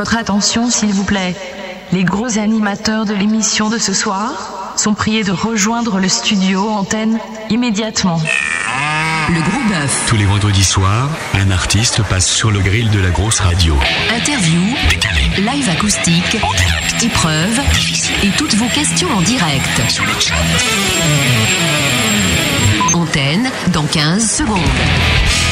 Votre attention, s'il vous plaît. Les gros animateurs de l'émission de ce soir sont priés de rejoindre le studio antenne immédiatement. Le gros bœuf. Tous les vendredis soirs, un artiste passe sur le grill de la grosse radio. Interview, live acoustique, épreuve et toutes vos questions en direct. Antenne dans 15 secondes.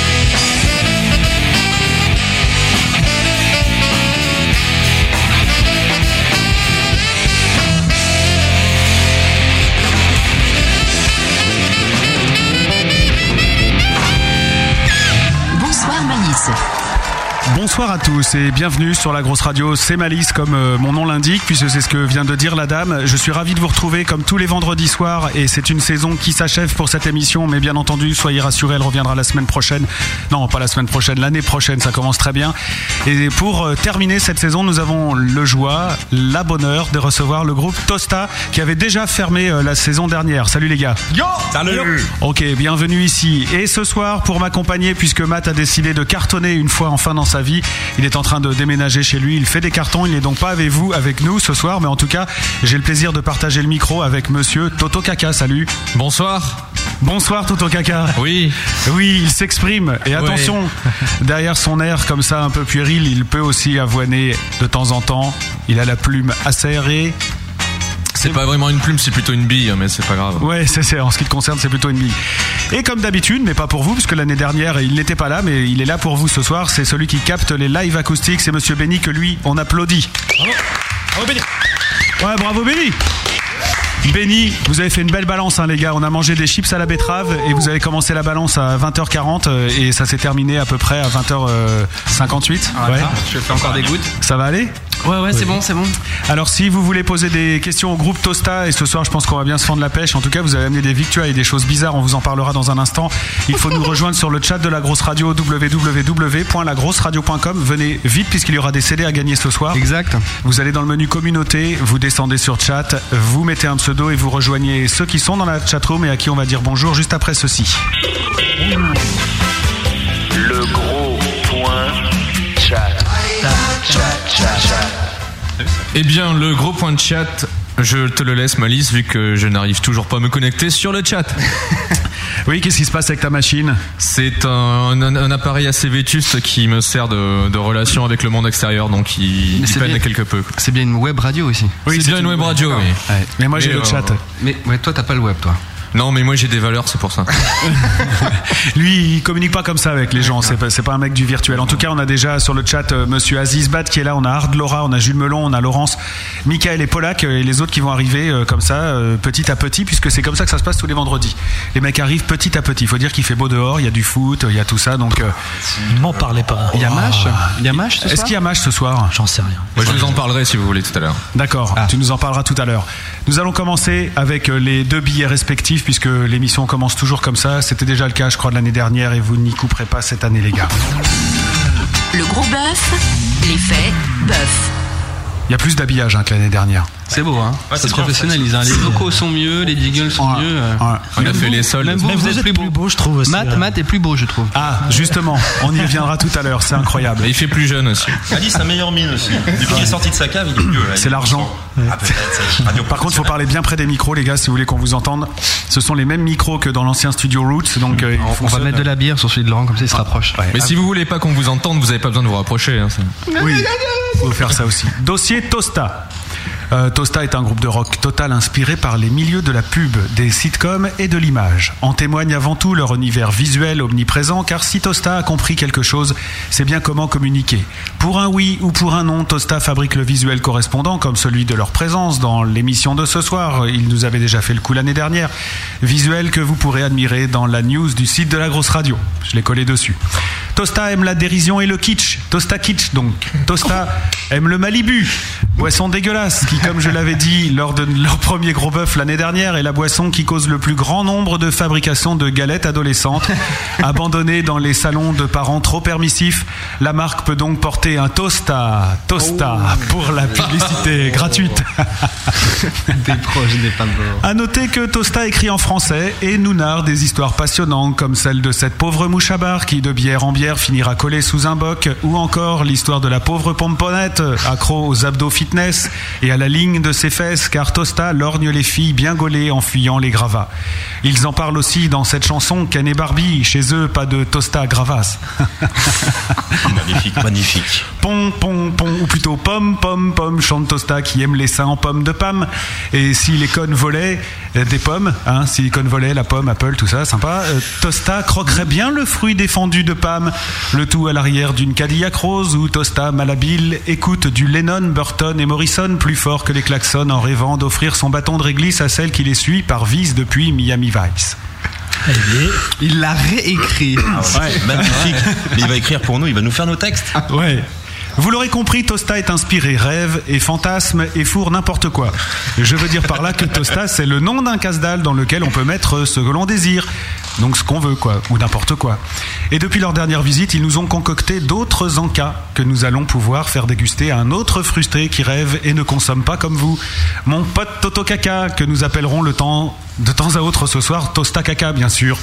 Bonsoir à tous et bienvenue sur la grosse radio. C'est Malice comme euh, mon nom l'indique puisque c'est ce que vient de dire la dame. Je suis ravi de vous retrouver comme tous les vendredis soirs et c'est une saison qui s'achève pour cette émission mais bien entendu soyez rassurés elle reviendra la semaine prochaine. Non pas la semaine prochaine, l'année prochaine ça commence très bien. Et pour euh, terminer cette saison nous avons le joie, la bonheur de recevoir le groupe Tosta qui avait déjà fermé euh, la saison dernière. Salut les gars. Yo Salut Ok, bienvenue ici. Et ce soir, pour m'accompagner, puisque Matt a décidé de cartonner une fois enfin dans sa vie, il est en train de déménager chez lui, il fait des cartons, il n'est donc pas avec vous, avec nous ce soir, mais en tout cas, j'ai le plaisir de partager le micro avec monsieur Toto Kaka. Salut. Bonsoir. Bonsoir Toto Kaka. Oui. Oui, il s'exprime. Et attention, derrière son air comme ça un peu puéril, il peut aussi avoiner de temps en temps. Il a la plume acérée. C'est pas vraiment une plume, c'est plutôt une bille, mais c'est pas grave. Ouais, c'est en ce qui te concerne, c'est plutôt une bille. Et comme d'habitude, mais pas pour vous, puisque l'année dernière il n'était pas là, mais il est là pour vous ce soir. C'est celui qui capte les live acoustiques, c'est Monsieur Benny que lui on applaudit. Bravo. Bravo Benny. Ouais, bravo Benny. Benny, vous avez fait une belle balance, hein, les gars. On a mangé des chips à la betterave et vous avez commencé la balance à 20h40 euh, et ça s'est terminé à peu près à 20h58. Ouais. Je fais encore des gouttes? Ça va aller? Ouais, ouais, c'est bon, c'est bon. Alors si vous voulez poser des questions au groupe Tosta, et ce soir je pense qu'on va bien se fendre la pêche, en tout cas vous avez amené des victuailles et des choses bizarres, on vous en parlera dans un instant. Il faut nous rejoindre sur le chat de la grosse radio www.lagrosseradio.com. Venez vite puisqu'il y aura des CD à gagner ce soir. Exact. Vous allez dans le menu communauté, vous descendez sur chat, vous mettez un pseudo et vous rejoignez ceux qui sont dans la chatroom et à qui on va dire bonjour juste après ceci. Eh bien, le gros point de chat, je te le laisse, Malice, vu que je n'arrive toujours pas à me connecter sur le chat. Oui, qu'est-ce qui se passe avec ta machine? C'est un, un- un appareil assez vétuste qui me sert de, de relation avec le monde extérieur, donc il, il peine bien. quelque peu. C'est bien une web radio aussi. c'est bien une web radio, oui. Ouais. Mais moi j'ai le euh, chat. Mais ouais, toi, t'as pas le web, toi. Non, mais moi j'ai des valeurs, c'est pour ça. Lui, il communique pas comme ça avec les gens. C'est pas, c'est pas un mec du virtuel. En tout cas, on a déjà sur le chat euh, Monsieur Aziz Bad qui est là. On a Ard Laura, on a Jules Melon, on a Laurence, Michael et Polak euh, et les autres qui vont arriver euh, comme ça, euh, petit à petit, puisque c'est comme ça que ça se passe tous les vendredis. Les mecs arrivent petit à petit. Il faut dire qu'il fait beau dehors. Il y a du foot, il y a tout ça. Donc, euh, M'en parlez pas. Il y a Mash Il y a Mash ce est-ce soir qu'il y a match ce soir? J'en sais rien. Moi je vous en parlerai si vous voulez tout à l'heure. D'accord. Tu nous en parleras tout à l'heure. Nous allons commencer avec les deux billets respectifs, puisque l'émission commence toujours comme ça. C'était déjà le cas, je crois, de l'année dernière, et vous n'y couperez pas cette année, les gars. Le gros bœuf, l'effet bœuf. Il y a plus d'habillage hein, que l'année dernière. C'est beau, hein Ça se professionnalise. hein. Les locaux sont mieux, les jiggles sont Ouais. mieux. euh. Ouais. On a fait les sols. Même vous, Mais vous, êtes plus beau. je trouve aussi. Matt, hein. Matt est plus beau, je trouve. Ah, justement, on y reviendra tout à l'heure, c'est incroyable. Mais il fait plus jeune aussi. Ali, sa meilleure mine aussi. Depuis qu'il est sorti de sa cave, il est mieux. C'est est l'argent. Ah, Par contre, il faut parler bien près des micros, les gars, si vous voulez qu'on vous entende. Ce sont les mêmes micros que dans l'ancien studio Roots, donc euh, On, on va mettre de la bière sur celui de Laurent, comme ça il se rapproche. Mais si vous voulez pas qu'on vous entende, vous avez pas besoin de vous rapprocher. hein, ça. Oui, faut faire ça aussi. Dossier Tosta. Euh, Tosta est un groupe de rock total inspiré par les milieux de la pub, des sitcoms et de l'image. En témoigne avant tout leur univers visuel omniprésent, car si Tosta a compris quelque chose, c'est bien comment communiquer. Pour un oui ou pour un non, Tosta fabrique le visuel correspondant, comme celui de leur présence dans l'émission de ce soir. Il nous avait déjà fait le coup l'année dernière. Visuel que vous pourrez admirer dans la news du site de la grosse radio. Je l'ai collé dessus. Tosta aime la dérision et le kitsch. Tosta kitsch donc. Tosta aime le Malibu. Boisson dégueulasse qui, comme je l'avais dit lors de leur premier gros bœuf l'année dernière, est la boisson qui cause le plus grand nombre de fabrications de galettes adolescentes. Abandonnée dans les salons de parents trop permissifs, la marque peut donc porter un Tosta. Tosta pour la publicité gratuite. T'es proche des pas À noter que Tosta écrit en français et nous narre des histoires passionnantes comme celle de cette pauvre mouche à bar qui, de bière en bière, bière finira collée sous un boc, ou encore l'histoire de la pauvre pomponnette, accro aux abdos fitness et à la ligne de ses fesses, car Tosta lorgne les filles bien gaulées en fuyant les gravats. Ils en parlent aussi dans cette chanson Ken et Barbie, chez eux pas de Tosta gravas. Magnifique, magnifique. Pom, pom, pom, ou plutôt pom, pom, pom, chante Tosta qui aime les seins en pommes de Pam. Et si les connes volaient euh, des pommes, hein, si les connes volaient la pomme, Apple, tout ça, sympa, euh, Tosta croquerait bien le fruit défendu de Pam. Le tout à l'arrière d'une Cadillac rose où Tosta, malhabile, écoute du Lennon, Burton et Morrison plus fort que les klaxons en rêvant d'offrir son bâton de réglisse à celle qui les suit par Vice depuis Miami Vice. Il l'a réécrit. Magnifique. Mais il va écrire pour nous, il va nous faire nos textes. Ouais. Vous l'aurez compris, Tosta est inspiré rêve et fantasme et fourre n'importe quoi. Je veux dire par là que Tosta, c'est le nom d'un casse-dalle dans lequel on peut mettre ce que l'on désire. Donc ce qu'on veut, quoi, ou n'importe quoi. Et depuis leur dernière visite, ils nous ont concocté d'autres encas que nous allons pouvoir faire déguster à un autre frustré qui rêve et ne consomme pas comme vous. Mon pote Toto Kaka, que nous appellerons le temps, de temps à autre ce soir, Tosta Kaka, bien sûr.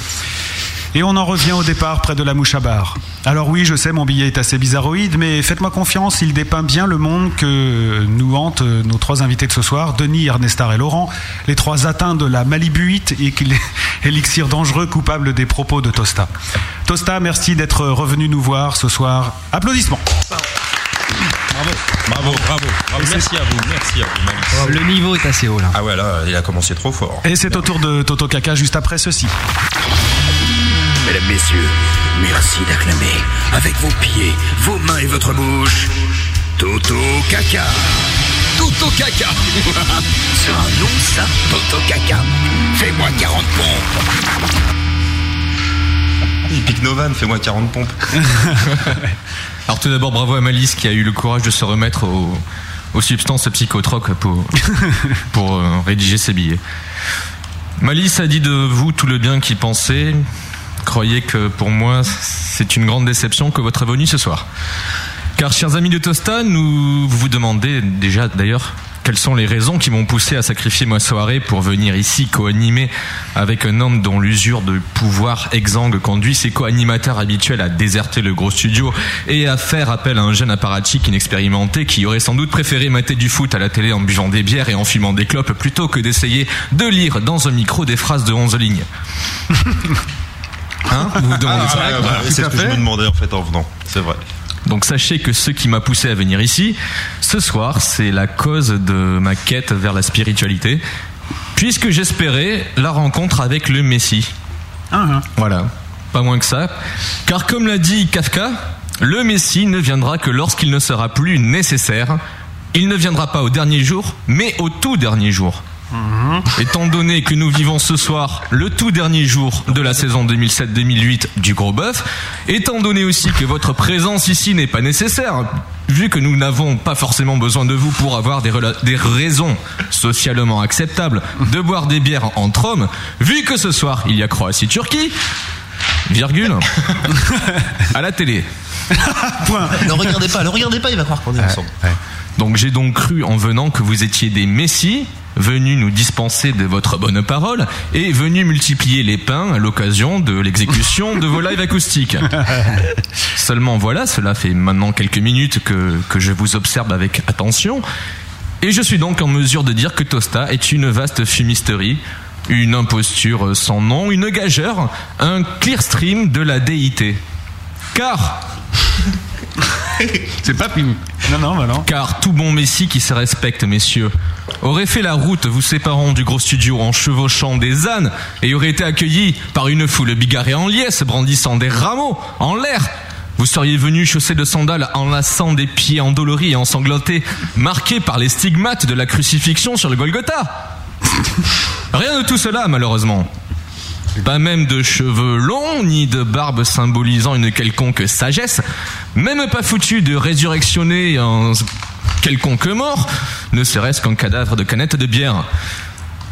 Et on en revient au départ près de la mouche à bar. Alors oui, je sais, mon billet est assez bizarroïde, mais faites-moi confiance, il dépeint bien le monde que nous hantent euh, nos trois invités de ce soir, Denis, Ernestar et Laurent, les trois atteints de la malibuite et élixir dangereux coupable des propos de Tosta. Tosta, merci d'être revenu nous voir ce soir. Applaudissements. Bravo, bravo, bravo. Merci à vous, merci à vous. Malice. Le niveau est assez haut là. Ah ouais, là, il a commencé trop fort. Et c'est au tour de Toto Kaka juste après ceci. Mesdames, Messieurs, merci d'acclamer avec vos pieds, vos mains et votre bouche Toto Caca. Toto Caca. C'est un nom ça, Toto Caca. Fais-moi 40 pompes. Il pique Novan, fais-moi 40 pompes. Alors tout d'abord, bravo à Malice qui a eu le courage de se remettre aux, aux substances psychotroques pour, pour euh, rédiger ses billets. Malice a dit de vous tout le bien qu'il pensait. Croyez que pour moi, c'est une grande déception que votre venue ce soir. Car, chers amis de Tosta, nous vous demandez déjà d'ailleurs quelles sont les raisons qui m'ont poussé à sacrifier ma soirée pour venir ici co-animer avec un homme dont l'usure de pouvoir exsangue conduit ses co-animateurs habituels à déserter le gros studio et à faire appel à un jeune apparatchik inexpérimenté qui aurait sans doute préféré mater du foot à la télé en buvant des bières et en fumant des clopes plutôt que d'essayer de lire dans un micro des phrases de 11 lignes. Hein Vous vous demandez Ah, ça ouais, ouais, Tout c'est ce que fait. je me demandais en fait en venant. C'est vrai. Donc sachez que ce qui m'a poussé à venir ici, ce soir, c'est la cause de ma quête vers la spiritualité, puisque j'espérais la rencontre avec le Messie. Voilà, pas moins que ça. Car comme l'a dit Kafka, le Messie ne viendra que lorsqu'il ne sera plus nécessaire. Il ne viendra pas au dernier jour, mais au tout dernier jour. Étant donné que nous vivons ce soir le tout dernier jour de la saison 2007-2008 du Gros Bœuf, étant donné aussi que votre présence ici n'est pas nécessaire, vu que nous n'avons pas forcément besoin de vous pour avoir des, des raisons socialement acceptables de boire des bières entre hommes, vu que ce soir il y a Croatie-Turquie, virgule, à la télé. Ne regardez pas, ne regardez pas, il va croire qu'on est ensemble. Donc j'ai donc cru en venant que vous étiez des messies, venus nous dispenser de votre bonne parole et venus multiplier les pains à l'occasion de l'exécution de vos lives acoustiques. Seulement voilà, cela fait maintenant quelques minutes que, que je vous observe avec attention et je suis donc en mesure de dire que Tosta est une vaste fumisterie, une imposture sans nom, une gageure, un clear stream de la déité. Car C'est pas fini. Non, non, bah non. Car tout bon messie qui se respecte, messieurs, aurait fait la route vous séparant du gros studio en chevauchant des ânes et aurait été accueilli par une foule bigarrée en liesse, brandissant des rameaux en l'air. Vous seriez venu chaussé de sandales, enlaçant des pieds endoloris et ensanglantés, marqués par les stigmates de la crucifixion sur le Golgotha. Rien de tout cela, malheureusement. Pas même de cheveux longs, ni de barbe symbolisant une quelconque sagesse, même pas foutu de résurrectionner un quelconque mort, ne serait-ce qu'un cadavre de canette de bière.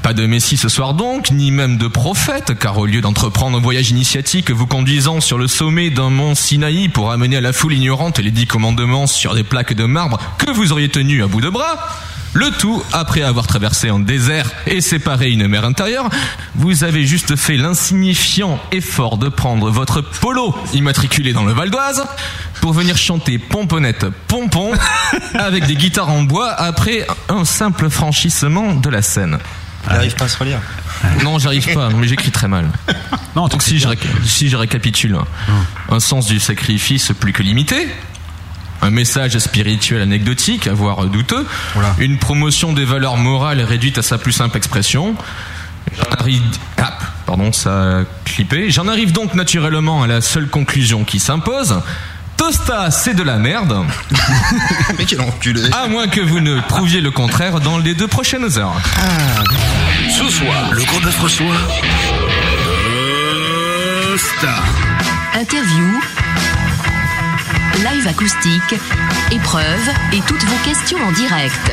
Pas de messie ce soir donc, ni même de prophète, car au lieu d'entreprendre un voyage initiatique vous conduisant sur le sommet d'un mont Sinaï pour amener à la foule ignorante les dix commandements sur des plaques de marbre que vous auriez tenus à bout de bras, Le tout après avoir traversé un désert et séparé une mer intérieure. Vous avez juste fait l'insignifiant effort de prendre votre polo immatriculé dans le Val d'Oise pour venir chanter pomponnette pompon avec des guitares en bois après un simple franchissement de la scène. Il n'arrive pas à se relire. Non, j'arrive pas, mais j'écris très mal. Non, Donc si je, réca- si je récapitule, un sens du sacrifice plus que limité, un message spirituel anecdotique, à voire douteux, une promotion des valeurs morales réduite à sa plus simple expression. J'en arrive, ah, pardon, ça a clippé. J'en arrive donc naturellement à la seule conclusion qui s'impose. Tosta, c'est de la merde. Mais quel enculé. À moins que vous ne prouviez le contraire dans les deux prochaines heures. Ce soir, le gros bœuf reçoit. Tosta. Interview, live acoustique, épreuve et toutes vos questions en direct.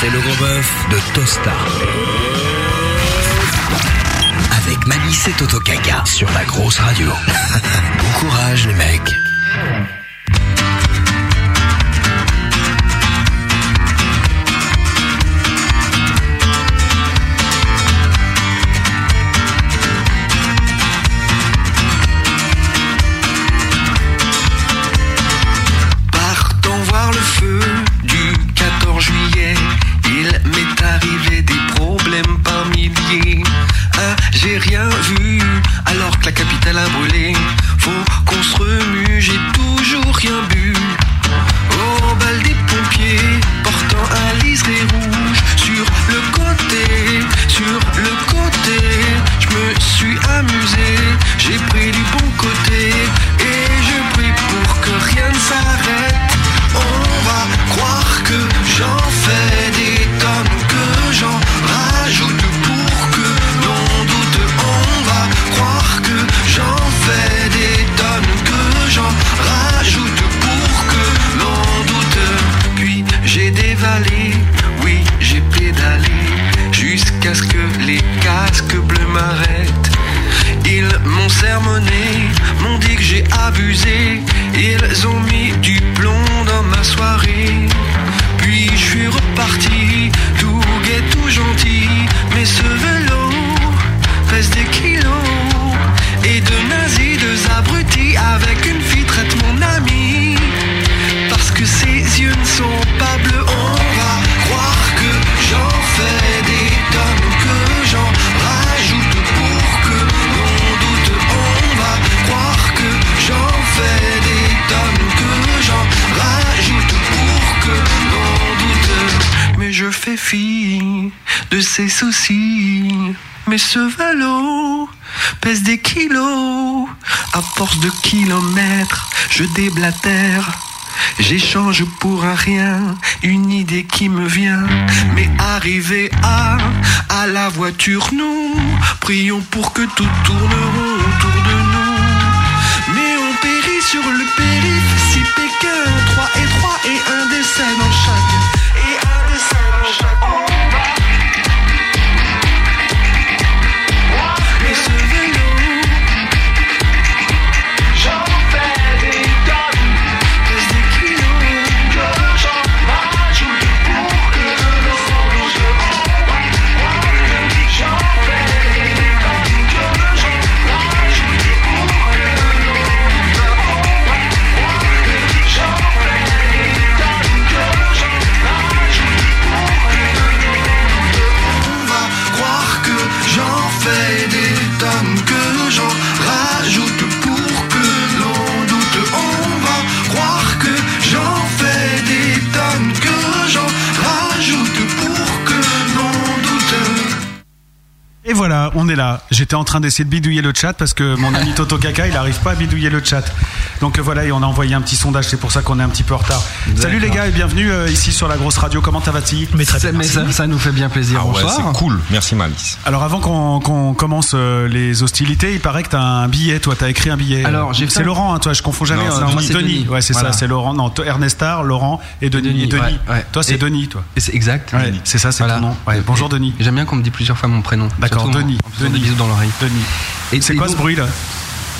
C'est le gros bœuf de Tosta. Avec Malice et Toto Kaka sur la grosse radio. bon courage les mecs. J'ai rien vu alors que la capitale a brûlé. Faut qu'on se remue, j'ai toujours rien bu. Au bal des pompiers, portant un liseré rouge sur le côté, sur le côté, je me suis amusé, j'ai pris du bon côté et je prie pour que rien ne s'arrête. Abusé. Ils ont mis de ces soucis. Mais ce vélo pèse des kilos. À force de kilomètres, je déblatère. J'échange pour un rien une idée qui me vient. Mais arrivé à la voiture, nous prions pour que tout tourne là. J'étais en train d'essayer de bidouiller le chat parce que mon ami Toto Kaka, il n'arrive pas à bidouiller le chat. Donc euh, voilà, et on a envoyé un petit sondage, c'est pour ça qu'on est un petit peu en retard. Salut les gars et bienvenue euh, ici sur la grosse radio. Comment ça va-t-il Mais, ça, mais ça, ça nous fait bien plaisir. Ah ouais, c'est cool. Merci Malice. Alors avant qu'on commence euh, les hostilités, il paraît que t'as un billet, toi, t'as écrit un billet. Alors, j'ai c'est Laurent, hein, toi, je confonds jamais. Non, non, moi, Denis, c'est Denis. ouais, c'est Voilà. ça, c'est Laurent. Non, Ernestar, Laurent et Denis. Denis, et Denis. ouais, ouais. Toi, c'est Denis, toi. C'est exact. C'est ça, c'est Voilà. ton nom. Bonjour Denis. J'aime bien qu'on me dise plusieurs fois mon prénom. D'accord, Denis. Denis. des bisous dans l'oreille. Denis. Et- C'est quoi ce bruit là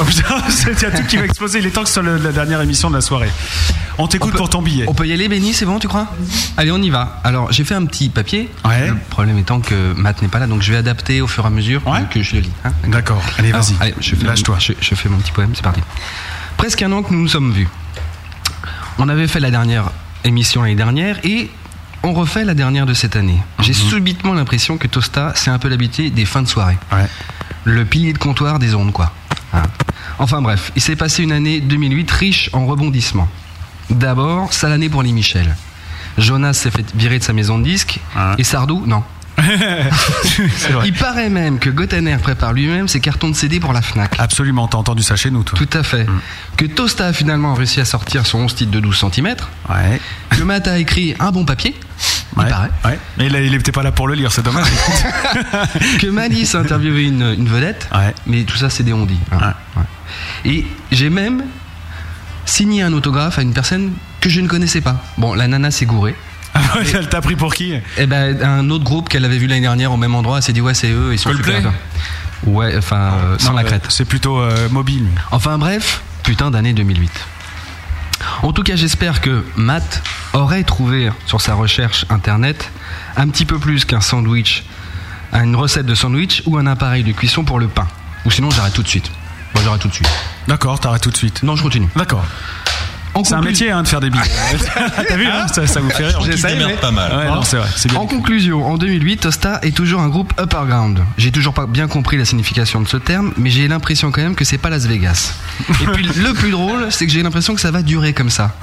Oh, Il y a tout qui va exploser. Il est temps que ce soit le- la dernière émission de la soirée. On t'écoute pour ton billet. On peut y aller, Benny, c'est bon, tu crois Allez, on y va. Alors, j'ai fait un petit papier. Ouais. Le problème étant que Matt n'est pas là, donc je vais adapter au fur et à mesure que je le lis. hein. D'accord. Allez, vas-y. Allez, je fais, Lâche-toi. Je, je fais mon petit poème, c'est parti. Presque un an que nous nous sommes vus. On avait fait la dernière émission l'année dernière et on refait la dernière de cette année. J'ai Mhm. subitement l'impression que Tosta, c'est un peu l'habitude des fins de soirée. Le pilier de comptoir des ondes, quoi. Hein. Enfin bref, il s'est passé une année 2008 riche en rebondissements. D'abord, sale année pour les Michel. Jonas s'est fait virer de sa maison de disques et Sardou, non. Il paraît même que Gottener prépare lui-même ses cartons de CD pour la Fnac. Absolument, t'as entendu ça chez nous, toi. Tout à fait. Que Tosta a finalement réussi à sortir son 11 titres de 12 cm. Ouais. Que Matt a écrit un bon papier. Il Ouais. paraît. Ouais. Mais il, a- il était pas là pour le lire, c'est dommage. que Malice a interviewé une, une vedette. Mais tout ça, c'est des ondits. hein. Ouais. Et j'ai même signé un autographe à une personne que je ne connaissais pas. Bon, la nana s'est gourée. Elle t'a pris pour qui Eh ben, un autre groupe qu'elle avait vu l'année dernière au même endroit, elle s'est dit ouais, c'est eux, ils sont Coldplay super. Ouais, enfin, euh, sans Non, la euh, crête. C'est plutôt euh, mobile. Enfin bref, putain d'année 2008. En tout cas, j'espère que Matt aurait trouvé sur sa recherche internet un petit peu plus qu'un sandwich, une recette de sandwich ou un appareil de cuisson pour le pain. Ou sinon, j'arrête tout de suite. Moi, j'arrête tout de suite. D'accord, t'arrêtes tout de suite. Non, je continue. D'accord. C'est un métier hein, de faire des billets. T'as vu, hein, ça, ça vous fait rire. J'essaie, mais- Ouais, non, c'est vrai. C'est bien. En conclusion, en 2008, Tosta est toujours un groupe upper ground. J'ai toujours pas bien compris la signification de ce terme, mais j'ai l'impression quand même que c'est pas Las Vegas. Et puis le plus drôle, c'est que j'ai l'impression que ça va durer comme ça.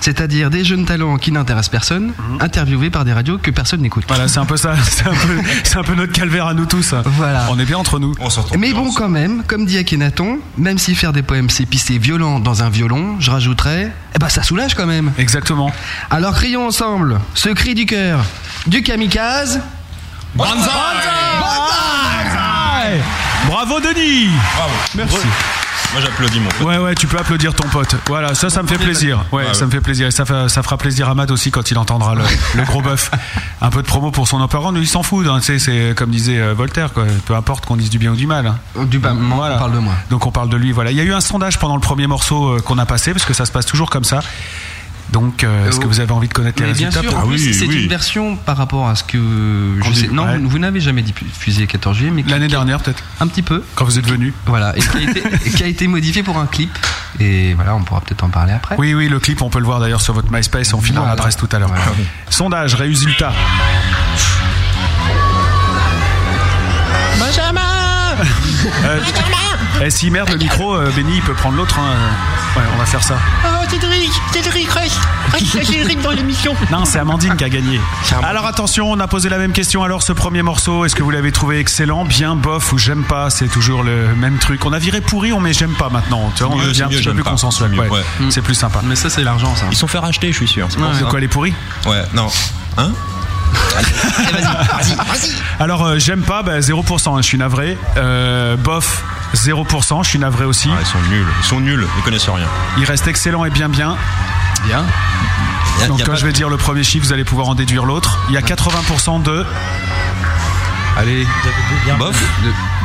C'est-à-dire des jeunes talents qui n'intéressent personne, interviewés par des radios que personne n'écoute. Voilà, c'est un peu ça. C'est un peu, c'est un peu notre calvaire à nous tous. Voilà. On est bien entre nous. Mais bon, quand même, comme dit Akhenaton, même si faire des poèmes c'est pisser violent dans un violon, je rajouterais, eh ben ça soulage quand même. Exactement. Alors crions ensemble ce cri du cœur du kamikaze. Bravo Denis Bravo. Merci. Moi j'applaudis mon pote. Ouais, ouais, tu peux applaudir ton pote. Voilà, ça, ça me fait plaisir. Ouais, Ah ça ouais. me fait plaisir. Et ça, fait- ça fera plaisir à Matt aussi quand il entendra le, le gros bœuf. Un peu de promo pour son opérant, il s'en fout. hein, tu sais, c'est comme disait euh, Voltaire, quoi. Peu importe qu'on dise du bien ou du mal. hein. Du bas, on parle de moi. Donc on parle de lui, voilà. Il y a eu un sondage pendant le premier morceau euh, qu'on a passé, parce que ça se passe toujours comme ça. Donc, euh, est-ce que vous avez envie de connaître les Mais bien résultats sûr, en plus, c'est une version par rapport à ce que je sais. Non, ouais. vous, vous n'avez jamais diffusé le 14 juillet, mais L'année dernière, peut-être Un petit peu. Quand vous êtes venu Voilà, et qui a, été, qui a été modifié pour un clip. Et voilà, on pourra peut-être en parler après. Oui, oui, le clip, on peut le voir d'ailleurs sur votre MySpace, on filera l'adresse tout à l'heure. Sondage, résultat. Benjamin Euh, eh, si merde le micro, euh, Benny, il peut prendre l'autre. hein. Ouais, on va faire ça. Oh, Cédric Cédric, reste Reste Cédric dans l'émission Non, c'est Amandine qui a gagné. Alors attention, on a posé la même question. Alors ce premier morceau, est-ce que vous l'avez trouvé excellent, bien, bof ou j'aime pas? C'est toujours le même truc. On a viré pourri, on met j'aime pas maintenant. Tu vois, on mieux, devient c'est un mieux, petit peu j'aime plus pas. consensuel. C'est mieux, ouais. ouais. C'est plus sympa. Mais ça, c'est l'argent, ça. Ils sont fait racheter, je suis sûr. c'est pour De ça. quoi les pourris? Ouais, non. Hein? Alors euh, j'aime pas, bah, 0%, hein, je suis navré. Euh, bof, 0%, je suis navré aussi. Ah, ils sont nuls, ils sont nuls, ils connaissent rien. Il reste excellent et bien bien. Bien. Y a- Donc y a quand pas- je vais dire le premier chiffre, vous allez pouvoir en déduire l'autre. Il y a 80% de... Allez. Bof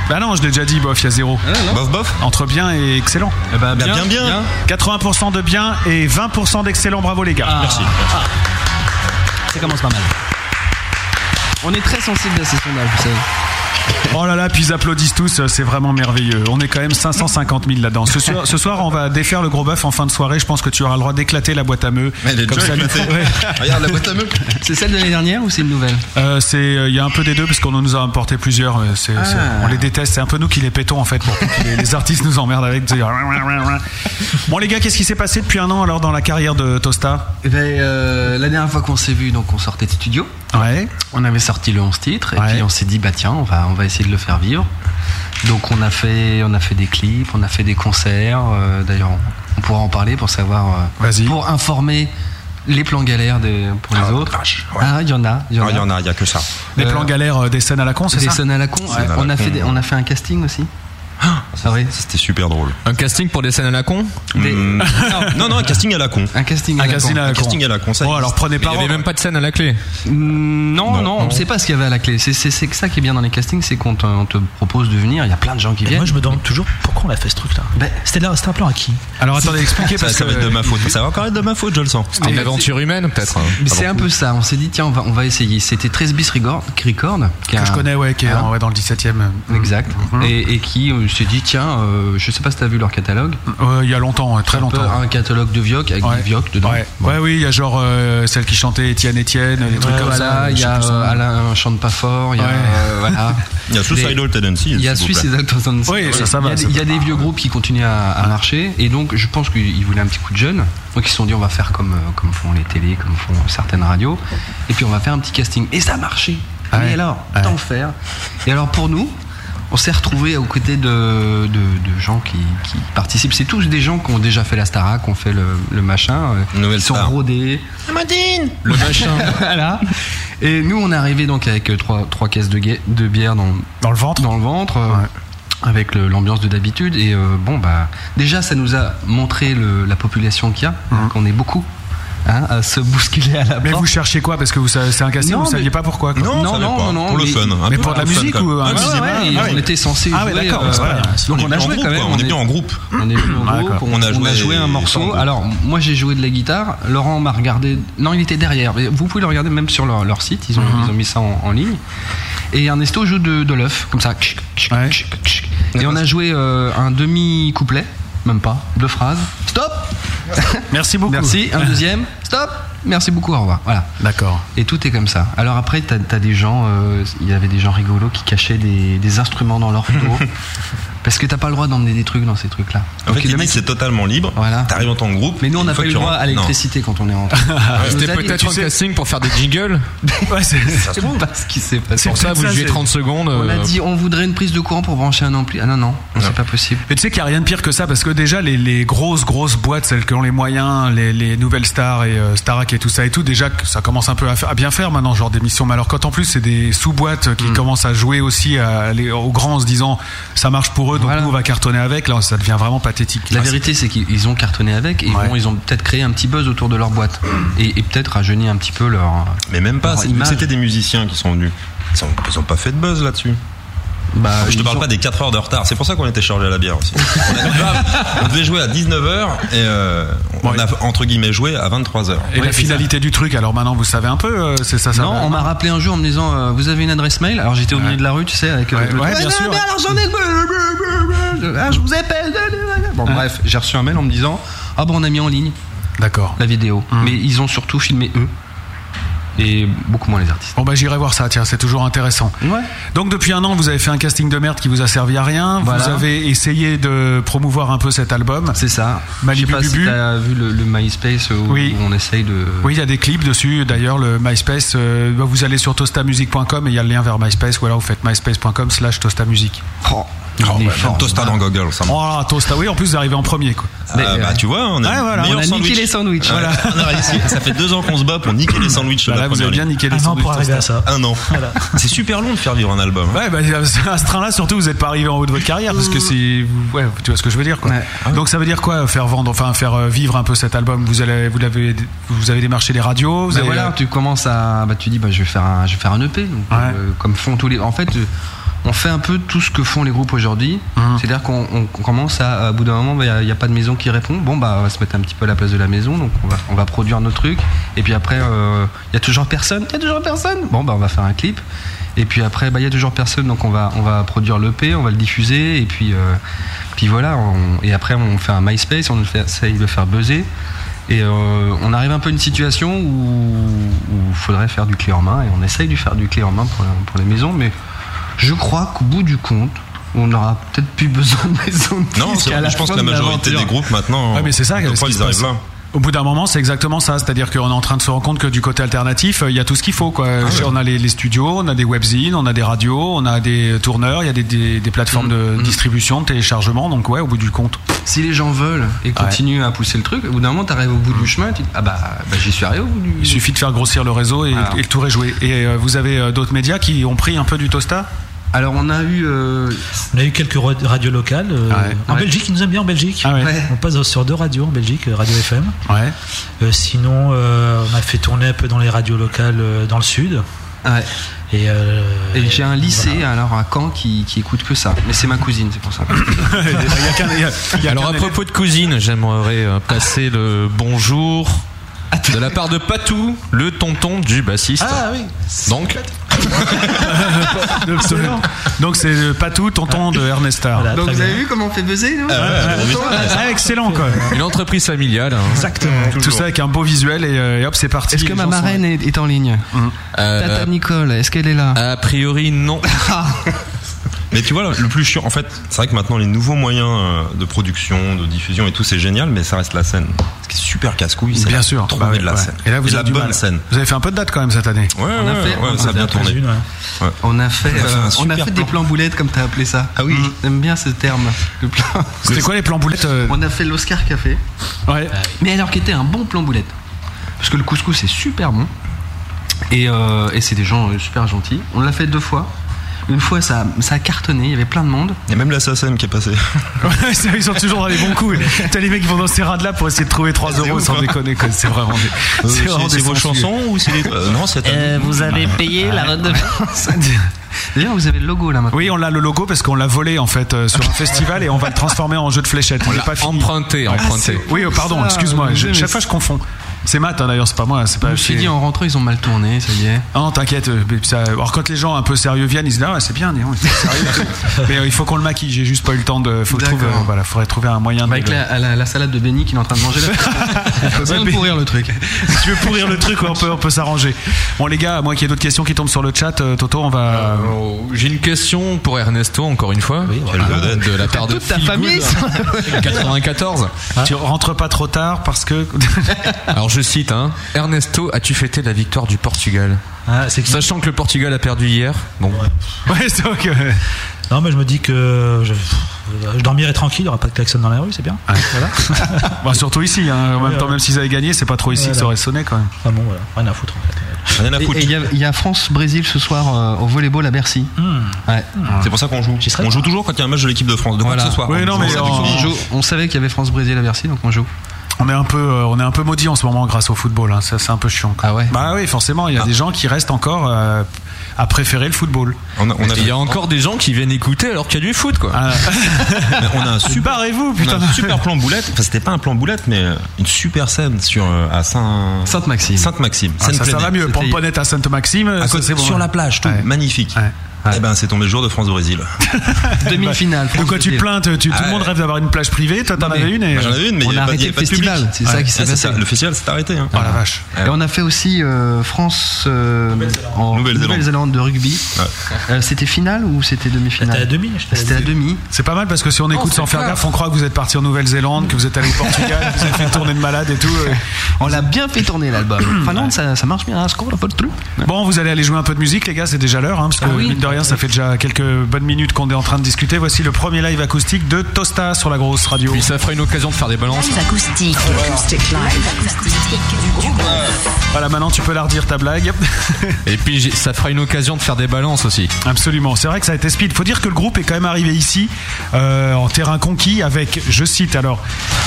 Bah non, je l'ai déjà dit, bof, il y a zéro. Bof, bof Entre bien et excellent. Eh ben, Bien, bien, bien. 80% de bien et 20% d'excellent. Bravo les gars. Merci. Ça commence pas mal. On est très sensible à ces sondages, vous savez. Oh là là, puis ils applaudissent tous, c'est vraiment merveilleux. On est quand même 550 000 là-dedans. Ce soir, ce soir, on va défaire le gros bœuf en fin de soirée. Je pense que tu auras le droit d'éclater la boîte à meux. Elle est Comme déjà ça, éclatée. Ouais. Regarde la boîte à meux. C'est celle de l'année dernière ou c'est une nouvelle? Euh, c'est, euh, il y a un peu des deux parce qu'on nous a apporté plusieurs. euh, c'est- c'est- Ah. on les déteste. C'est un peu nous qui les pétons en fait pour que les, les artistes nous emmerdent avec. Bon les gars, qu'est-ce qui s'est passé depuis un an alors dans la carrière de Tosta? Eh ben, euh, La dernière fois qu'on s'est vu, donc on sortait de studio. Ouais. On avait sorti le 11 titres et Ouais. puis on s'est dit bah tiens on va on va essayer de le faire vivre. Donc on a fait on a fait des clips, on a fait des concerts. euh, D'ailleurs on, pourra en parler pour savoir euh, Vas-y. pour informer les plans galères des, pour les Ah, autres. vache, ouais. Ah il y en a il y en Ah, a. Il y en a, il y a que ça. Des Euh, plans galères, euh, des scènes à la con, c'est Des ça scènes à la con. Scènes à on la a con. fait des- on a fait un casting aussi. Ah oui. C'était super drôle. Un casting pour des scènes à la con Hmm. non, non, un casting à la con. Un casting à Un la casting con. à la Un con. casting à la con. ça Bon, alors existe. prenez Il n'y pas. avait même pas de scène à la clé. Mm, Non, non, on ne sait pas ce qu'il y avait à la clé. C'est c'est- c'est ça qui est bien dans les castings, c'est qu'on te, on te propose de venir, il y a plein de gens qui Et viennent. moi, je me demande toujours pourquoi on a fait ce truc-là. Ben, C'était là, c'était un plan à qui Alors attendez, expliquez Ça, parce ça va être de que. ma faute. Ça va encore être de ma faute, je le sens. C'était une aventure humaine, peut-être. Mais c'est un peu ça, on s'est dit tiens on va, on va essayer. C'était 13 bis record, record qui est Que je un- connais, ouais, qui est Hein ouais, dans le 17 e Exact. et, et qui euh, s'est dit tiens, euh, je sais pas si t'as vu leur catalogue. il y a longtemps, très Un peu longtemps. un catalogue de Vioc avec Ouais. des Vioc dedans. Ouais. ouais, oui, il y a genre euh, celle qui chantait Étienne Étienne, des trucs comme voilà, ça. il je y a euh, Alain chante pas fort, il y a euh, voilà. Il y a Suicidal Tendencies, Il y a. Suicidal Tendencies. Oui, ça, ça Il y va, a, il y a des vieux groupes qui continuent à, à marcher et donc je pense qu'ils voulaient un petit coup de jeune. Donc ils se sont dit on va faire comme comme font les télés, comme font certaines radios et puis on va faire un petit casting et ça a marché. Ah ouais. Et alors, Ouais. tant faire. Et alors pour nous, on s'est retrouvés aux côtés de, de, de gens qui, qui participent. C'est tous des gens qui ont déjà fait la Starac, qui ont fait le, le machin, euh, Nouvelle qui sont star. rodés. Amandine Le machin. voilà. Et nous, on est arrivé donc avec euh, trois, trois caisses de, de bière dans, Dans le ventre dans le ventre, euh, Ouais. avec l'ambiance de d'habitude. Et euh, bon, bah, déjà, ça nous a montré le- la population qu'il y a, hein, qu'on est beaucoup. Hein, à se bousculer à la Mais porte. vous cherchiez quoi Parce que vous c'est un casting, Non, vous saviez mais- pas pourquoi quoi. Non, Non, non, pas. non, Pour le mais- fun. un mais peu pour de la musique ou un Ouais, ouais, ouais, on était censé Ah oui, jouer, d'accord, euh, voilà. donc On a joué groupe, quand même. On est bien en groupe. On est en groupe, on, a on joué a joué un morceau. Alors, moi j'ai joué de la guitare. Laurent m'a regardé. Non, il était derrière. Vous pouvez le regarder même sur leur, leur site. Ils ont, Mhm. ils ont mis ça en, en ligne. Et Ernesto joue de, de l'œuf, comme ça. Ouais. Et on a joué euh, un demi-couplet, même pas, deux phrases. Stop Merci beaucoup. Merci. Un deuxième. Stop Merci beaucoup, au revoir. Voilà. D'accord. Et tout est comme ça. Alors après, t'as as des gens, euh, il y avait des gens rigolos qui cachaient des, des instruments dans leur dos. parce que t'as pas le droit d'emmener des trucs dans ces trucs-là. En Donc, fait, le mec- c'est totalement libre. Voilà. T'arrives en tant que groupe. mais nous, on n'a pas eu le droit à l'électricité quand on est rentré. C'était peut-être tu un sais- casting pour faire des jingles. Ouais, c'est- C'est pas ce qui s'est passé. Pour ça, vous c'est- 30 secondes. On a euh, dit, on voudrait une prise de courant pour brancher un ampli. Ah non, non, c'est pas possible. Mais tu sais qu'il n'y a rien de pire que ça parce que déjà les, les grosses grosses boîtes, celles qui ont les moyens, les, les nouvelles stars et euh, Starac et tout ça et tout, déjà ça commence un peu à, faire- à bien faire maintenant ce genre d'émission. Mais alors quand en plus c'est des sous-boîtes Hmm. qui commencent à jouer aussi à aller aux grands en se disant ça marche pour eux donc Voilà. nous on va cartonner avec, là ça devient vraiment pathétique. La vérité, c'est qu'ils ont cartonné avec et Ouais. bon, ils ont peut-être créé un petit buzz autour de leur boîte et, et peut-être rajeuni un petit peu leur. Mais même pas. C'était des musiciens qui sont venus. Ils ont, ils ont pas fait de buzz là-dessus. Bah, Je te parle pas des 4 heures de retard. C'est pour ça qu'on était chargé à la bière aussi. On, devait jouer à 19h et euh, on Ouais. a entre guillemets joué à 23h. Et la finalité du truc, alors maintenant vous savez un peu, euh, c'est ça, ça Non, va on m'a rappelé un jour en me disant euh, Vous avez une adresse mail? Alors j'étais au milieu de la rue, tu sais, avec. euh, Ouais, bien non, sûr. mais alors j'en ai. Ah, je vous appelle. Bon, bref, j'ai reçu un mail en me disant Ah, bon, on a mis en ligne D'accord. la vidéo. Hum. Mais ils ont surtout filmé eux. Et beaucoup moins les artistes. Bon bah j'irai voir ça, tiens, c'est toujours intéressant. Ouais. Donc depuis un an, vous avez fait un casting de merde qui vous a servi à rien. Voilà. Vous avez essayé de promouvoir un peu cet album. C'est ça. Malibu je sais pas si Bubu. t'as vu le, le MySpace où, Oui. où on essaye de. Oui, il y a des clips dessus. D'ailleurs, le MySpace, euh, bah, vous allez sur tostamusic.com et il y a le lien vers MySpace. Ou alors vous faites myspace.com slash tostamusic. Oh, Oh, fort. Tosta dans Goggle, ça Oh Tosta, oui, en plus vous arrivez en premier. Quoi. Ah, bah, tu vois, on a, Ouais, voilà. meilleur On a sandwich. niqué les sandwichs. Voilà. Ça fait deux ans qu'on se bat pour niquer les sandwichs. Bah là, vous avez bien niqué les Un an sandwichs pour arriver à Tosta. ça. Un an. C'est super long de faire vivre un album. hein. Ouais, bah, à ce train-là, surtout, vous n'êtes pas arrivé en haut de votre carrière parce que c'est, ouais, tu vois ce que je veux dire, quoi. Ouais. Donc, ça veut dire quoi, faire vendre, enfin, faire euh, vivre un peu cet album? Vous allez, vous l'avez, vous avez démarché les radios, vous Bah avez, voilà, tu commences à, bah tu dis bah je vais faire un, je vais faire un EP, donc, Ouais. euh, comme font tous les. En fait, euh, on fait un peu tout ce que font les groupes aujourd'hui. Mhm. C'est-à-dire qu'on on- on commence à, à bout d'un moment, bah, il n'y a, pas de maison qui répond. Bon bah on va se mettre un petit peu à la place de la maison, donc on va, on va produire notre truc. Et puis après, euh, il y a toujours personne. Il y a toujours personne. Bon bah on va faire un clip. Et puis après, bah il y a toujours personne, donc on va, on va produire l'EP, on va le diffuser, et puis, euh, puis voilà. on- et après on fait un MySpace, on essaye de le faire buzzer. Et euh, on arrive un peu à une situation où il faudrait faire du clé en main et on essaye de faire du clé en main pour, la- pour les maisons, mais je crois qu'au bout du compte, on n'aura peut-être plus besoin de maison de Non, disque c'est à vrai, je pense que la majorité des groupes maintenant. Ouais, mais c'est ça, on qui ils arrivent là. Au bout d'un moment, c'est exactement ça. C'est-à-dire qu'on est en train de se rendre compte que du côté alternatif, il y a tout ce qu'il faut. Quoi. On a les, les studios, on a des webzines, on a des radios, on a des tourneurs, il y a des, des- des plateformes de distribution, de téléchargement. Donc ouais, au bout du compte. Si les gens veulent et continuent à pousser le truc, au bout d'un moment, tu arrives au bout du chemin, tu dis Ah bah, bah, j'y suis arrivé au bout du. Il suffit de faire grossir le réseau et, et le tour est joué. Et euh, vous avez euh, d'autres médias qui ont pris un peu du tosta? Alors on a eu. euh, On a eu quelques ra- radios locales. euh, en Ouais. Belgique, ils nous aiment bien en Belgique. Ah ouais. On passe sur deux radios en Belgique, euh, Radio FM. Ouais. Euh, sinon, euh, on a fait tourner un peu dans les radios locales euh, dans le sud. Ouais. Et, euh, Et j'ai un lycée alors à Caen qui, qui écoute que ça. Mais c'est ma cousine, c'est pour ça. Alors à propos de cousine, j'aimerais passer le bonjour de la part de Patou, le tonton du bassiste. Ah oui. Donc, Donc c'est euh, Patou, tonton de Ernesta. Donc vous avez vu comment on fait buzzer nous Ah, excellent quoi. une entreprise familiale. hein. Exactement. Tout ça avec un beau visuel et, euh, et hop, c'est parti. Est-ce que ma sont- marraine est, en ligne? Euh, Tata Nicole, est-ce qu'elle est là? A priori, non. Mais tu vois, le plus chiant, en fait, c'est vrai que maintenant les nouveaux moyens euh, de production, de diffusion et tout, c'est génial, mais ça reste la scène. Ce qui est super casse-couille, c'est Bien sûr. trouver Bah ouais, de la ouais. scène. Et là, vous avez la du bonne mal. scène. Vous avez fait un peu de date quand même cette année. Ouais, On a ouais, fait- ouais, on ça a bien fait tourné. Une, ouais. Ouais. On a fait, euh, on a super fait des plan. plans boulettes comme t'as appelé ça. Ah oui. J'aime bien ce terme. Le plan. C'était quoi les plans boulettes euh, On a fait l'Oscar Café. Ouais. Mais alors qui était un bon plan boulette. Parce que le couscous c'est super bon. Et, euh, et c'est des gens super gentils. On l'a fait deux fois. Une fois ça, ça a cartonné, il y avait plein de monde. Il y a même la SACEM qui est. Ouais, c'est- ils sont toujours dans les bons coups. T'as les mecs qui vont dans ces rades-là pour essayer de trouver 3 C'est euros sans hein. déconner. C'est vraiment des, Euh, c'est vraiment des vos chansons ou c'est les. Euh, non, c'est Euh, vous avez payé la redevance D'ailleurs vous avez le logo là maintenant. Oui, on a le logo parce qu'on l'a volé en fait euh, sur un festival et on va le transformer en jeu de fléchettes. On On l'a pas fini. emprunté, emprunté. Oui, oh, pardon, ça, excuse-moi. euh, chaque fois je confonds. C'est Matt hein, d'ailleurs, c'est pas moi. C'est pas. Je me suis dit en rentrant ils ont mal tourné, ça y est. Ah non, t'inquiète. euh, ça- Alors quand les gens un peu sérieux viennent, ils se disent ah c'est bien, sérieux. mais euh, il faut qu'on le maquille. J'ai juste pas eu le temps de. Faut que je trouve. D'accord. euh, voilà, faudrait trouver un moyen. de Avec la, la- la salade de Benny qu'il est en train de manger là. Il faut bien le pourrir le truc. si tu veux pourrir le truc, on peut, on peut s'arranger. Bon les gars, qu'il y ait d'autres questions qui tombent sur le chat, euh, Toto, on va. Euh, J'ai une question pour Ernesto, encore une fois. Quelle vedette. De la part de Toute ta famille, Good, 94. Tu rentres pas trop tard parce que. Alors je cite, hein, Ernesto, as-tu fêté la victoire du Portugal Ah, Sachant que le Portugal a perdu hier. Bon, ouais, c'est. Non, mais je me dis que je, je dormirai tranquille, il n'y aura pas de klaxon dans la rue, c'est bien. Voilà. Bah, surtout ici, hein. en même temps, même s'ils avaient gagné, c'est pas trop ici que ça aurait sonné quand même. Ah bon, voilà, rien à foutre en fait. Il y a, il y a France-Brésil ce soir euh, au volleyball à Bercy. Ouais. C'est pour ça qu'on joue. On joue toujours quand il y a un match de l'équipe de France. De quoi Voilà. que ce soit. Oui, non, mais On joue- on savait qu'il y avait France-Brésil à Bercy, donc on joue. On est un peu, euh, on est un peu maudit en ce moment grâce au football. Hein. Ça, c'est un peu chiant. quoi. Ah ouais Bah oui, forcément, il y a des gens qui restent encore euh, à préférer le football. On a, on a- il y a encore des gens qui viennent écouter alors qu'il y a du foot, quoi. Ah, on a un super. On a putain. un super plan boulette. Enfin, c'était pas un plan boulette, mais euh, une super scène sur euh, à Saint Sainte-Maxime. Sainte-Maxime. Ah, ça, ça va mieux. C'était- Pomponette à côté- c'est bon. sur la plage, tout Ouais. magnifique. Ouais. Eh ben, c'est tombé le jour de France-Brésil. Demi-finale. De quoi tu te plains tu, Tout Ah le monde ouais. rêve d'avoir une plage privée. Toi, t'en avais une et. J'en avais une, mais On il y a avait pas- il y arrêté le pas de public. festival, c'est ça qui s'est Ah, passé. ça. Le festival s'est arrêté. hein. Oh la vache. Et on a fait aussi euh, France euh, en Nouvelle-Zélande. De rugby. Euh, c'était finale ou c'était demi-finale C'était à demi, C'était à demi. C'est pas mal parce que si on écoute sans faire gaffe, on croit que vous êtes parti en Nouvelle-Zélande, que vous êtes allé au Portugal, que vous avez fait une tournée de malade et tout. On l'a bien fait tourner l'album. Finlande, ça, ça marche bien. hein. Bon, vous allez aller jouer un peu de musique, les gars, c'est déjà l'heure, hein, parce que Ça fait déjà quelques bonnes minutes qu'on est en train de discuter. Voici le premier live acoustique de Tosta sur la grosse radio. Puis ça fera une occasion de faire des balances. Live acoustique. Voilà, maintenant tu peux la redire ta blague. Et puis ça fera une occasion de faire des balances aussi. Absolument, c'est vrai que ça a été speed. Faut dire que le groupe est quand même arrivé ici euh, en terrain conquis avec, je cite alors,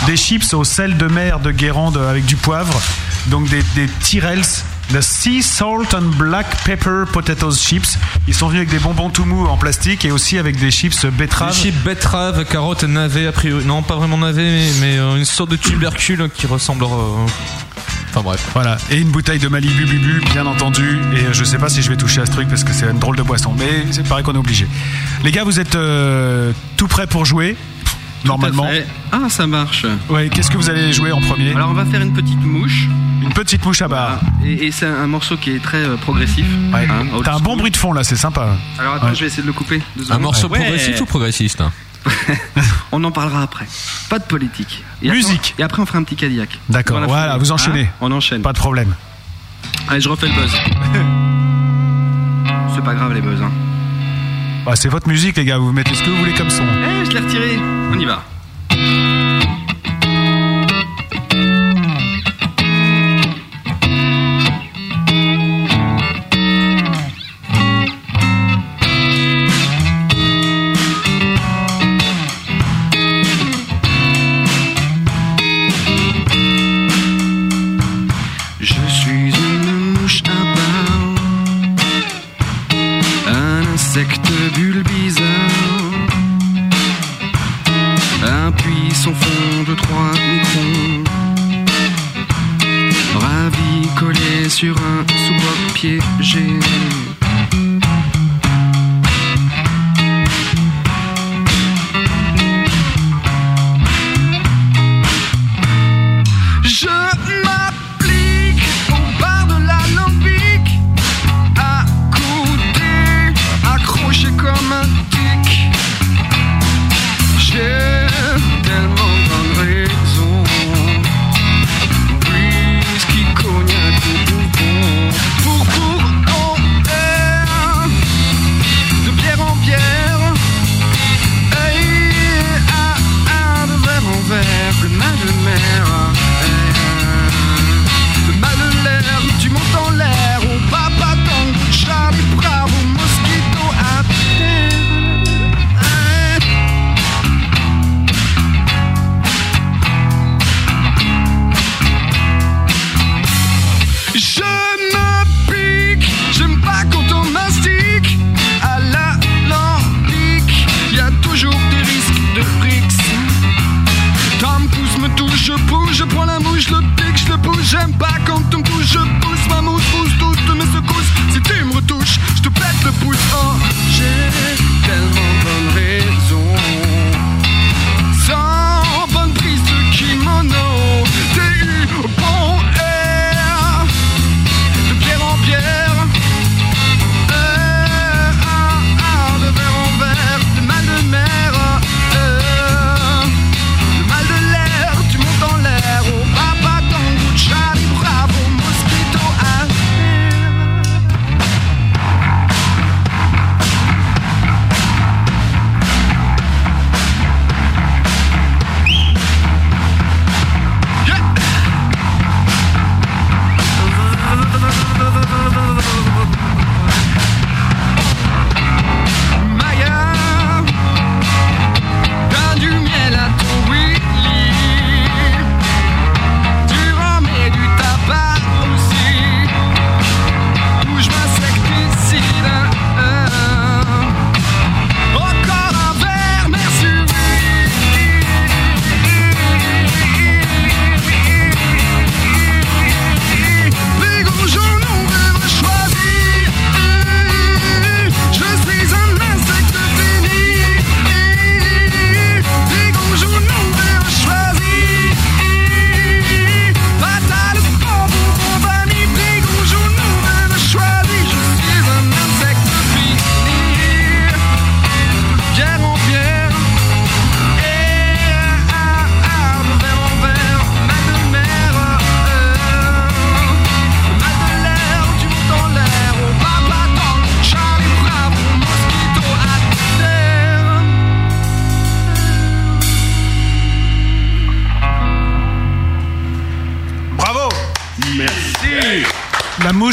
des chips au sel de mer de Guérande avec du poivre, donc des, des Tyrells, the Sea Salt and Black Pepper Potatoes Chips. Ils sont venus avec des bonbons tout mous en plastique et aussi avec des chips betteraves. Des chips betterave, carotte, navet, a priori. Non, pas vraiment navet, mais, mais, euh, une sorte de tubercule qui ressemble. euh, Enfin bref. Voilà, et une bouteille de Malibu Bubu, bien entendu. Et euh, je sais pas si je vais toucher à ce truc parce que c'est une drôle de boisson, mais c'est pareil qu'on est obligé. Les gars, vous êtes euh, tout prêts pour jouer? Normalement. Tout à fait. Ah, ça marche. Ouais, qu'est-ce que vous allez jouer en premier Alors on va faire une petite mouche. Une petite mouche à barre. Et, et c'est un morceau qui est très euh, progressif. Ouais. Hein, old T'as un bon bruit de fond là, c'est sympa. Alors attends, Ouais. je vais essayer de le couper. Deux Un secondes. morceau Ouais. progressif ou progressiste hein On en parlera après. Pas de politique. Et Musique. Après, et après on fera un petit Cadillac. D'accord, Dans la voilà, foulée. vous enchaînez. Hein on enchaîne. Pas de problème. Allez, je refais le buzz. C'est pas grave les buzz. Hein. Bah, c'est votre musique, les gars, vous mettez ce que vous voulez comme son. Eh, je l'ai retiré. On y va. j'ai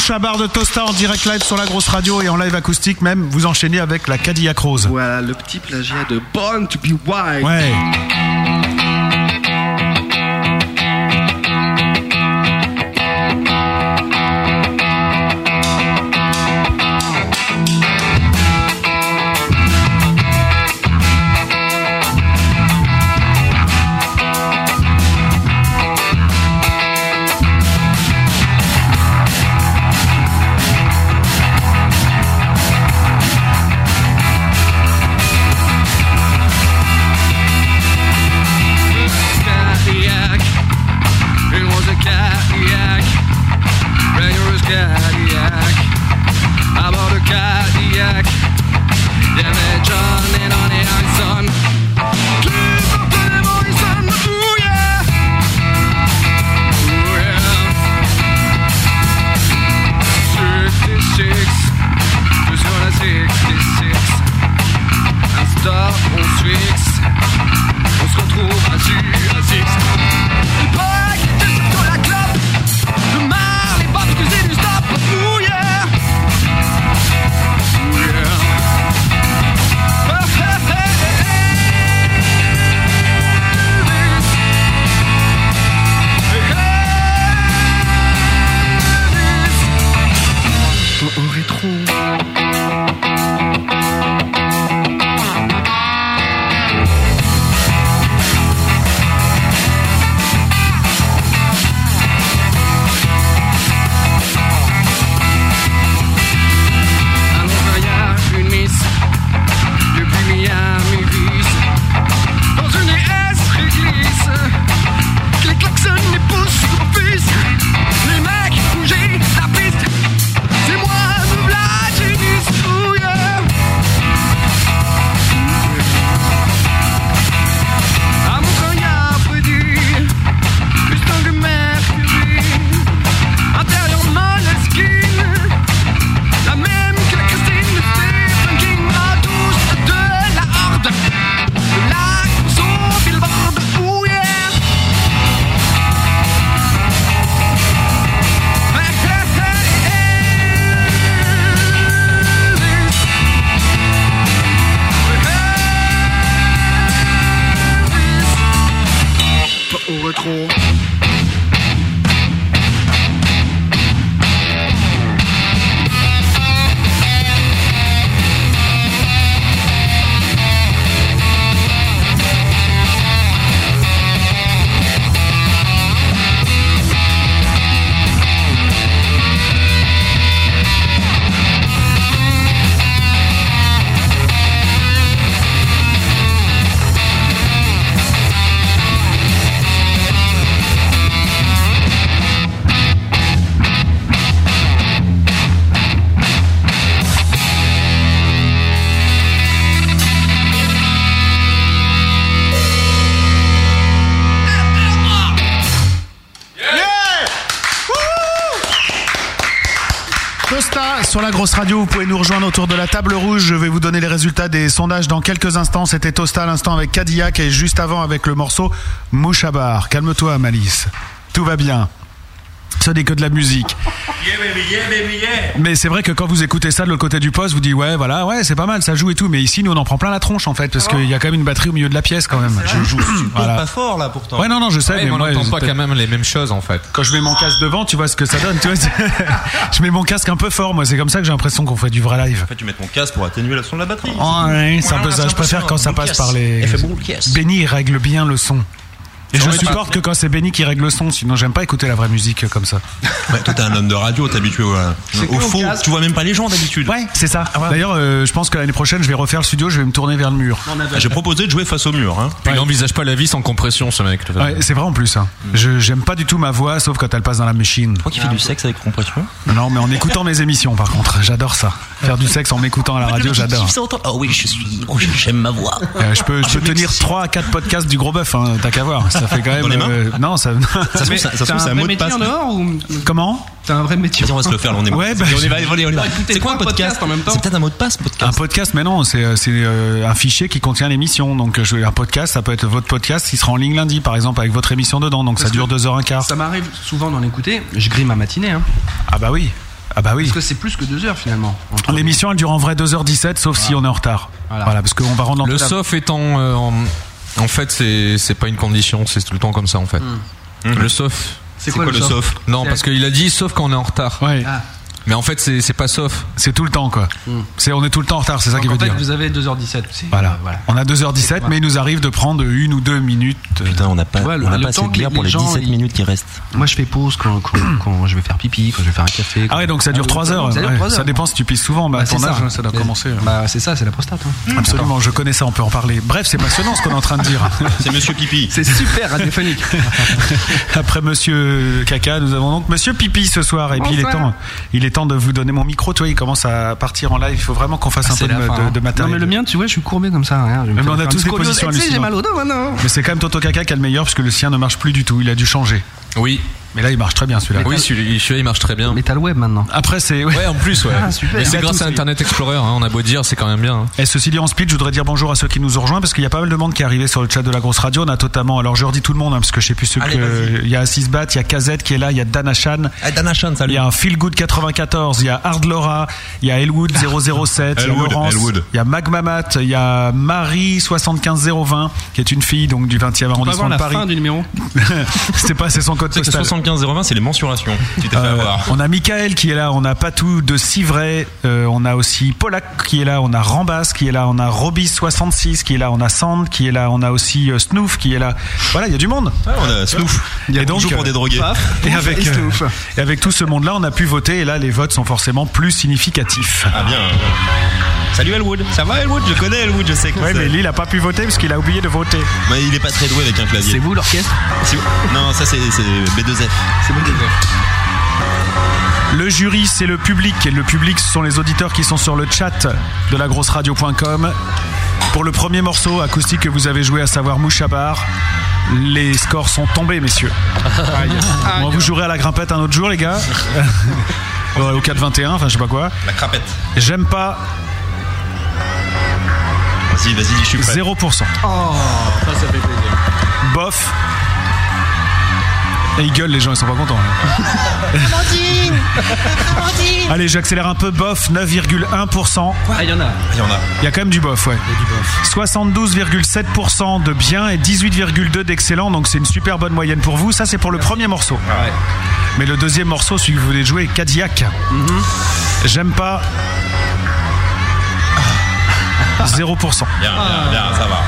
touche à barre de Tosta en direct live sur la grosse radio et en live acoustique même. Vous enchaînez avec la Cadillac Rose. Voilà, le petit plagiat de Born to be Wild. Ouais. Vous pouvez nous rejoindre autour de la table rouge. Je vais vous donner les résultats des sondages dans quelques instants. C'était Tosta à l'instant avec Cadillac et juste avant avec le morceau Mouchabar. Calme-toi, Malice. Tout va bien. Ce n'est que de la musique. Mais c'est vrai que quand vous écoutez ça de l'autre côté du poste, vous dites ouais, voilà, ouais, c'est pas mal, ça joue et tout. Mais ici, nous, on en prend plein la tronche en fait, parce qu'il y a quand même une batterie au milieu de la pièce quand même. Je joue Voilà. pas fort là pourtant. Ouais, non, non, je sais, Ouais, mais mais on moi, n'entend pas quand même les mêmes choses en fait. Quand je mets mon casque devant, tu vois ce que ça donne. Tu vois, je mets mon casque un peu fort, moi. C'est comme ça que j'ai l'impression qu'on fait du vrai live. En fait, tu mets ton casque pour atténuer le son de la batterie. Ouais, c'est un peu ça. Je préfère quand ça passe par les. Benny il règle bien le son. Et je supporte que quand c'est Benny qui règle le son, sinon j'aime pas écouter la vraie musique comme ça. Ouais, toi, t'es un homme de radio, t'es habitué au, au faux. Tu vois même pas les gens d'habitude. Ouais, c'est ça. D'ailleurs, euh, je pense que l'année prochaine, je vais refaire le studio, je vais me tourner vers le mur. J'ai proposé de jouer face au mur. Hein. Il n'envisage pas la vie sans compression, ce mec. Ouais, c'est vrai en plus. hein. Je j'aime pas du tout ma voix, sauf quand elle passe dans la machine. Toi qui fais du sexe avec compression Non, mais en écoutant mes émissions, par contre, j'adore ça. Faire du sexe en m'écoutant à la radio, j'adore. Oh oui, je suis. Oh, j'aime ma voix. Euh, je peux, je peux tenir 3 à 4 podcasts du gros bœuf, hein, t'as qu'à voir. Ça fait quand même. Dans les mains euh, non, ça. Ça se trouve, ça- ça c'est un mot de passe. en dehors ou Comment? T'as un vrai métier Vas-y, on va se le faire, là, on est Ouais, bah, on y va, on y va. C'est quoi un podcast en même temps C'est peut-être un mot de passe, podcast. Un podcast, mais non, c'est euh, c'est, euh, un fichier qui contient l'émission. Donc, un podcast, ça peut être votre podcast qui sera en ligne lundi, par exemple, avec votre émission dedans. Donc, ça dure que 2h15. Ça m'arrive souvent d'en écouter. Je grille ma matinée. Hein. Ah, bah oui. Ah, bah oui. Parce que c'est plus que deux heures finalement. L'émission, elle dure en vrai 2h17, sauf si on est en retard. Voilà, Voilà. parce qu'on va rendre Le sauf étant. euh, en, en fait, c'est c'est pas une condition, c'est tout le temps comme ça en fait. Le sauf. C'est quoi, le sauf Non, parce qu'il a dit sauf quand on est en retard. Ouais. Ah. Mais en fait, c'est c'est pas sauf. C'est tout le temps, quoi. C'est, on est tout le temps en retard, c'est ça Donc, qui veut fait, dire. vous avez 2h17. c'est- Voilà. voilà. On a 2h17, mais il nous arrive de prendre une ou deux minutes. euh, Putain, on n'a pas, Ouais, le- on n'a le pas assez de bière pour les les gens, 17 ils- minutes qui restent. Moi, je fais pause quand, quand, quand je vais faire pipi, quand je vais faire un café. Ah ouais, donc ça dure 3 heures. Ça dépend si tu pisses souvent. Bah, Bah, ton âge, ça. ça doit commencer. Bah, c'est ça, c'est la prostate. hein. Absolument, je connais ça, on peut en parler. Bref, c'est passionnant ce qu'on est en train de dire. C'est Monsieur Pipi. C'est super radiophonique. Après Monsieur Caca, nous avons donc Monsieur Pipi ce soir. Et puis il est temps, il est temps de vous donner mon micro. Tu vois, il commence à partir en live. Il faut vraiment qu'on fasse un peu C'est de, la fin, de- hein. de matériel. Non, mais le mien, tu vois, je suis courbé comme ça. hein. Je vais me Mais faire on a tous des positions Eh, J'ai mal au dos maintenant. Mais c'est quand même Toto Caca qui est le meilleur parce que le sien ne marche plus du tout. Il a dû changer. Oui. Mais là, il marche très bien celui-là. Oui, celui-là, il marche très bien. Metal Web maintenant. Après, c'est. Ouais. ouais. en plus, ouais. Ah, c'est grâce à Internet Explorer, hein, on a beau dire, c'est quand même bien. Et ceci dit, en split, je voudrais dire bonjour à ceux qui nous ont rejoints parce qu'il y a pas mal de monde qui est arrivé sur le chat de la grosse radio. On a totalement. Alors, je redis tout le monde, hein, parce que je sais plus ce que. Il y a Assis Bat, il y a Kazette qui est là, il y a Danachan. Ah, salut. Il y a Feel Good 94, il y a Hard Laura, il y a Elwood 007, il y a Laurence, Elwood. il y a Magmamat, il y a Marie 75020, qui est une fille donc du 20e arrondissement de Paris. C'est pas, c'est son code postal. 020, c'est les mensurations. Euh, on a Michael qui est là, on a Patou de Civray, euh, on a aussi Polak qui est là, on a Rambas qui est là, on a Robis66 qui est là, on a Sand qui est là, on a aussi euh, Snoof qui est là. Voilà, il y a du monde. Ah, on a Snoof. Il y a et donc, joue pour euh, des drogués. et, avec, tout ce monde-là, on a pu voter et là, les votes sont forcément plus significatifs. Ah bien. Salut Elwood, ça va Elwood? Je connais Elwood, je sais que. Ouais, mais lui, il a pas pu voter parce qu'il a oublié de voter. Il est pas très doué avec un clavier. C'est vous l'orchestre? Non, ça c'est B2F. C'est vous Le jury, c'est le public. Et le public, ce sont les auditeurs qui sont sur le chat de lagrosseradio.com. Pour le premier morceau acoustique que vous avez joué, à savoir Mouchabar, les scores sont tombés, messieurs. Bon, vous jouerez à la grimpette un autre jour, les gars. Au 4-21, enfin, je sais pas quoi. La crapette. J'aime pas Vas-y, vas-y, je suis prêt. 0%. Oh, ça, ça fait plaisir. Bof. Et ils gueulent, les gens, ils sont pas contents. Amandine Amandine Allez, j'accélère un peu. Bof, 9,1%. Ah, il y en a. Il y en a. Il y a quand même du bof, ouais. 72,7% de bien et 18,2% d'excellent. Donc c'est une super bonne moyenne pour vous. Ça, c'est pour le premier morceau. Mais le deuxième morceau, celui que vous venez de jouer, est Cadillac. J'aime pas. 0%. Bien, bien, bien, ça va.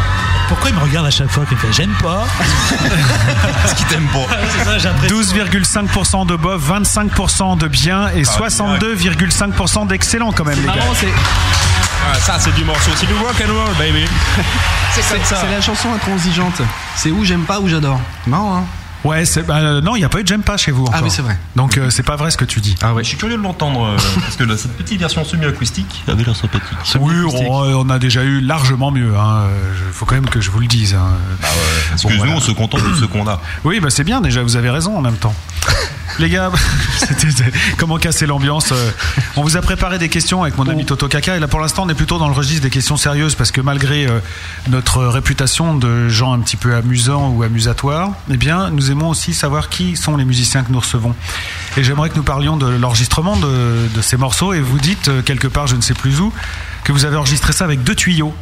Pourquoi il me regarde à chaque fois qu'il me fait j'aime pas Parce qu'il t'aime pas. C'est ça, j'ai l'impression. 12,5% de bof, 25% de bien et 62,5% d'excellent quand même, les gars. Marrant, Ah, ça, c'est du morceau. C'est du rock and roll, baby. c'est c'est la chanson intransigeante. C'est où j'aime pas ou j'adore. Marrant, hein Ouais, c'est- bah, euh, non, il n'y a pas eu de J'aime pas chez vous. Ah encore. oui, c'est vrai. Donc euh, c'est pas vrai ce que tu dis. Ah ouais. Je suis curieux de l'entendre euh, parce que là, cette petite version semi-acoustique avait l'air sympathique. Oui, on, on a déjà eu largement mieux. Il faut quand même que je vous le dise. hein. Bah ouais, Excuse-nous, voilà. on se contente de ce qu'on a. Oui, bah c'est bien déjà, vous avez raison en même temps. Les gars, comment casser l'ambiance euh, On vous a préparé des questions avec mon ami Toto Kaka et là pour l'instant on est plutôt dans le registre des questions sérieuses parce que malgré euh, notre réputation de gens un petit peu amusants ou amusatoires, eh bien nous aimons aussi savoir qui sont les musiciens que nous recevons. Et j'aimerais que nous parlions de l'enregistrement de, de ces morceaux et vous dites euh, quelque part, je ne sais plus où, que vous avez enregistré ça avec deux tuyaux.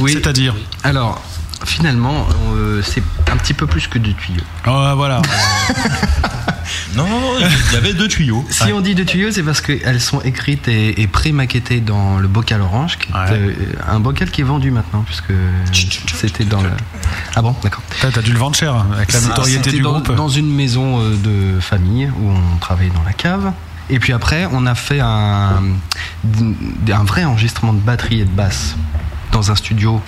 Oui. C'est-à-dire Alors, finalement, euh, c'est un petit peu plus que deux tuyaux. Oh, voilà. Non, non, non, il y avait deux tuyaux. Si on dit deux tuyaux, c'est parce qu'elles sont écrites et, et pré-maquettées dans le bocal orange, qui est euh, un bocal qui est vendu maintenant, puisque c'était dans le. Ah bon, d'accord. T'as t'as dû le vendre cher avec la notoriété c'était du dans, groupe. Dans une maison euh, de famille où on travaillait dans la cave. Et puis après, on a fait un, un vrai enregistrement de batterie et de basse dans un studio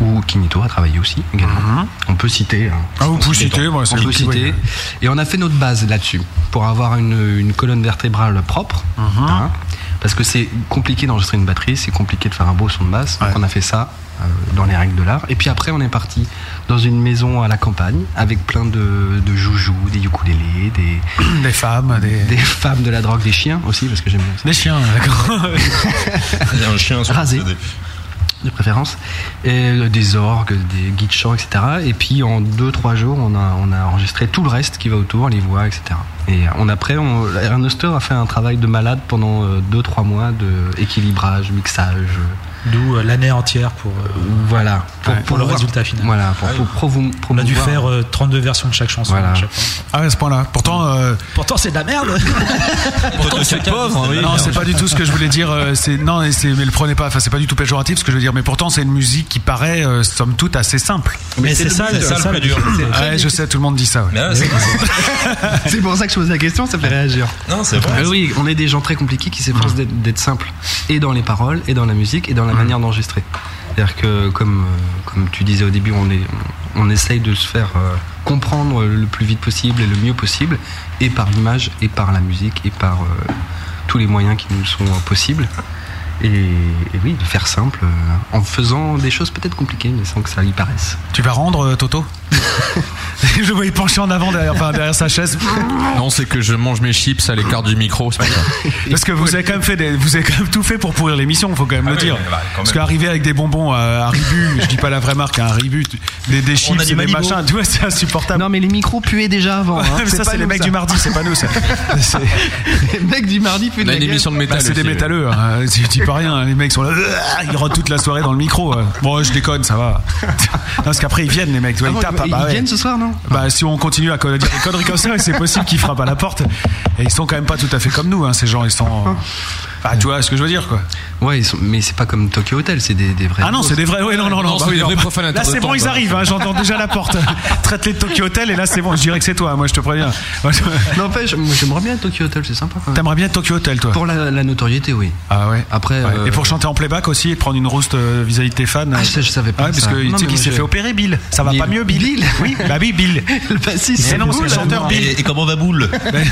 où Kinito a travaillé aussi également. On peut citer. hein. Ah, vous pouvez citer, moi, c'est On peut citer. oui. Et on a fait notre base là-dessus pour avoir une, une colonne vertébrale propre. Mhm. hein, parce que c'est compliqué d'enregistrer une batterie, c'est compliqué de faire un beau son de basse. Donc on a fait ça euh, dans les règles de l'art. Et puis après, on est parti dans une maison à la campagne avec plein de, de joujoux, des ukulélés, des, des femmes, des... des femmes de la drogue, des chiens aussi, parce que j'aime bien ça. Des chiens, d'accord. Il y a un chien sur le Rasé. De préférence, et euh, des orgues, des guides chants, etc. Et puis en 2-3 jours, on a, on a enregistré tout le reste qui va autour, les voix, etc. Et on après, on, Ernest a fait un travail de malade pendant 2-3 mois de équilibrage, mixage. D'où euh, l'année entière pour, euh, Voilà. pour, pour le résultat final. Voilà, pour, pour promou- On a dû faire euh, 32 versions de chaque chanson. Voilà. Ah, à ce point-là. Pourtant, euh, Pourtant, c'est de la merde. Pourtant, c'est pauvre, oui. non, c'est pas du tout ce que je voulais dire. euh, C'est non, mais le prenez pas. Enfin, c'est pas du tout péjoratif ce que je veux dire. Mais pourtant, c'est une musique qui paraît, euh, somme toute, assez simple. Mais c'est ça, c'est ça ça le dur. Ouais, je sais, tout le monde dit ça. là, c'est- pour ça que je pose la question, ça fait réagir. Non, c'est vrai. Euh, oui, on est des gens très compliqués qui s'efforcent d'être d'être simples, et dans les paroles, et dans la musique, et dans la manière d'enregistrer. C'est-à-dire que, comme, euh, comme tu disais au début, on, est, on essaye de se faire euh, comprendre le plus vite possible et le mieux possible, et par l'image, et par la musique, et par euh, tous les moyens qui nous sont possibles. Et, et oui, de faire simple, en faisant des choses peut-être compliquées, mais sans que ça y paraisse. Tu vas rendre Toto? Je le voyais pencher en avant derrière, enfin, derrière sa chaise. Non, c'est que je mange mes chips à l'écart du micro. c'est pas ça. Parce que vous avez quand même fait, des- vous avez quand même tout fait pour pourrir l'émission, faut quand même Ah le oui, dire. bah, quand Parce qu'arriver avec des bonbons à Haribu, je dis pas la vraie marque, un Haribu, des, des chips, des machins, tu vois, c'est insupportable. Non, mais les micros puaient déjà avant. hein. Mais ça, c'est les mecs ça. du mardi, c'est pas nous. ça. Les mecs du mardi puent On de une émission métal. Bah, c'est des métalleux, hein. tu dis pas rien, les mecs sont là, ils rodent toute la soirée dans le micro. Bon, je déconne, ça va. Non, parce qu'après ils viennent, les mecs, tu vois, Ah ils bon, tapent. Ils bah, ouais. viennent ce soir, non Bah, si on continue à dire des conneries comme ça, c'est possible qu'ils frappent à la porte. Et ils sont quand même pas tout à fait comme nous, hein, ces gens, ils sont. Ah, tu vois ce que je veux dire, quoi. Ouais, ils sont- mais c'est pas comme Tokyo Hotel, c'est des, des vrais. Ah non, c'est des vrais. Oui, non, non, non. Non, bah c'est oui, des non. vrais profanateurs Là, c'est bon, temps, ils arrivent. hein, J'entends déjà la porte. Traite-les de Tokyo Hotel, et là, c'est bon. Je dirais que c'est toi. Moi, je te préviens. Je- N'empêche, j'aimerais bien Tokyo Hotel, c'est sympa quand même. T'aimerais bien Tokyo Hotel, toi Pour la, la notoriété, oui. Ah ouais. Après. Ouais. euh, Et pour chanter en playback aussi et prendre une rouste euh, vis-à-vis de tes fans. Ah, ça, je savais pas Ouais, parce ça. que tu Non, sais mais qu'il s'est fait opérer, Bill. Ça va Bill. pas mieux, Bill. Bill Oui, bah oui, Bill. le bassiste. Mais non, c'est le chanteur. Bill. Et, comment va Boule Ben,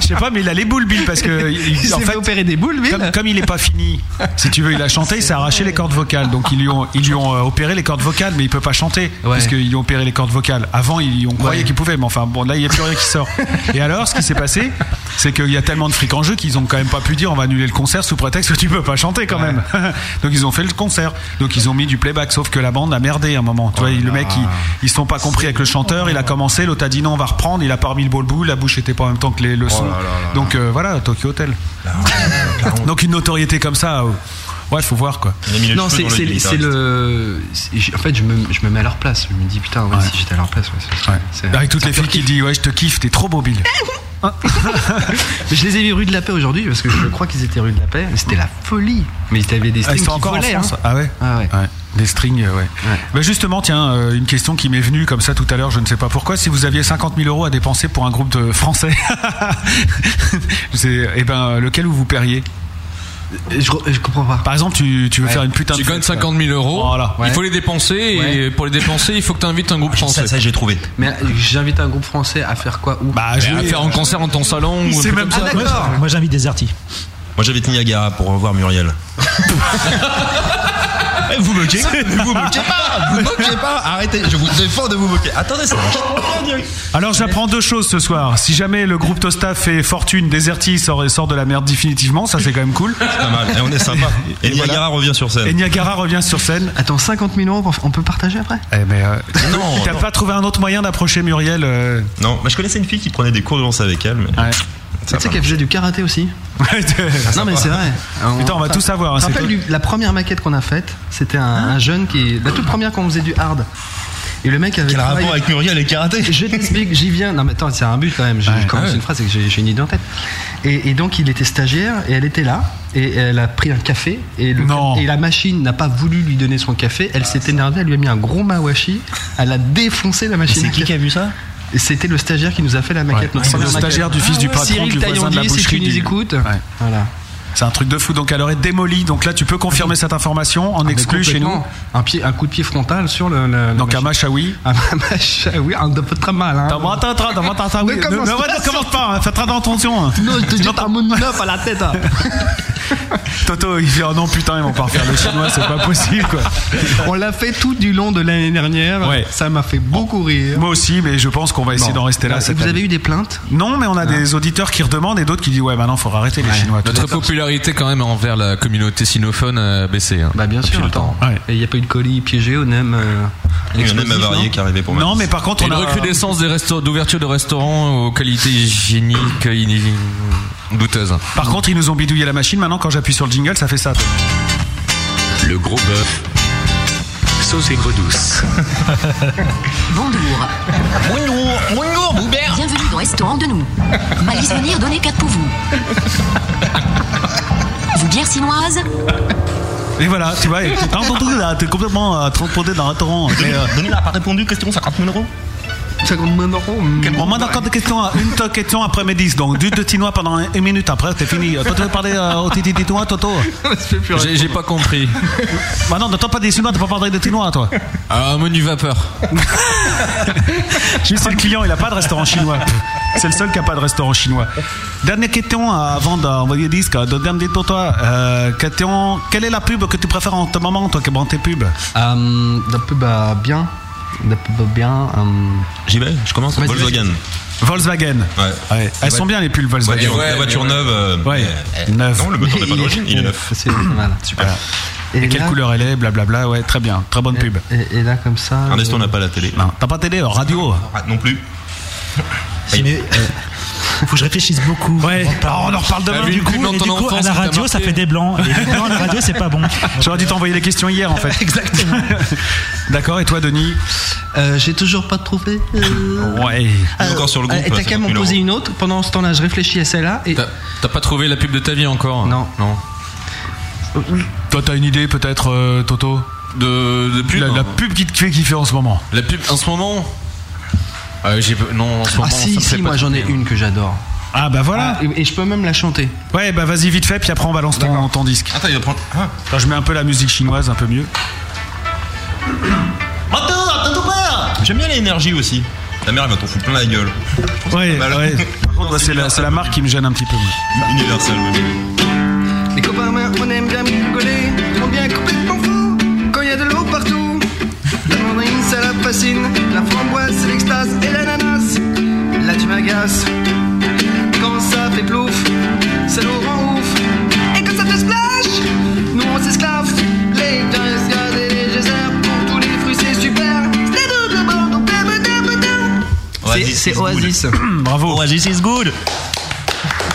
je sais pas, mais il a les boules, Bill, parce que il- s'est fait, opérer des boules, Bill. comme, comme il est pas fini, si tu veux, il a chanté, il s'est arraché les cordes vocales. Donc ils lui ont, ils lui ont euh, opéré les cordes vocales, mais il peut pas chanter Ouais. parce qu'ils lui ont opéré les cordes vocales. Avant, ils, on croyait Ouais. qu'il pouvait, mais enfin bon, là il y a plus rien qui sort. Et alors, ce qui s'est passé, c'est qu'il y a tellement de fric en jeu qu'ils ont quand même pas pu dire on va annuler le concert sous prétexte que tu peux pas chanter quand même. Donc ils ont fait le concert. Donc ils ont mis du playback, sauf que la bande a merdé à un moment. Tu vois, le mec, ils, ils se sont pas compris avec le chanteur. Il a commencé, l'autre a dit non, on va reprendre. Il a pas remis le le bout. La bouche était pas en même temps que les, le son. là là là Donc euh, voilà, Tokyo Hotel. Donc une notoriété comme ça. Ouais, faut voir quoi. Non, c'est c'est- c'est le. En fait, je me, je me mets à leur place. Je me dis, putain, ouais, si j'étais à leur place, ouais, c'est- Avec toutes les filles qui disent ouais, je te kiffe, t'es trop beau, Bill. Mais je les ai vus rue de la Paix aujourd'hui parce que je crois qu'ils étaient rue de la Paix. Mais c'était la folie. Mais ils avaient des Ah, ils strings sont qui encore en France hein. Ah ouais Ah ouais. Des strings, euh, ouais. Bah justement, tiens, euh, une question qui m'est venue comme ça tout à l'heure, je ne sais pas pourquoi. Si vous aviez 50 000 euros à dépenser pour un groupe de français, c'est, eh ben, lequel vous vous paieriez? Je, comprends pas. Par exemple, tu, tu veux Ouais. faire une putain Tu de. gagnes fête, 50 000 euros, Voilà. il faut les dépenser, et pour les dépenser, il faut que tu invites un groupe français. Ça, j'ai trouvé. Mais euh, j'invite un groupe français à faire quoi où? Bah, à faire un concert en ton salon ou un truc comme ça. Moi, moi, j'invite des artis. Moi j'avais Niagara pour revoir Muriel. Vous moquez Vous moquez pas Vous moquez pas Arrêtez, je vous défends de vous moquer. Attendez, ça marche. Alors j'apprends deux choses ce soir. Si jamais le groupe Tosta fait fortune, Deserti sort, et sort de la merde définitivement, ça c'est quand même cool. C'est pas mal. Et on est sympa. Et, Niagara revient sur scène. Et Niagara revient sur scène. Attends, 50 000 euros, on peut partager après? Eh mais euh, Non, t'as pas trouvé un autre moyen d'approcher Muriel euh, Non, bah, je connaissais une fille qui prenait des cours de danse avec elle. Mais... Tu sais qu'elle faisait du karaté aussi Non mais c'est vrai. Putain, on va tout savoir, hein, Tu te c'est rappelles quoi du- la première maquette qu'on a faite C'était un, un jeune qui. La toute première quand on faisait du hard. Et le mec avait. Quel rapport avec Muriel et karaté Je t'explique, j'y viens. Non mais attends, c'est un but quand même. Je, je commence ouais. une phrase et j'ai une idée en tête. Et, et donc il était stagiaire et elle était là et elle a pris un café et, le- et la machine n'a pas voulu lui donner son café. Elle s'est énervée, elle lui a mis un gros mawashi. Elle a défoncé la machine. c'est qui qui a vu ça? C'était le stagiaire qui nous a fait la maquette. Ouais, c'est le maquette. stagiaire du fils du patron, Cyril du voisin de la Taillandier, si tu boucherie nous du- écoutes. Ouais. Voilà. C'est un truc de fou. Donc elle aurait démoli. Donc là, tu peux confirmer cette information en Ah, exclu chez nous. Un, pied, un coup de pied frontal sur le. le- Donc machine. machaoui. Un machaoui, un de très mal. Hein. T'as moi, t'as, t'as, t'as, t'as, t'as, oui. Ne commence pas ne ça. commence pas, hein, fais très attention. hein. Non, je te dis, t'as mon neuf à la tête. Toto, il fait oh non putain, ils vont pas refaire le chinois, c'est pas possible quoi. On l'a fait tout du long de l'année dernière. Ouais. Ça m'a fait beaucoup rire. Moi aussi, mais je pense qu'on va essayer Bon. d'en rester là. Cette vous année. avez eu des plaintes Non, mais on a des auditeurs qui redemandent et d'autres qui disent ouais, maintenant faut arrêter les Chinois. Notre popularité quand même envers la communauté sinophone a baissé. hein, Bah bien sûr. le temps. Et il n'y a pas eu de colis piégé, on aime. euh, Il y en a même avarié qui arrivait pour Non, mais par contre, Et on une a recrudescence des d'ouverture de restaurants aux qualités hygiéniques in- douteuses. Par contre, ils nous ont bidouillé la machine. Maintenant, quand j'appuie sur le jingle, ça fait ça. Le gros bœuf. Sauce aigre douce. Bonjour. Bonjour, bonjour, Boubert. Bienvenue dans Restaurant de nous. Malice venir donner 4 pour vous. Vous bière chinoise Et voilà, tu vois, t'es complètement euh, transporté dans un. Mais, euh, Denis n'a pas répondu, question 50 000 euros 50 000 euros. On m'a encore des questions, euh, une question après-midi. Donc, du de chinois pendant une minute après, t'es fini. Euh, Toi, tu veux parler euh, au titi chinois, Toto? J'ai j'ai pas compris. Bah non, t'as pas des chinois, t'as pas parlé de chinois, toi. Ah, un menu vapeur. Juste, c'est le client, il a pas de restaurant chinois. C'est le seul qui a pas de restaurant chinois. Dernière question euh, avant d'envoyer le disque. De dernier toi. Euh, question, quelle est la pub que tu préfères en ce moment, toi, qui prends tes pubs? Euh, la pub bien. Bien. euh, J'y vais, je commence. Vas-y, Volkswagen. Volkswagen. Ouais. Elles sont bien les pulls Volkswagen. Ouais, la voiture neuve. euh, Ouais, euh, neuf. Non, le moteur n'est pas d'origine, il est neuf. C'est mal. Super. Et, quelle là- couleur elle est, blablabla. Ouais, très bien. Très bonne pub. Et, et là, comme ça. Ernesto euh, n'a pas la télé. Non, t'as pas télé, radio Ah, non plus. Euh, faut que je réfléchisse beaucoup. Ouais, on en reparle demain, du du coup, et ton du coup, à la radio, ça fait des blancs. Et blancs à la radio, c'est pas bon. J'aurais dû t'envoyer les questions hier, en fait. Exactement. D'accord, et toi, Denis? Euh, J'ai toujours pas trouvé. euh, Ouais. Est encore sur le groupe. Et t'as qu'à m'en 50 000 poser une autre. Pendant ce temps-là, je réfléchis à celle-là. Et... T'as pas trouvé la pub de ta vie encore? Non. Non. Toi, t'as une idée, peut-être, euh, Toto? De, de pub la, la pub qui te fait kiffer en ce moment La pub en ce moment? Euh, j'ai- Non, en ce moment. Ah si, ça me si, fait moi pas j'en ai trop une que j'adore. Ah, bah voilà. Ah, et, et je peux même la chanter. Ouais, bah vas-y vite fait, puis après on balance ton, ton disque. Attends, il va prendre. Ah. Attends, je mets un peu la musique chinoise, un peu mieux. J'aime bien l'énergie aussi. Ta mère, elle va t'en foutre plein la gueule. Ouais, mal. ouais. Par contre, moi, c'est la, c'est la marque qui me gêne un petit peu. moi. Universal, ouais. Les copains, on aime bien rigoler, on bien complètement la framboise, l'extase et l'ananas. Là tu m'agaces. Quand ça fait plouf, ça nous rend ouf. Et quand ça fait splash, nous on s'esclave. Les deux et les geysers, pour tous les fruits c'est super. C'est double bord, donc C'est Oasis. Bravo. Oasis is good.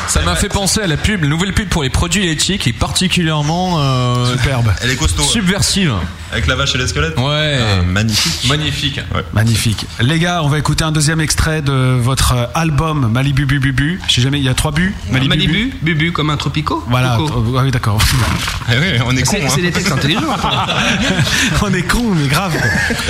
Ça m'a fait penser à la pub, la nouvelle pub pour les produits laitiers qui est particulièrement euh, superbe. Elle est costaud. Subversive. Avec la vache et les squelettes Ouais. Ah, magnifique. Magnifique. Magnifique. Les gars, on va écouter un deuxième extrait de votre euh, album Malibu Bubu Bubu. Je sais jamais, il y a trois buts. Malibu, Bubu comme un tropico. Voilà. Ah oui, d'accord. Eh oui, on est con. C'est des textes intelligents. on est con, mais grave.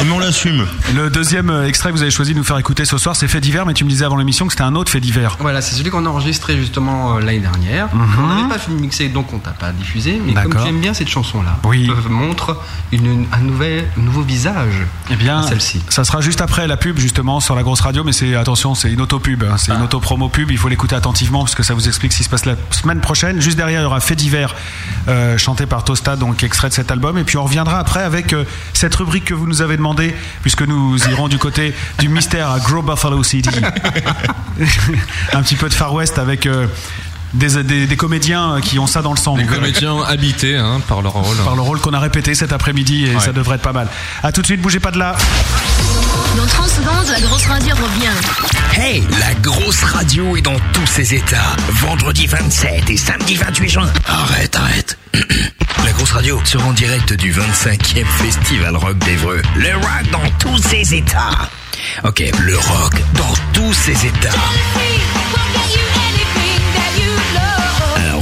Mais on l'assume. Le deuxième euh, extrait que vous avez choisi de nous faire écouter ce soir, c'est fait divers, mais tu me disais avant l'émission que c'était un autre fait divers. Voilà, c'est celui qu'on a enregistré justement euh, l'année dernière. On n'avait pas mixer, donc on t'a pas diffusé. Mais comme aimes bien cette chanson-là, Oui. euh, montre une, un nouvel, nouveau visage. Eh bien, celle-ci. ça sera juste après la pub justement sur la grosse radio, mais c'est attention, c'est une auto-pub, hein, c'est une auto-promo pub. Il faut l'écouter attentivement parce que ça vous explique ce qui se passe la semaine prochaine. Juste derrière, il y aura fait divers euh, chanté par Tosta, donc extrait de cet album, et puis on reviendra après avec euh, cette rubrique que vous nous avez demandé, puisque nous irons du côté du mystère à Gros Buffalo City, un petit peu de Far West avec. euh, des, des- des comédiens qui ont ça dans le sang. Les Donc, comédiens habités hein, par leur rôle. par le rôle qu'on a répété cet après-midi et Ouais. ça devrait être pas mal. À tout de suite, bougez pas de là. Dans 30 secondes, la grosse radio revient. Hey, la grosse radio est dans tous ses états. Vendredi 27 et samedi 28 juin. Arrête, arrête. La grosse radio sera en direct du 25e Festival Rock d'Evreux. Le rock dans tous ses états. Ok, le rock dans tous ses états.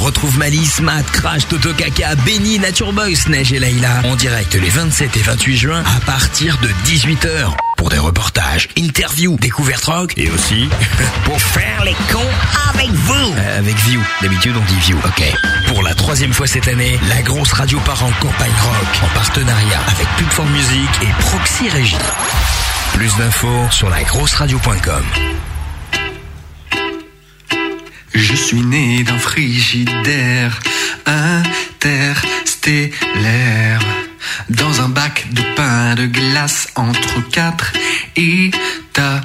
Retrouve Malice, Matt, Crash, Toto Kaka, Benny, Nature Boy, Neige et Layla en direct les 27 et 28 juin à partir de 18h pour des reportages, interviews, découvertes rock et aussi pour faire les cons avec vous. Euh, avec View, d'habitude on dit View, ok. Pour la troisième fois cette année, la grosse radio part en campagne rock en partenariat avec Pub for Music et Proxy Régie. Plus d'infos sur lagrosseradio.com. Je suis né d'un frigidaire interstellaire dans un bac de pain de glace entre quatre étagères.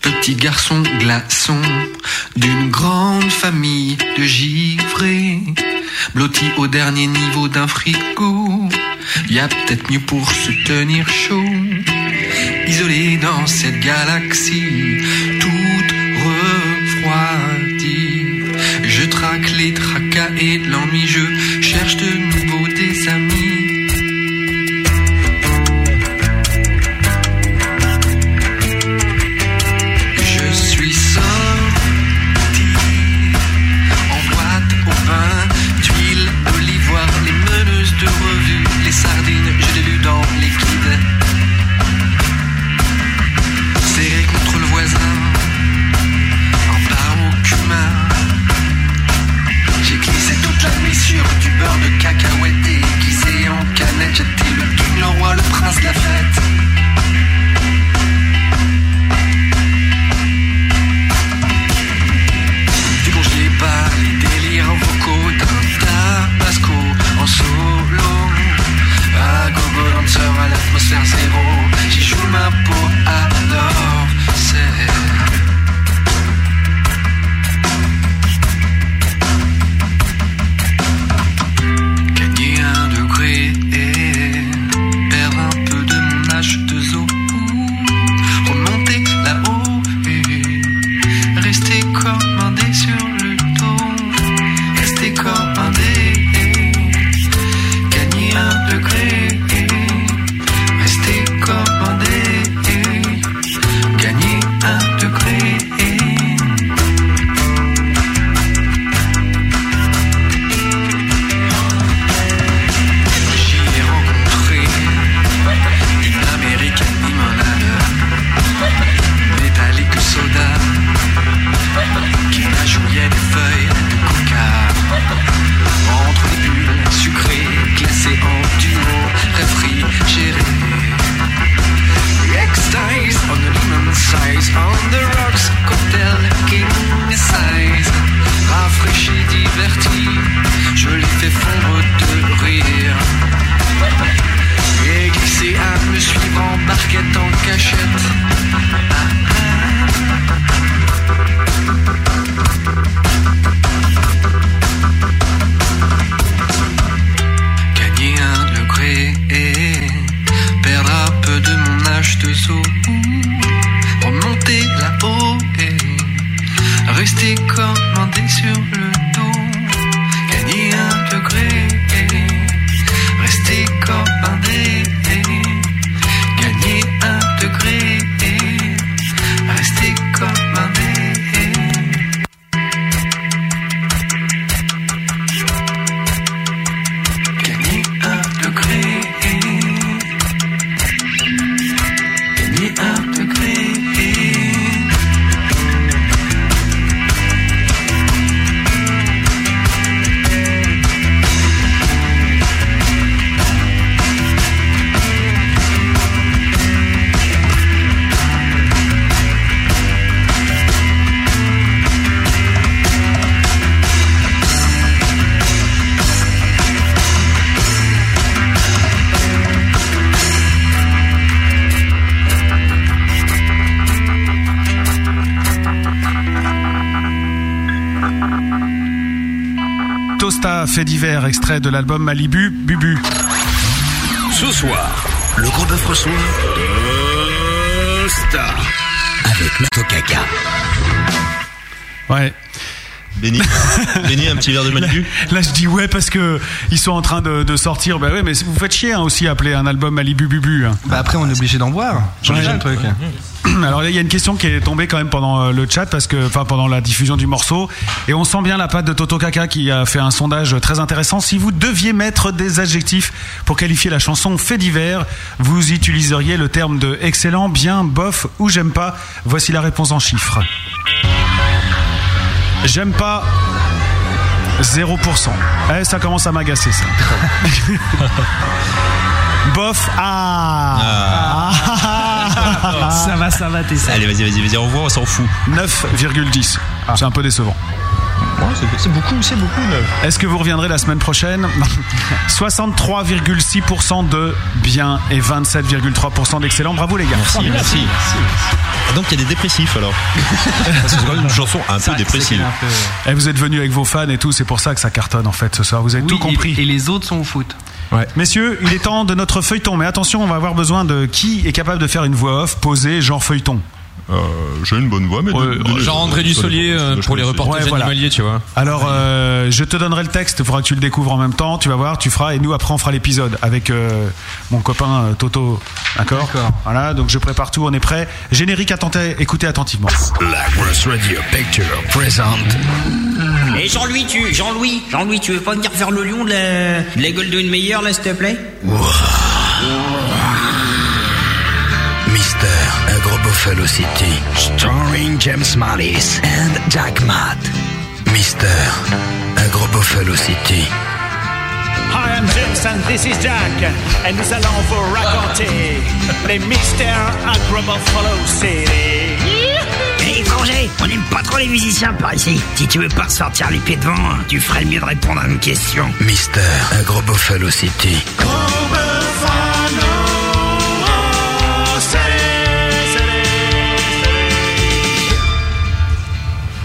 Petit garçon glaçon d'une grande famille de givrés, blotti au dernier niveau d'un frigo. Y a peut-être mieux pour se tenir chaud, isolé dans cette galaxie et l'ennui, je cherche de fait divers, extrait de l'album Malibu, Bubu. Ce soir, le gros bœuf reçoit Tosta avec Mato Caca. Ouais. Benny, Benny, un petit verre de Malibu? Là, je dis ouais parce que ils sont en train de, de sortir. Bah ouais, mais vous faites chier hein, aussi à appeler un album Malibu Bubu. hein. Bah après, on est obligé d'en boire. Change Ouais. le truc. Alors là, il y a une question qui est tombée quand même pendant euh, le chat, parce que, enfin, pendant la diffusion du morceau, et on sent bien la patte de Toto Kaka qui a fait un sondage très intéressant. Si vous deviez mettre des adjectifs pour qualifier la chanson fait divers, vous utiliseriez le terme de excellent, bien, bof ou j'aime pas. Voici la réponse en chiffres. J'aime pas 0%. Eh, ça commence à m'agacer ça. Bof, ah, Ah. Ça va, ça va, t'es ça. Allez, vas-y, vas-y, vas-y, on voit, on s'en fout. 9,10. C'est un peu décevant. c'est beaucoup, c'est beaucoup, 9. Est-ce que vous reviendrez la semaine prochaine 63,6% de bien et 27,3% d'excellent. Bravo les gars. Merci, merci. Ah, Donc il y a des dépressifs alors. C'est quand même une chanson un peu dépressive. Et vous êtes venus avec vos fans et tout, c'est pour ça que ça cartonne en fait ce soir. Vous avez tout compris. Et, les autres sont au foot. Messieurs, il est temps de notre feuilleton. Mais attention, on va avoir besoin de qui est capable de faire une voix off posée, genre feuilleton? Euh, J'ai une bonne voix, mais. Genre André Dussolier euh, pour les reportages Ouais, voilà. animaliers, tu vois. Alors, euh, je te donnerai le texte, il faudra que tu le découvres en même temps, tu vas voir, tu feras, et nous après on fera l'épisode avec euh, mon copain euh, Toto. D'accord? Voilà, donc je prépare tout, on est prêt. Générique, attendez, écoutez attentivement. La Radio Picture présente. Et Jean-Louis, tu, Jean-Louis, Jean-Louis, tu veux pas venir faire le lion de la, de la Golden Meyer, là, s'il te plaît? Un gros Buffalo City. Starring James Mallis and Jack Matt. Mister, un gros Buffalo City. Hi, I'm James and this is Jack. Et nous allons vous raconter les mystères Agrabah Follow City. Hé, étranger, on n'aime pas trop les musiciens par ici. Si tu veux pas sortir les pieds devant, tu ferais le mieux de répondre à une question. Mister, un gros Buffalo City.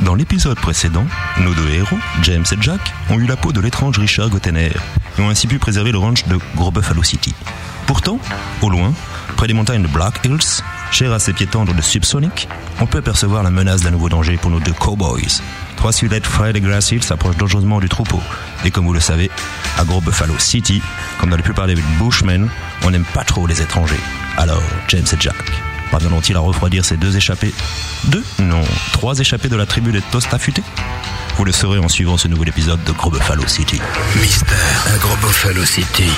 Dans l'épisode précédent, nos deux héros, James et Jack, ont eu la peau de l'étrange Richard Gottener et ont ainsi pu préserver le ranch de Gros Buffalo City. Pourtant, au loin, près des montagnes de Black Hills, chères à ces pieds tendres de Subsonic, on peut apercevoir la menace d'un nouveau danger pour nos deux cowboys. Trois silhouettes Fred et Grass s'approchent dangereusement du troupeau. Et comme vous le savez, à Gros Buffalo City, comme on a pu parler avec Bushman, on n'aime pas trop les étrangers. Alors, James et Jack, parviendront-ils à refroidir ces deux échappés Deux Non, trois échappés de la tribu des Toast affûtés Vous le saurez en suivant ce nouvel épisode de Gros Buffalo City. Mister, un gros Buffalo City.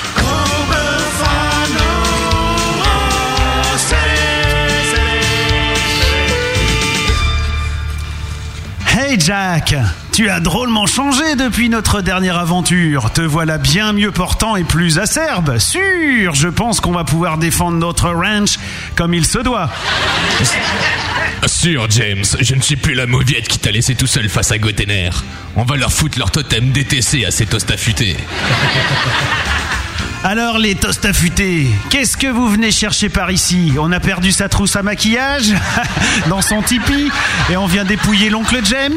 Hey Jack, tu as drôlement changé depuis notre dernière aventure. Te voilà bien mieux portant et plus acerbe. Sûr, je pense qu'on va pouvoir défendre notre ranch comme il se doit. Sûr, James, je ne suis plus la mauviette qui t'a laissé tout seul face à Gottener. On va leur foutre leur totem DTC à ces toasts. Alors les toasts affûtés, qu'est-ce que vous venez chercher par ici On a perdu sa trousse à maquillage dans son tipi et on vient dépouiller l'oncle James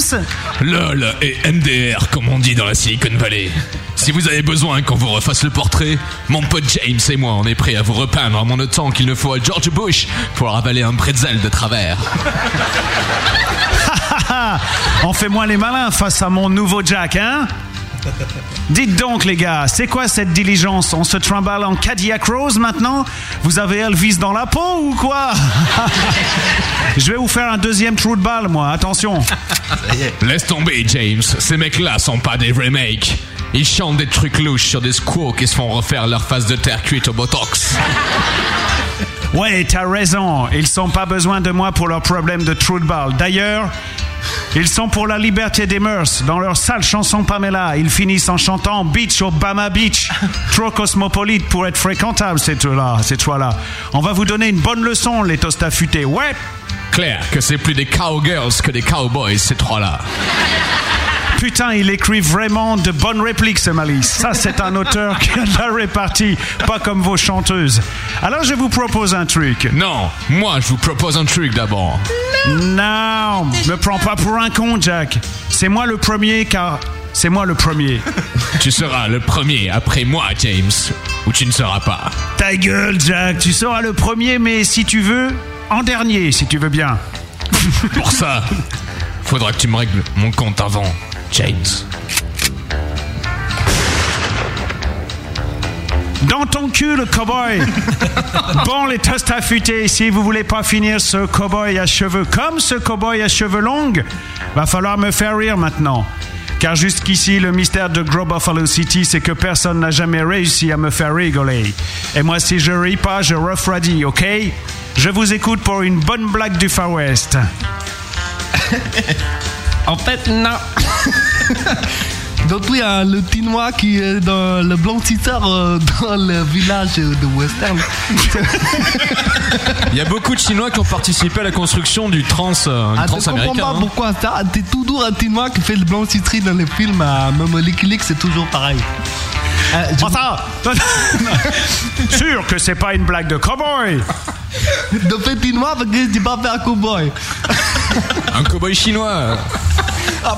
LOL et MDR, comme on dit dans la Silicon Valley. Si vous avez besoin qu'on vous refasse le portrait, mon pote James et moi, on est prêts à vous repeindre en temps qu'il ne faut à George Bush pour avaler un pretzel de travers. On fait moins les malins face à mon nouveau Jack, hein? Dites donc les gars, c'est quoi cette diligence On se trimballe en Cadillac Rose maintenant Vous avez Elvis dans la peau ou quoi Je vais vous faire un deuxième trou de balle moi, attention Laisse tomber, James. Ces mecs-là sont pas des remakes. Ils chantent des trucs louches sur des squaws qui se font refaire leur face de terre cuite au botox. Ouais, t'as raison, ils sont pas besoin de moi pour leurs problèmes de trou de balle. D'ailleurs, ils sont pour la liberté des mœurs. Dans leur sale chanson Pamela, ils finissent en chantant Beach Obama Beach. Trop cosmopolite pour être fréquentable, ces trois-là. Ces trois-là. On va vous donner une bonne leçon, les toasts affûtés. Ouais Clair que c'est plus des cowgirls que des cowboys, ces trois-là. Putain, il écrit vraiment de bonnes répliques, ce Malice. Ça, c'est un auteur qui a de la répartie, pas comme vos chanteuses. Alors, je vous propose un truc. Non, moi, je vous propose un truc d'abord. Non, me prends pas pour un con, Jack. C'est moi le premier, car c'est moi le premier. Tu seras le premier après moi, James, ou tu ne seras pas. Ta gueule, Jack, tu seras le premier, mais si tu veux, en dernier, si tu veux bien. Pour ça, faudra que tu me règles mon compte avant, James. Dans ton cul, le cowboy. bon, les toasts affûtés, si vous voulez pas finir ce cowboy à cheveux comme ce cowboy à cheveux longs, va falloir me faire rire maintenant. Car jusqu'ici, le mystère de Gros Buffalo City, c'est que personne n'a jamais réussi à me faire rigoler. Et moi, si je ris pas, je refroidis, ok? Je vous écoute pour une bonne blague du Far West. En fait, non. Donc oui, hein, le Tinois qui est dans le blanchisseur euh, dans le village de Western. Il y a beaucoup de Chinois qui ont participé à la construction du trans, euh, Ah, je trans-américain. comprends pas hein. pourquoi ça. T'es toujours un Tinois qui fait le blanchisserie dans les films. euh, Même Lick, c'est toujours pareil. Euh, Enfin, sûr que c'est pas une blague de cowboy. De fait Tinois parce que je pas faire cowboy. Un cowboy chinois. Ah,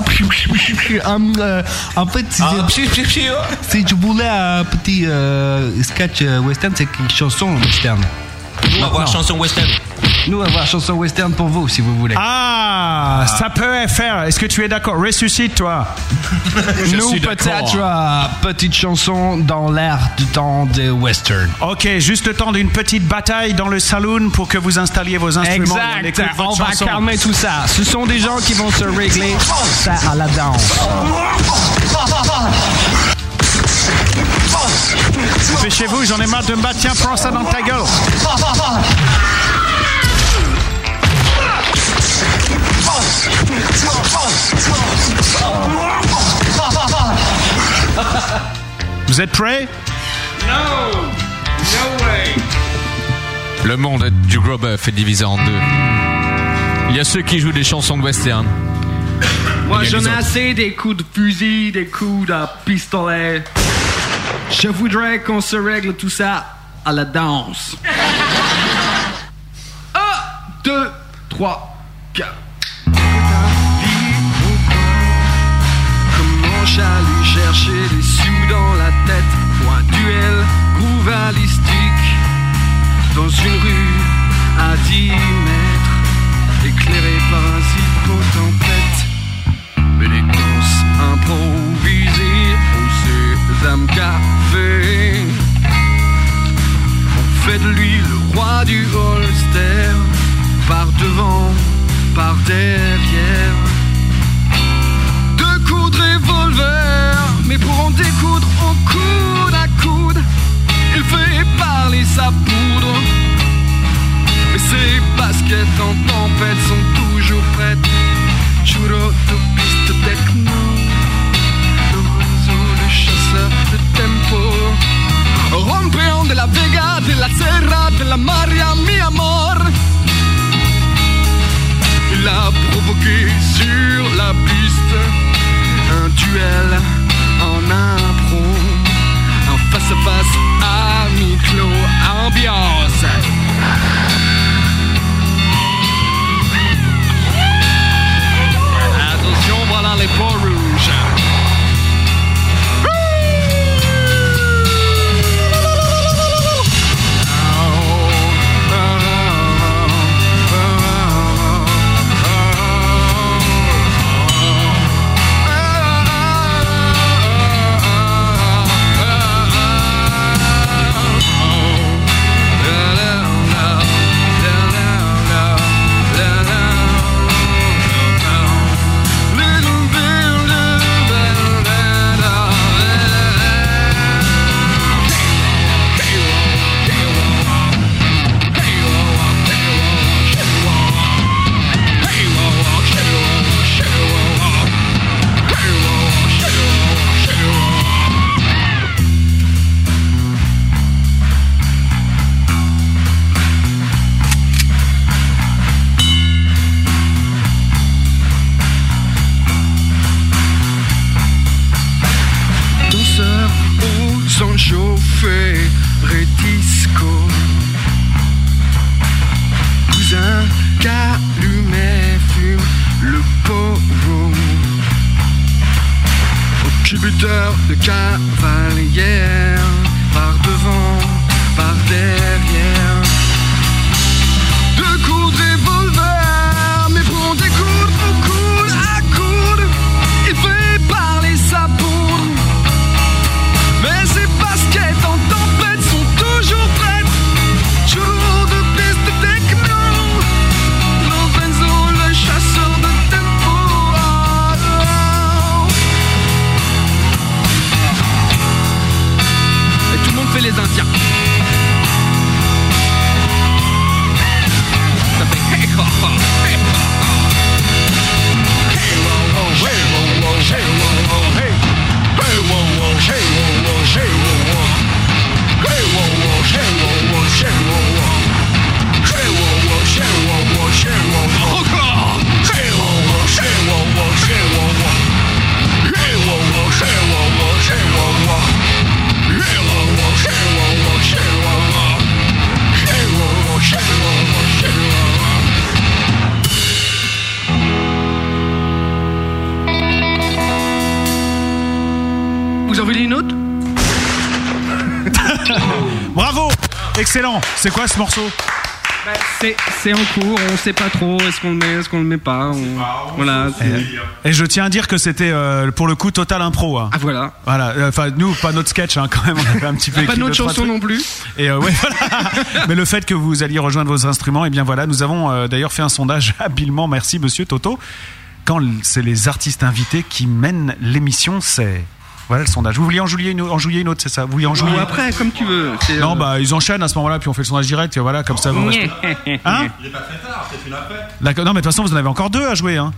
Hum, euh, en fait, si, je, si je voulais un petit euh, sketch western, c'est une chanson western. On va voir chanson western. Nous, on va voir chanson western pour vous, si vous voulez. Ah, ça peut faire. Est-ce que tu es d'accord? Ressuscite, toi. Nous, peut-être, petite chanson dans l'air du temps des western. Ok, juste le temps d'une petite bataille dans le saloon pour que vous installiez vos instruments. et on Exact, on va calmer tout ça. Ce sont des gens qui vont se régler ça à la danse. Dépêchez-vous, j'en ai marre de me battre. Tiens, prends ça dans ta gueule. Vous êtes prêts? No! No way! Le monde du gros est divisé en deux. Il y a ceux qui jouent des chansons de western. Moi, j'en ai assez des coups de fusil, des coups de pistolet. Je voudrais qu'on se règle tout ça à la danse. 1, 2, 3, 4. à chercher les sous dans la tête. Pour un duel grouvalistique dans une rue à 10 mètres, éclairé par un zippo en tête. Mais les courses improvisées aux âmes café on fait de lui le roi du holster, par devant, par derrière mais pour en découdre au coude à coude, il fait parler sa poudre. Mais ses baskets en tempête sont toujours prêtes. Piste techno, C'est quoi ce morceau Bah, c'est, en cours, on sait pas trop, est-ce qu'on le met, est-ce qu'on le met pas. on- Voilà. Et je tiens à dire que c'était euh, pour le coup total impro. Ah voilà. Voilà. euh, Enfin nous pas notre sketch hein, quand même. On avait un petit peu. Pas notre chanson non plus. Et euh, ouais, voilà. Mais le fait que vous alliez rejoindre vos instruments, et bien voilà, nous avons euh, d'ailleurs fait un sondage habilement. Merci Monsieur Toto. Quand c'est les artistes invités qui mènent l'émission, c'est voilà le sondage. Vous vouliez en jouer une, en jouer une autre, c'est ça? Vous vouliez en jouer Ou après, comme tu veux. Non, euh, bah ils enchaînent à ce moment-là, puis on fait le sondage direct. Et voilà, comme ça vous. restez- Hein? Il est pas très tard, peut-être une après. D'accord. Non, mais de toute façon, vous en avez encore deux à jouer. Hein.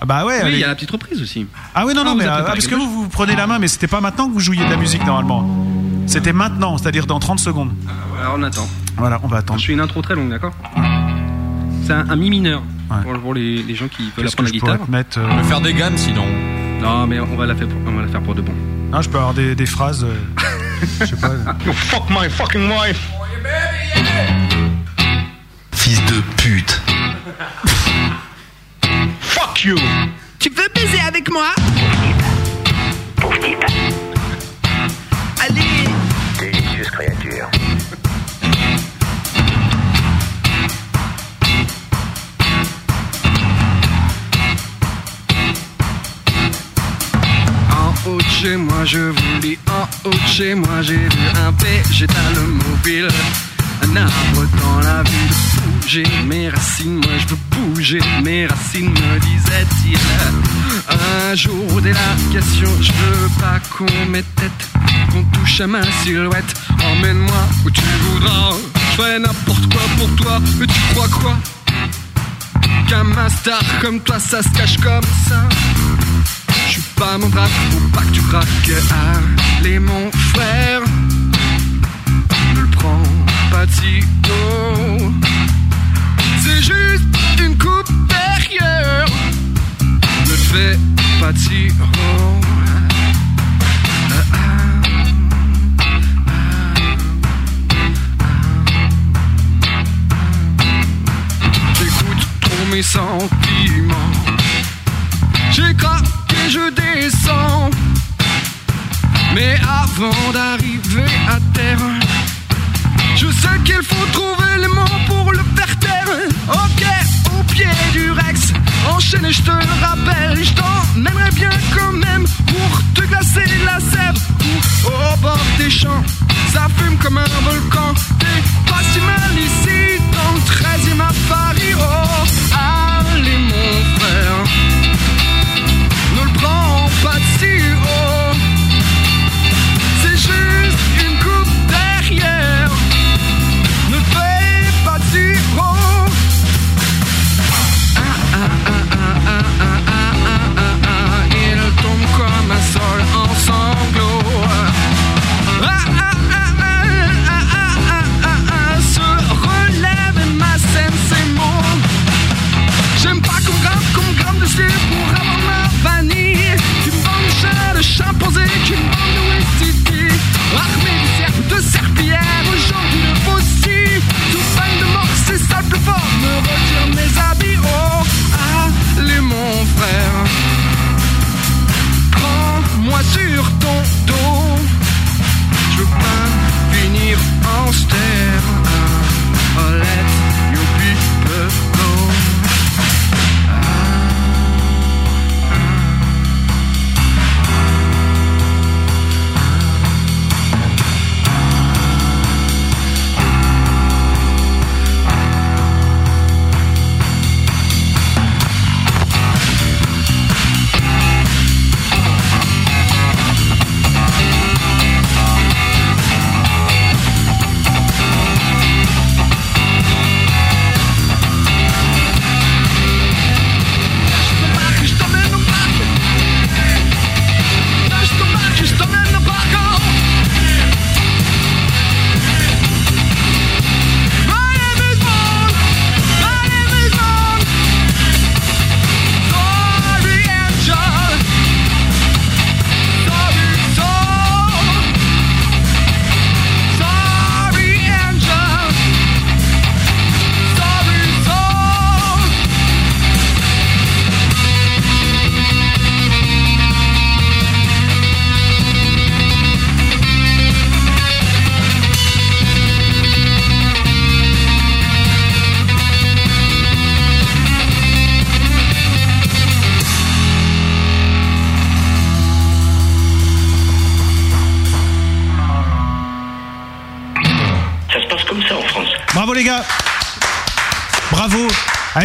Ah bah ouais. Oui, il y a la petite reprise aussi. Ah oui, non, non, Ah, mais euh, ah, parce que vous, vous prenez la main, mais c'était pas maintenant que vous jouiez de la musique normalement. C'était maintenant, c'est-à-dire dans 30 secondes. Alors on attend. Voilà, on va attendre. Je fais une intro très longue, d'accord? C'est un, un mi mineur pour, pour les, les gens qui veulent apprendre que la je pourrais guitare. mettre, euh, On peut faire des gammes sinon. Non, mais on va la faire pour, on va la faire pour de bon. Ah, je peux avoir des, des phrases. euh, je sais pas. Fuck my fucking wife. Fils de pute. Fuck you. Tu veux baiser avec moi? Allez Délicieuse créature. Haut de chez moi, je vous lis. En haut de chez moi, j'ai vu un végétal mobile. Un arbre dans la ville. Bouger mes racines, moi je veux bouger mes racines, me disait-il. Un jour, question, je veux pas qu'on m'étête, qu'on touche à ma silhouette. Emmène-moi où tu voudras. Je ferai n'importe quoi pour toi, mais tu crois quoi? Qu'un master comme toi, ça se cache comme ça. Pas mon brave, faut pas que tu craques. Allez mon frère, ne le prends pas si haut. C'est juste une coupe derrière. Ne fais pas si haut. J'écoute trop mes sentiments. J'ai je descends. Mais avant d'arriver à terre, je sais qu'il faut trouver les mots pour le faire taire. Ok, au pied du Rex, enchaîne et je te le rappelle. Je t'emmènerai bien quand même pour te glacer la sève. Ou au bord des champs, ça fume comme un volcan. T'es pas si mal ici, dans le 13e à Paris. Oh,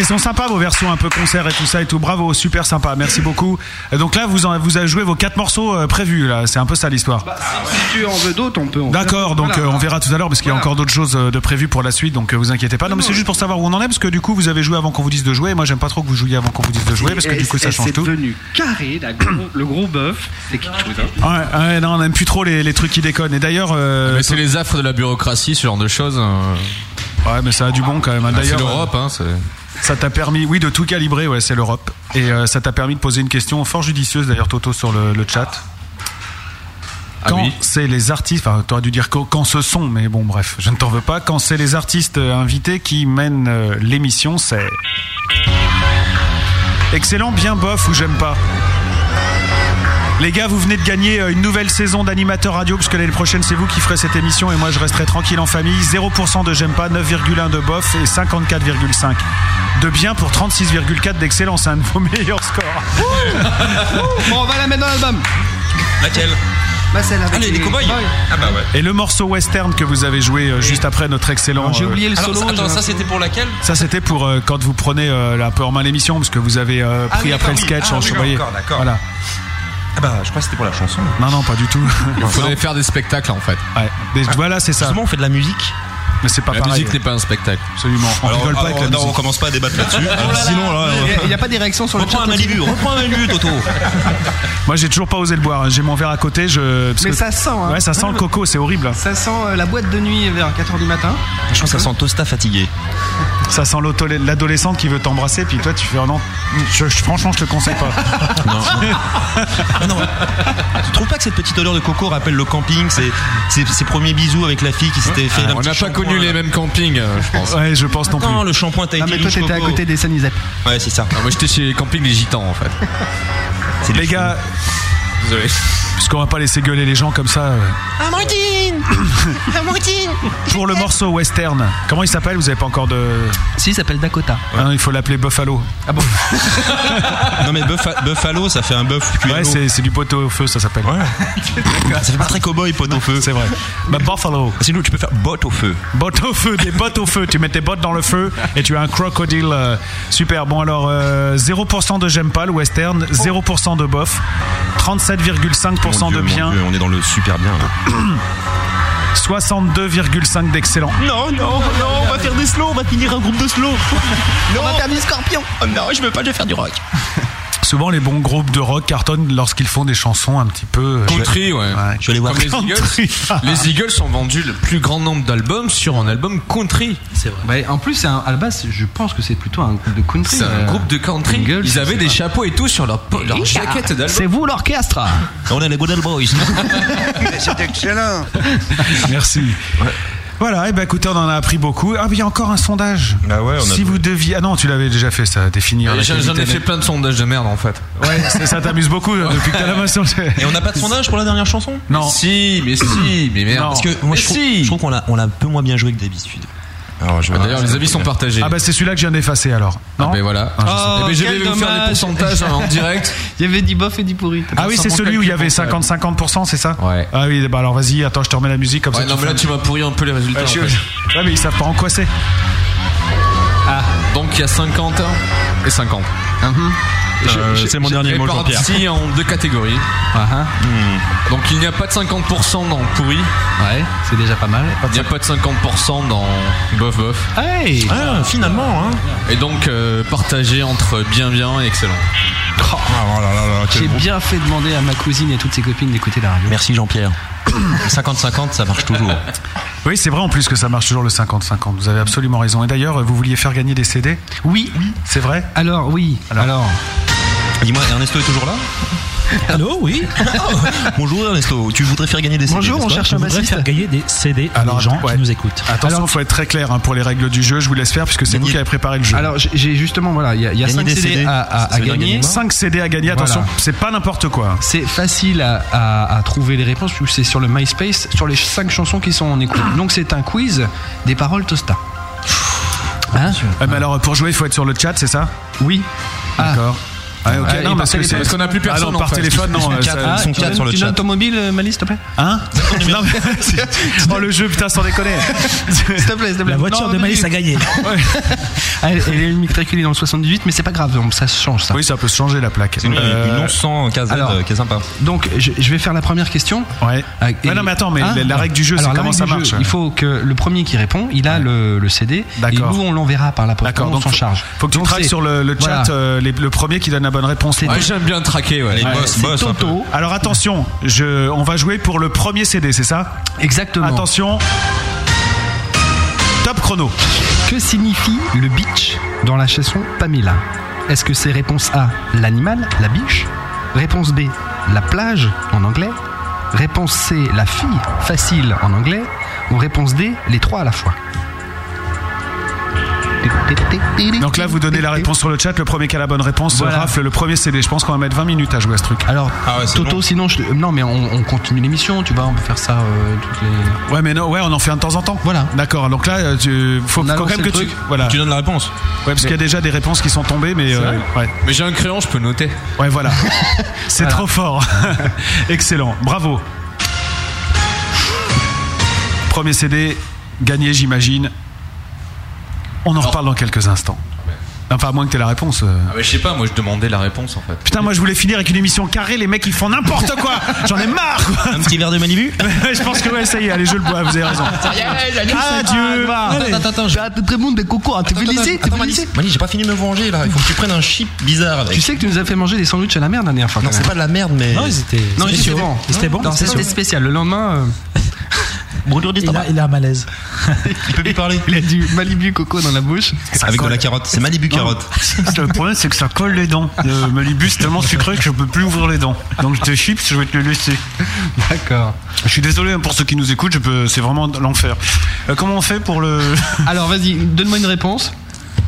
ils sont sympas vos versions un peu concert et tout ça et tout. Bravo, super sympa. Merci beaucoup. Et donc là, vous en- vous avez joué vos quatre morceaux euh, prévus là. C'est un peu ça l'histoire. Si tu en veux d'autres, on peut en D'accord, donc Voilà. euh, on verra tout à l'heure parce qu'il y a Voilà. encore d'autres choses euh, de prévues pour la suite, donc vous inquiétez pas. Non, mais c'est juste pour savoir où on en est parce que du coup vous avez joué avant qu'on vous dise de jouer. Et moi j'aime pas trop que vous jouiez avant qu'on vous dise de jouer parce que Et- du coup ça change c'est tout. devenu carré, la gros- le gros bœuf, c'est quelque chose. hein. Ouais, ouais, non, on n'aime plus trop les, les trucs qui déconnent. Et d'ailleurs, euh, Mais c'est les affres de la bureaucratie, ce genre de choses. Ouais, mais ça a du bon quand même. hein. Ah, c'est D'ailleurs, l'Europe, hein, c'est. Ça t'a permis, oui, de tout calibrer, ouais, c'est l'Europe. Et euh, ça t'a permis de poser une question fort judicieuse, d'ailleurs, Toto, sur le, le chat. Quand c'est les artistes, enfin, t'aurais dû dire quand, quand ce sont, mais bon, bref, je ne t'en veux pas. Quand c'est les artistes euh, invités qui mènent euh, l'émission, c'est. Excellent, bien bof ou j'aime pas. Les gars, vous venez de gagner euh, une nouvelle saison d'animateur radio, puisque l'année prochaine, c'est vous qui ferez cette émission et moi, je resterai tranquille en famille. 0% de j'aime pas, 9,1 de bof et 54,5 de bien pour 36,4 d'excellent. C'est un de vos meilleurs scores. Bon, on va la mettre dans l'album. Laquelle? Bah, celle avec Allez, les cowboys Ah bah ouais. Et le morceau western que vous avez joué euh, juste après notre excellent. J'ai oublié le solo. ça- attends, j'ai- ça c'était pour laquelle? Ça, c'était pour euh, quand vous prenez euh, un peu en main l'émission, parce que vous avez euh, Ah pris oui, après le sketch. Ah en oui, chevalier. d'accord, d'accord. Voilà. Ah bah je crois que c'était pour la chanson. Non, non, pas du tout. Il faudrait faire des spectacles en fait. Ouais. Des- voilà, c'est ça. Justement, on fait de la musique. Mais c'est pas La pareil. musique n'est pas un spectacle. Absolument. On Alors, rigole pas avec la alors, non, musique. on commence pas à débattre là-dessus. Oh Sinon, là, il n'y a, pas des réactions sur le reprends chat un Malibu, reprends un Malibu, Toto. Moi, j'ai toujours pas osé le boire. J'ai mon verre à côté. Je... parce Mais que- ça sent, hein. Ouais, ça sent le coco. C'est horrible. Ça sent euh, la boîte de nuit vers 4h du matin. Je pense que ça sent Tosta fatigué. Ça sent l'adolescente qui veut t'embrasser. Puis toi, tu fais oh non. Je- je- franchement, je te conseille pas. Non. Ah non. Tu trouves pas que cette petite odeur de coco rappelle le camping ses premiers bisous avec la fille qui s'était fait. Ah, on n'a pas connu les mêmes campings, euh, je pense. Ouais, je pense non plus. Non, le shampoing Tahiti Ah, mais toi, t'étais à côté des Sanizep. Ouais, c'est ça. Ah, moi j'étais chez les campings des gitans en fait. C'est Les gars, Désolé. puisqu'on va pas laisser gueuler les gens comme ça. euh, Amandine Amandine Pour le morceau western, comment il s'appelle Vous avez pas encore de. Si, il s'appelle Dakota. Ah non, il faut l'appeler Buffalo. Ah bon Non, mais Buffa- Buffalo, ça fait un bœuf cuit à Ouais, l'eau. c'est c'est du poteau au feu, ça s'appelle. Ça fait pas très cowboy, pote au feu. C'est vrai. Bah, Buffalo. Sinon, tu peux faire botte au feu. Bottes au feu, des bottes au feu. Tu mets tes bottes dans le feu et tu as un crocodile. euh, super. Bon, alors, euh, 0% de j'aime pas le western, 0% de bof, 37,5% Mon de Dieu, mon bien, Dieu, on est dans le super bien. là. 62,5 d'excellent. Non, non, non, on va faire des slow, on va finir un groupe de slow. On va faire du scorpion. Oh non, je veux pas, je vais faire du rock. Souvent, les bons groupes de rock cartonnent lorsqu'ils font des chansons un petit peu. euh, Country, ouais. Je vais aller voir. Comme les Eagles. Les Eagles ont vendu le plus grand nombre d'albums sur un album country. C'est vrai. Bah, en plus, c'est un- à la base, je pense que c'est plutôt un groupe de country. C'est un euh, groupe de country. Eagles, Ils avaient des chapeaux et tout sur leur, leur jaquette d'album. C'est vous l'orchestre On est les Good Old Boys. C'est excellent. Merci. Voilà, et ben écoutez, on en a appris beaucoup. Ah, mais il y a encore un sondage. Ah ouais, on a si vous deviez. Ah non, tu l'avais déjà fait, ça, définir. la J'en j'en ai fait plein de sondages de merde en fait. Ouais, ça, ça t'amuse beaucoup euh, depuis que t'as la main Et on n'a pas de sondage pour la dernière chanson? Non. Si, mais si, mais merde. Non. Parce que moi, Mais je trouve, si. je trouve qu'on l'a, on l'a un peu moins bien joué que d'habitude. Alors, je vais Ah, D'ailleurs, les avis sont partagés. Ah bah c'est celui-là que je viens d'effacer alors. Ah, Non ben voilà. Ah, je Oh, Eh ben, je vais vous faire les pourcentages en direct. Il y avait du bof et du pourri. Ah oui, c'est celui où il y avait 50-50%, c'est ça Ouais. Ah oui, bah alors vas-y, attends, je te remets la musique comme Ouais, ça. non, mais là, tu m'as pourri un peu les résultats. Ouais, en je- fait. Ouais, mais ils savent pas en quoi c'est. Ah, donc il y a 50 et 50. Euh, c'est mon dernier mot, Jean-Pierre. en deux catégories. Ah, ah. Donc il n'y a pas de 50% dans pourri, Ouais, c'est déjà pas mal. il n'y a pas de 50% dans bof bof. Hey Ah, finalement, hein. Et donc euh, partagé entre bien bien et excellent. Oh J'ai bien fait demander à ma cousine et toutes ses copines d'écouter la radio. Merci Jean-Pierre. 50-50, ça marche toujours. Oui, c'est vrai en plus que ça marche toujours le 50-50. Vous avez absolument raison. Et d'ailleurs, vous vouliez faire gagner des CD Oui. C'est vrai? Alors, oui. Alors. Dis-moi, Ernesto est toujours là Allô, oui Bonjour Ernesto, tu voudrais faire gagner des CD Bonjour, on cherche Je un voudrais bassiste. faire gagner des CD à Alors, des gens ouais. qui nous écoutent. Attention, il faut être très clair hein, pour les règles du jeu. Je vous laisse faire puisque c'est vous qui avez préparé le jeu. Alors, j'ai- justement, voilà, il y a, y a Gagner 5 des CD, CD, à, gagner. gagner 5 CD à gagner, attention, Voilà. c'est pas n'importe quoi. C'est facile à, à- à trouver les réponses puisque c'est sur le MySpace, sur les 5 chansons qui sont en écoute. Donc, c'est un quiz des paroles Tosta. Hein Ah, mais alors, pour jouer, il faut être sur le chat, c'est ça? Oui. Ah, Ouais, non, parce par que c'est- téléphone. Ah non, par téléphone, non. Ils sont euh, quatre, ça- ah, tu donnes- tu donnes ton mobile, euh, Malice, s'il te plaît Hein Non, mais- Oh, le jeu, putain, sans déconner. S'il te plaît, s'il te plaît. La voiture Non, de Malice a gagné. Elle, elle est immatriculée dans le 78, mais c'est pas grave, ça se change ça. Oui, ça peut se changer la plaque. C'est une, Euh, une 1100 KZ alors, euh, qui est sympa. Donc, je, je vais faire la première question. Ouais. Ouais, Ouais, non, mais attends, mais la- la règle du jeu, c'est Alors, la comment règle ça du marche Il faut que le premier qui répond, il a le, le CD. Et D'accord. nous, on l'enverra par la poste. D'accord, on donc s'en faut- charge. Faut que tu Donc, traques c'est- sur le, le chat voilà. euh, les- le premier qui donne la bonne réponse. C'est Ouais, j'aime bien traquer, ouais. Les Ouais, boss, c'est boss. un peu. Toto. Alors attention, je, on va jouer pour le premier CD, c'est ça Exactement. Attention. Top chrono. Que signifie le beach dans la chanson Pamela Est-ce que c'est réponse A, l'animal, la biche Réponse B, la plage en anglais Réponse C, la fille, facile en anglais Ou réponse D, les trois à la fois Donc là, vous donnez la réponse sur le chat. Le premier qui a la bonne réponse Voilà. rafle le premier CD. Je pense qu'on va mettre 20 minutes à jouer à ce truc. Alors, Ah ouais, Toto, sinon, je- non, mais on, on continue l'émission, tu vois, on peut faire ça euh, toutes les. Ouais, mais non, ouais, on en fait un de temps en temps. Voilà. D'accord. Donc là, euh, tu, faut quand même que tu, truc. voilà. Tu donnes la réponse. Ouais, parce qu'il y a déjà des réponses qui sont tombées, mais euh, ouais, Mais j'ai un crayon, je peux noter. ouais, voilà. C'est Voilà. trop fort. Excellent. Bravo. Premier CD gagné, j'imagine. On en reparle dans quelques instants. Enfin, à moins que tu aies la réponse. euh. Ah, mais je sais pas, moi je demandais la réponse en fait. Putain, moi je voulais finir avec une émission carrée, les mecs ils font n'importe quoi J'en ai marre quoi Un petit verre de Malibu Je pense que ouais, ça y est, allez, je le bois, vous avez raison. Adieu Attends, attends, attends. Ah, très bon des cocos, t'es félicité, t'es Attends, félicité. Malice, Malice, j'ai pas fini de me venger là. Il faut que tu prennes un chip bizarre avec. Tu sais que tu nous as fait manger des sandwichs à la merde la dernière fois. Non, c'est pas de la merde, mais. Non, ils étaient. Non, c'était c'était bon. C'était bon. C'était spécial. Le lendemain, Brûlure Il a, d'estomac. il a un malaise. Il peut plus parler. il a du Malibu coco dans la bouche. Avec de la carotte. C'est Malibu carotte. Le problème, c'est que ça colle les dents. Le Malibu, c'est tellement sucré que je peux plus ouvrir les dents. Donc, tes chips, je vais te les laisser. D'accord. Je suis désolé hein, pour ceux qui nous écoutent, je peux, c'est vraiment l'enfer. Euh, comment on fait pour le. Alors vas-y, donne-moi une réponse.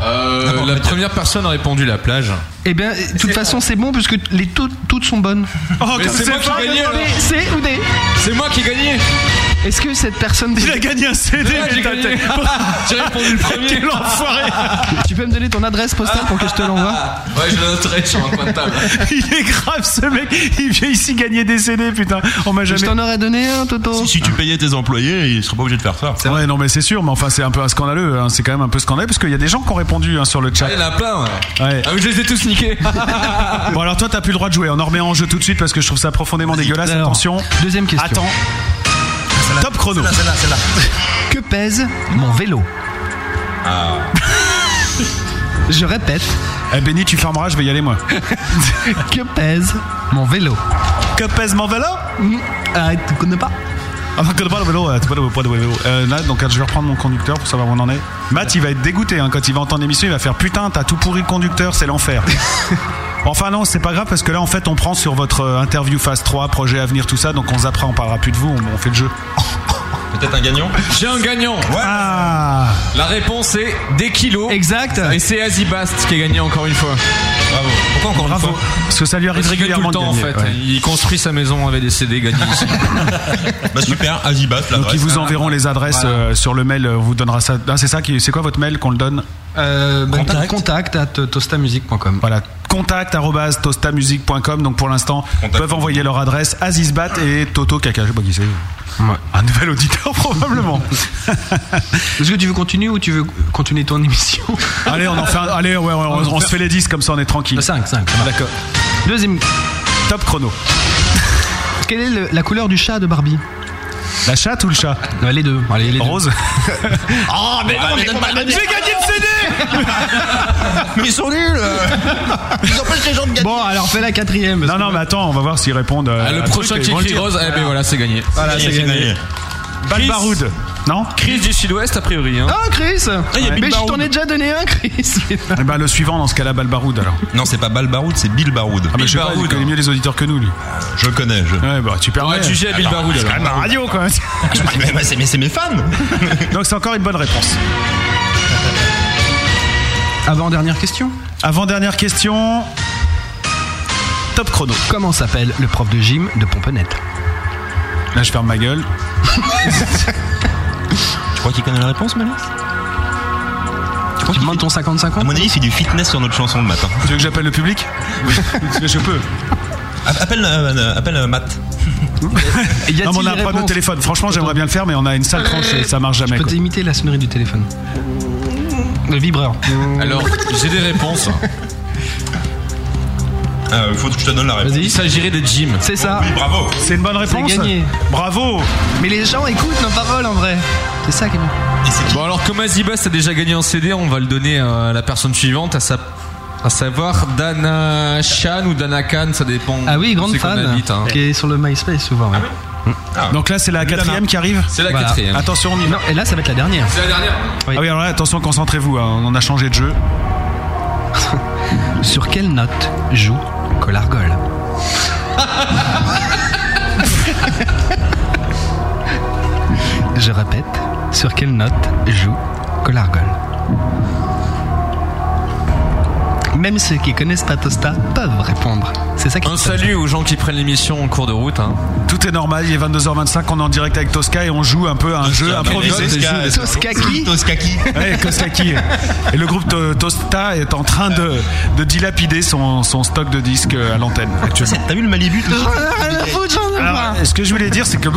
Euh, la première personne a répondu la plage. Eh bien, de toute façon, c'est bon puisque les toutes, toutes sont bonnes. Oh, c'est moi qui D C'est moi qui ai gagné Est-ce que cette personne. Il a gagné un CD, Ouais, gagné. J'ai répondu le premier. Quel enfoiré Tu peux me donner ton adresse postale pour que je te l'envoie Ouais, je le noterai sur un coin de table. Il est grave ce mec, il vient ici gagner des CD, putain. On m'a Je jamais. t'en aurais donné un, Toto. Si tu payais tes employés, ils seraient pas obligés de faire ça. Ouais, non, mais c'est sûr, mais enfin, c'est un peu un scandaleux. hein. C'est quand même un peu scandaleux parce qu'il y a des gens qui ont répondu hein, sur le chat. Ah, il y en a plein, ouais. Ouais. Ah, je les ai tous niqués. Bon, alors toi, t'as plus le droit de jouer. On en remet en jeu tout de suite parce que je trouve ça profondément dégueulasse. Alors, Attention. Deuxième question. Attends. Top chrono. Celle-là, celle-là. Que pèse mon vélo Ah. Je répète, Eh, Benny, tu fermeras, je vais y aller moi. que pèse mon vélo Que pèse mon vélo? Arrête, tu connais pas Ah, tu connais pas. Euh, là, donc je vais reprendre mon conducteur pour savoir où on en est. Matt, il va être dégoûté hein, quand il va entendre l'émission. Il va faire putain, t'as tout pourri le conducteur, c'est l'enfer. Enfin non, c'est pas grave parce que là en fait on prend sur votre euh, interview phase 3, projet à venir, tout ça, donc on zappera, on parlera plus de vous, on, on fait le jeu. Peut-être un gagnant J'ai un gagnant. Ah La réponse est des kilos. Exact. Et c'est Azibast qui a gagné encore une fois. Bravo. Pourquoi encore une Bravo. fois Parce que ça lui arrive tout régulièrement le temps de en gagner, fait. ouais. Il construit sa maison avec des CD gagnés aussi. Bah super, Azibas, Donc ils vous enverront les adresses Voilà. euh, sur le mail, euh, on vous donnera ça. Ah, c'est ça qui, c'est quoi votre mail qu'on le donne euh, bah, Contact. Contact at tostamusique.com. Voilà, contact arobase tostamusique.com. Donc pour l'instant, Contact. peuvent envoyer leur adresse Azizbat et Toto Kaka. Je sais pas qui c'est. Ouais. Un nouvel auditeur probablement. Est-ce que tu veux continuer ou tu veux continuer ton émission allez, on en fait. un- allez, ouais, ouais, on, on se fait les 10 comme ça, on est tranquille. 5, 5. D'accord. Deuxième. Top chrono. Quelle est le- la couleur du chat de Barbie? La chatte ou le chat Euh, Les deux. Allez, les deux. Rose. Oh, mais, mais donne pas le J'ai gagné le CD Mais ils sont nuls Ils empêchent les gens de gagner Bon, alors fais la quatrième. Non, non, mais attends, on va voir s'ils répondent. euh, Ah, le prochain qui écrit rose, eh ben voilà, c'est gagné. Voilà, c'est gagné. Bal Baroud. Non Crise du Sud-Ouest, a priori. Hein. Ah, Chris il y a Bill Mais je t'en ai déjà donné un, Chris Eh ben, le suivant dans ce cas-là, Bal Baroud alors. Non, c'est pas Bal Baroud, c'est Bill Baroud. Ah, mais je sais pas, il connaît mieux les auditeurs que nous, lui. Je le connais, je. Ouais, bah, tu permets. Ouais, tu gères Bill Baroud C'est quand même alors. la radio, quoi. mais, mais c'est mais c'est mes fans Donc, c'est encore une bonne réponse. Avant-dernière question. Avant-dernière question. Top chrono. Comment s'appelle le prof de gym de Pompenette Là, je ferme ma gueule. Tu crois qu'il connaît la réponse, Malice Tu demandes ton 50-50 À mon avis, fait du fitness sur notre chanson de matin. Tu veux que j'appelle le public? Oui. Je peux. Appelle, euh, appelle euh, Matt. Non, mais on a un problème de téléphone. Franchement, j'aimerais bien le faire, mais on a une sale tranche et ça marche jamais. Je peux quoi. t'imiter la sonnerie du téléphone. Le vibreur. Alors, j'ai des réponses. Euh, il faut que je te donne la réponse. Il s'agirait de Jim. C'est ça. Oui, bravo. C'est une bonne réponse. C'est gagné. Bravo. Mais les gens écoutent nos paroles en vrai. C'est ça qui est bien. Bon alors comme Azibas a déjà gagné en CD, on va le donner à la personne suivante, à, sa- à savoir Dana Chan ou Dana Khan, ça dépend. Ah oui, grande fan. habite, hein. Qui est sur le MySpace souvent. ouais. Donc là, c'est la quatrième qui arrive C'est la Voilà. quatrième. Attention, on y va. Non, et là, ça va être la dernière. C'est la dernière. Oui. Ah oui, alors là, attention, concentrez-vous. hein, On a changé de jeu. Sur quelle note joue Colargol Je répète, sur quelle note joue Colargol Même ceux qui connaissent pas Tosta peuvent répondre. C'est ça qui Un salut aux gens qui prennent l'émission en cours de route. hein. Tout est normal, il est 22h25, on est en direct avec Tosca et on joue un peu à un jeu improvisé. Toskaki Toskaki. Ouais, Toskaki. Et le groupe To- Tosta est en train de, de dilapider son, son stock de disques à l'antenne actuellement. T'as vu le Malibu tout ça Alors, ce que je voulais dire, c'est que.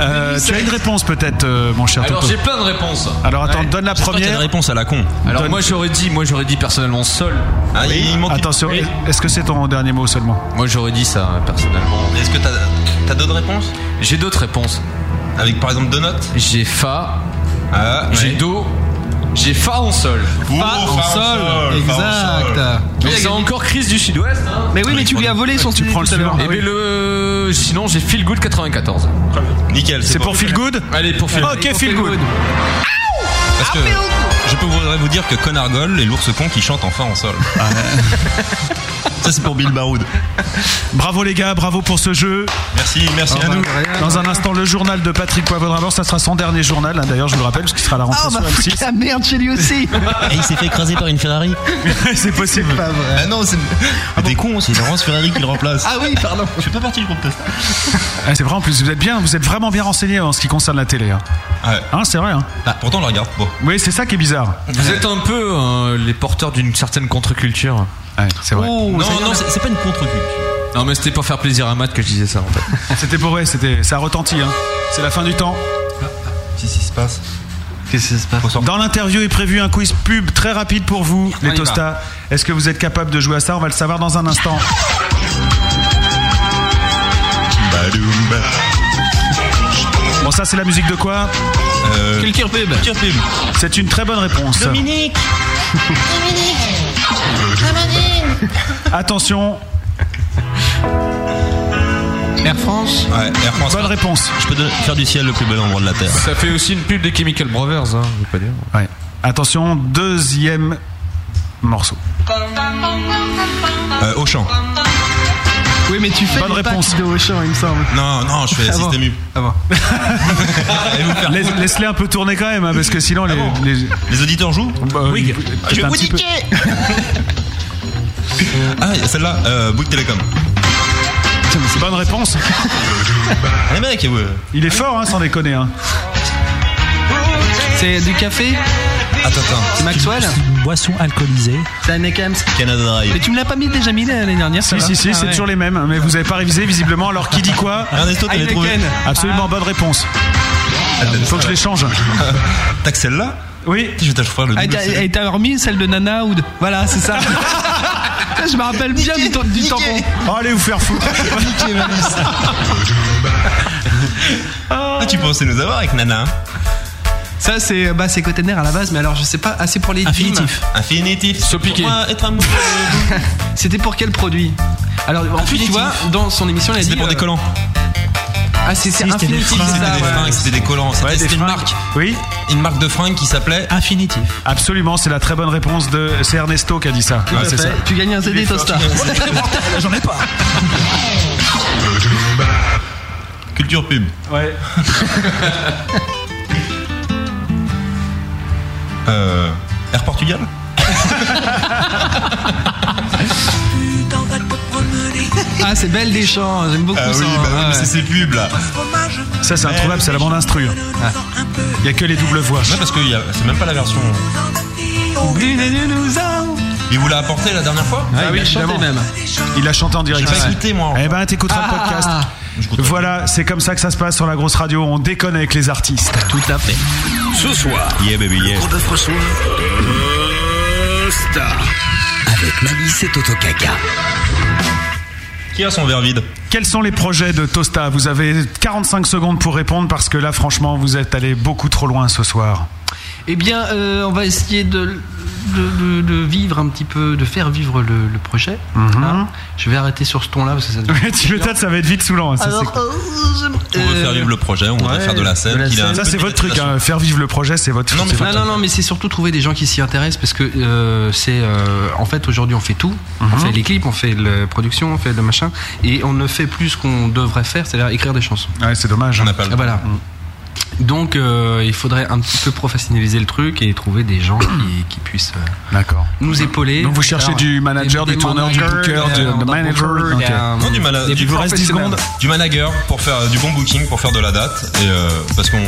Euh, tu as une réponse peut-être, euh, mon cher Alors Toto. j'ai plein de réponses. Alors attends, donne la J'espère qu'il y a première. des réponses à la con. Alors Donne- moi j'aurais dit, moi j'aurais dit personnellement Sol. Ah, il manque Attention, est-ce que c'est ton dernier mot seulement Moi j'aurais dit ça personnellement. Est-ce que t'as as, d'autres réponses? J'ai d'autres réponses. Avec par exemple deux notes? J'ai Fa, Ah, j'ai ouais. Do, j'ai Fa en Sol. Fa en sol, exact. Mais c'est encore crise du Sud-Ouest. hein. Mais oui, mais tu lui as volé son Tu prends le tout à l'heure. suivant. Et bien le, sinon j'ai Feel Good 94. Nickel. C'est pour Feel Good Allez pour Feel Good. Ok, Feel Good. Parce que je peux voudrais vous dire que Conargol est l'ours con qui chante enfin en sol. Ça c'est pour Bill Baroud. Bravo les gars, bravo pour ce jeu. Merci, merci à nous. Dans un instant, le journal de Patrick Poivre ça sera son dernier journal, hein, d'ailleurs, je vous le rappelle, parce qu'il sera à la rentrée Ah, on sur va M6. foutre la merde chez lui aussi. Et il s'est fait écraser par une Ferrari. c'est possible. Pas vrai. Ah non, c'est. T'es con, c'est Laurence Ferrari qui le remplace. Ah oui, pardon. Je fais pas partie du groupe. Ah, c'est vrai, en plus, vous êtes bien, vous êtes vraiment bien renseigné en ce qui concerne la télé. Hein, Ouais. Hein, c'est vrai. Hein. Ah, pourtant on le regarde. Bon. Oui, c'est ça qui est bizarre. Vous êtes un peu euh, les porteurs d'une certaine contre-culture. Ouais, c'est vrai. Oh, non, non, c'est pas une contre-culture. Non mais c'était pour faire plaisir à Matt que je disais ça en fait. C'était pour vrai, c'était, ça a retenti. Hein. C'est la fin du temps. Qu'est-ce qui se passe? Qu'est-ce qui se passe? Dans l'interview est prévu un quiz pub très rapide pour vous, les tostas. Est-ce que vous êtes capable de jouer à ça? On va le savoir dans un instant. Bon, ça, c'est la musique de quoi? Euh, Culture pub. C'est une très bonne réponse. Dominique Attention, Air France. Ouais, Air France. bonne réponse. Je peux faire du ciel le plus bel endroit de la Terre. Ça fait aussi une pub des Chemical Brothers, hein, je veux pas dire. Ouais. Attention, deuxième morceau. Euh, Auchan. Oui, mais tu fais Bonne les réponse. de Auchan, il me semble. Non, non, je fais Ah bon. Système U. Ah bon. Laisse- Laisse-les un peu tourner quand même, hein, parce que sinon les. les- Les auditeurs jouent? Bah, Bouygues. peut-être Je vais vous niquer Ah, celle-là, euh, Bouygues Télécom. Bonne réponse. Les mecs, ouais. Il est fort, hein, sans déconner. Hein. C'est du café? Attends, attends. C'est Maxwell Une boisson alcoolisée. C'est un. Canada Dry. Mais tu me l'as pas mis déjà mis l'année dernière Si, si, si, c'est toujours les mêmes, mais vous avez pas révisé visiblement. Alors qui dit quoi Ernesto, t'avais trouvé. Absolument bonne réponse. Il faut que je les change. T'as que celle-là Oui. Je vais t'acheter le Ah. Et t'as remis celle de Nana ou de... Voilà, c'est ça. je me rappelle bien du, du tampon. Oh, allez vous faire foutre. Ah, tu pensais nous avoir avec Nana hein Ça, c'est bah, c'est côté nerf à la base, mais alors je sais pas, assez pour les Infinitif. Infinitif. Être amoureux C'était pour quel produit? Alors, en plus, tu vois, dans son émission, elle a dit. C'était pour des euh, collants. Ah, c'est c'était des infinitif, fringues, C'était des ouais. fringues, c'était des collants. C'était Ouais, une marque. Oui, Une marque de fringues qui s'appelait Infinitif. absolument, c'est la très bonne réponse de. C'est Ernesto qui a dit Ouais, c'est ça. Tu gagnes un CD Tosta. J'en ai pas. Culture Pub. Ouais. Euh, Air Portugal Ah, c'est belle des chants, j'aime beaucoup Ah ça. oui, bah oui, mais c'est ces pubs là. Ça, c'est introuvable, c'est la bande instru. Il y a que les doubles voix. Ouais, parce que y a- c'est même pas la version. Il vous l'a apporté la dernière fois Ah oui, chanté même. Il a chanté en direct. J'ai pas écouté, moi, Eh ben, t'écouteras Ah, le podcast. Voilà, c'est comme ça que ça se passe sur la grosse radio. On déconne avec les artistes. Tout à fait. Ce soir, Yeah, baby, yeah. gros bœuf reçoit Star avec Malice et Toto Kaka. Qui a son verre vide? Quels sont les projets de Tosta? Vous avez 45 secondes pour répondre parce que là, franchement, vous êtes allé beaucoup trop loin ce soir. Eh bien, euh, on va essayer de, de, de- de vivre un petit peu, de faire vivre le, le projet. Mhm. hein. Je vais arrêter sur ce ton-là parce que ça devient- tu m'étonnes, ça va être vite saoulant. hein, ça, Alors, euh, On veut faire vivre le projet, on ouais, faire de la scène. la ça, c'est votre truc. hein. Faire vivre le projet, c'est votre. Non, mais Non, non, non, mais c'est surtout trouver des gens qui s'y intéressent parce que euh, c'est. euh, en fait, aujourd'hui, on fait tout. On Mhm. fait les clips, on fait la production, on fait le machin. Et on ne fait plus ce qu'on devrait faire, c'est-à-dire écrire des chansons. Ouais, c'est dommage. On n'a pas le Ah, voilà. Donc, euh, il faudrait un petit peu professionnaliser le truc et trouver des gens qui, qui puissent euh, nous épauler. Donc vous cherchez Alors, du manager, des- du tourneur, du booker, du- manager, Non, du, mala- des du, plus vous reste 10 professionnels. secondes. du manager pour faire euh, du bon booking, pour faire de la date. Et euh, parce qu'on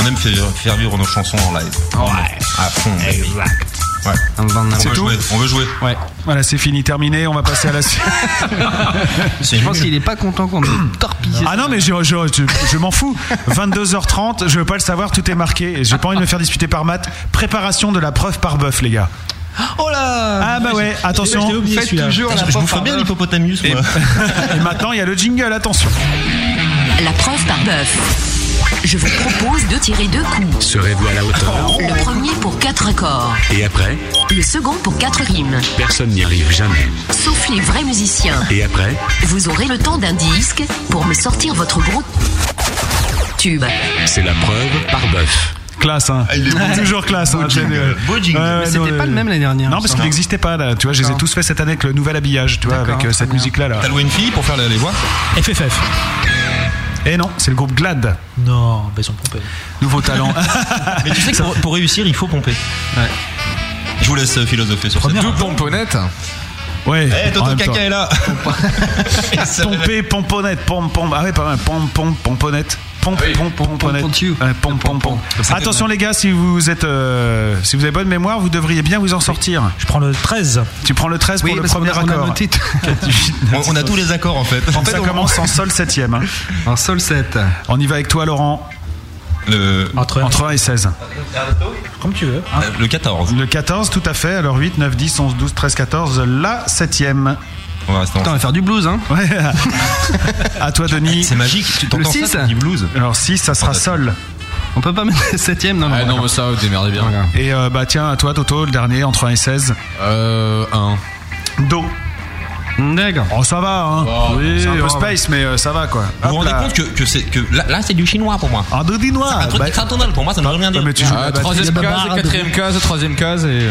on aime faire, faire vivre nos chansons en live. Ouais. À fond. Exact. Ouais. Un van- On C'est veut tout jouer. On veut jouer. Ouais. Voilà, c'est fini, terminé. On va passer à la suite. Je pense qu'il est pas content qu'on ait torpillé. Ah non, mais je, je, je, je m'en fous. 22h30, je veux pas le savoir, tout est marqué. Et j'ai pas envie de me faire disputer par maths. Préparation de la preuve par bœuf, les gars. Oh là Ah bah ouais, attention. Oublié, Faites toujours la Je, vous ferai bien bœuf. l'hippopotamus, moi. Et maintenant, il y a le jingle, attention. La preuve par bœuf. Je vous propose de tirer deux coups. Serez-vous à la hauteur Le premier pour quatre accords. Et après, Le second pour quatre rimes. personne n'y arrive jamais. Sauf les vrais musiciens. Et après, Vous aurez le temps d'un disque pour me sortir votre gros tube. c'est la preuve par bœuf. Classe, hein. Toujours classe, hein. ouais, c'était non, pas euh, le même l'année dernière. Non, parce qu'il n'existait pas, là. Tu vois, je les ai tous fait cette année avec le nouvel habillage, tu vois, D'accord, avec euh, cette bien. musique-là. Là. T'as loué une fille pour faire les, les voix? FFF. Et non, c'est le groupe Glad. Non, bah ils sont pompés. Nouveau talent. Mais tu sais que pour, pour réussir, il faut pomper. Je vous laisse euh, philosopher sur Première. cette Tout pomponnette. Ouais. Eh, en Toto temps. est là Pomper, pomponnette, pom, pom. Ah ouais, pas mal. Pom, pom, pomponnette. Pom, pom. Ouais, pom, pom, pom. Attention les gars, si vous êtes, euh, si vous avez bonne mémoire, vous devriez bien vous en sortir. Je prends le 13. Tu prends le 13 Oui, pour le premier a- on a accord. on, on a tous les accords en fait. En fait, ça commence en sol septième. hein. Un sol 7. On y va avec toi, Laurent. Le, Entre, Entre 1 et 16. Comme tu veux. hein. euh, le 14. Le 14, tout à fait. Alors 8, 9, 10, 11, 12, 13, 14. La septième. On va rester en Putain, on va faire du blues, hein. Ouais. à toi, Denis. C'est magique, tu t'entends Le ça, six. ça dit blues. Alors 6, ça sera sol. On peut pas mettre le 7ème Non, non. Ah non, mais ça, démerdez bien. Et euh, bah tiens, à toi, Toto, le dernier, entre 1 et 16. Euh, 1. Do. D'accord. Oh, ça va, hein. oui, ça un peu va. space, mais euh, ça va, quoi. Vous vous rendez compte que, que c'est que là, là, c'est du chinois pour moi. Un do dinois. Un truc Bah, cantonal pour moi ça ne veut rien dire. mais tu joues la Ah, batterie. troisième case, quatrième case, troisième case et. euh,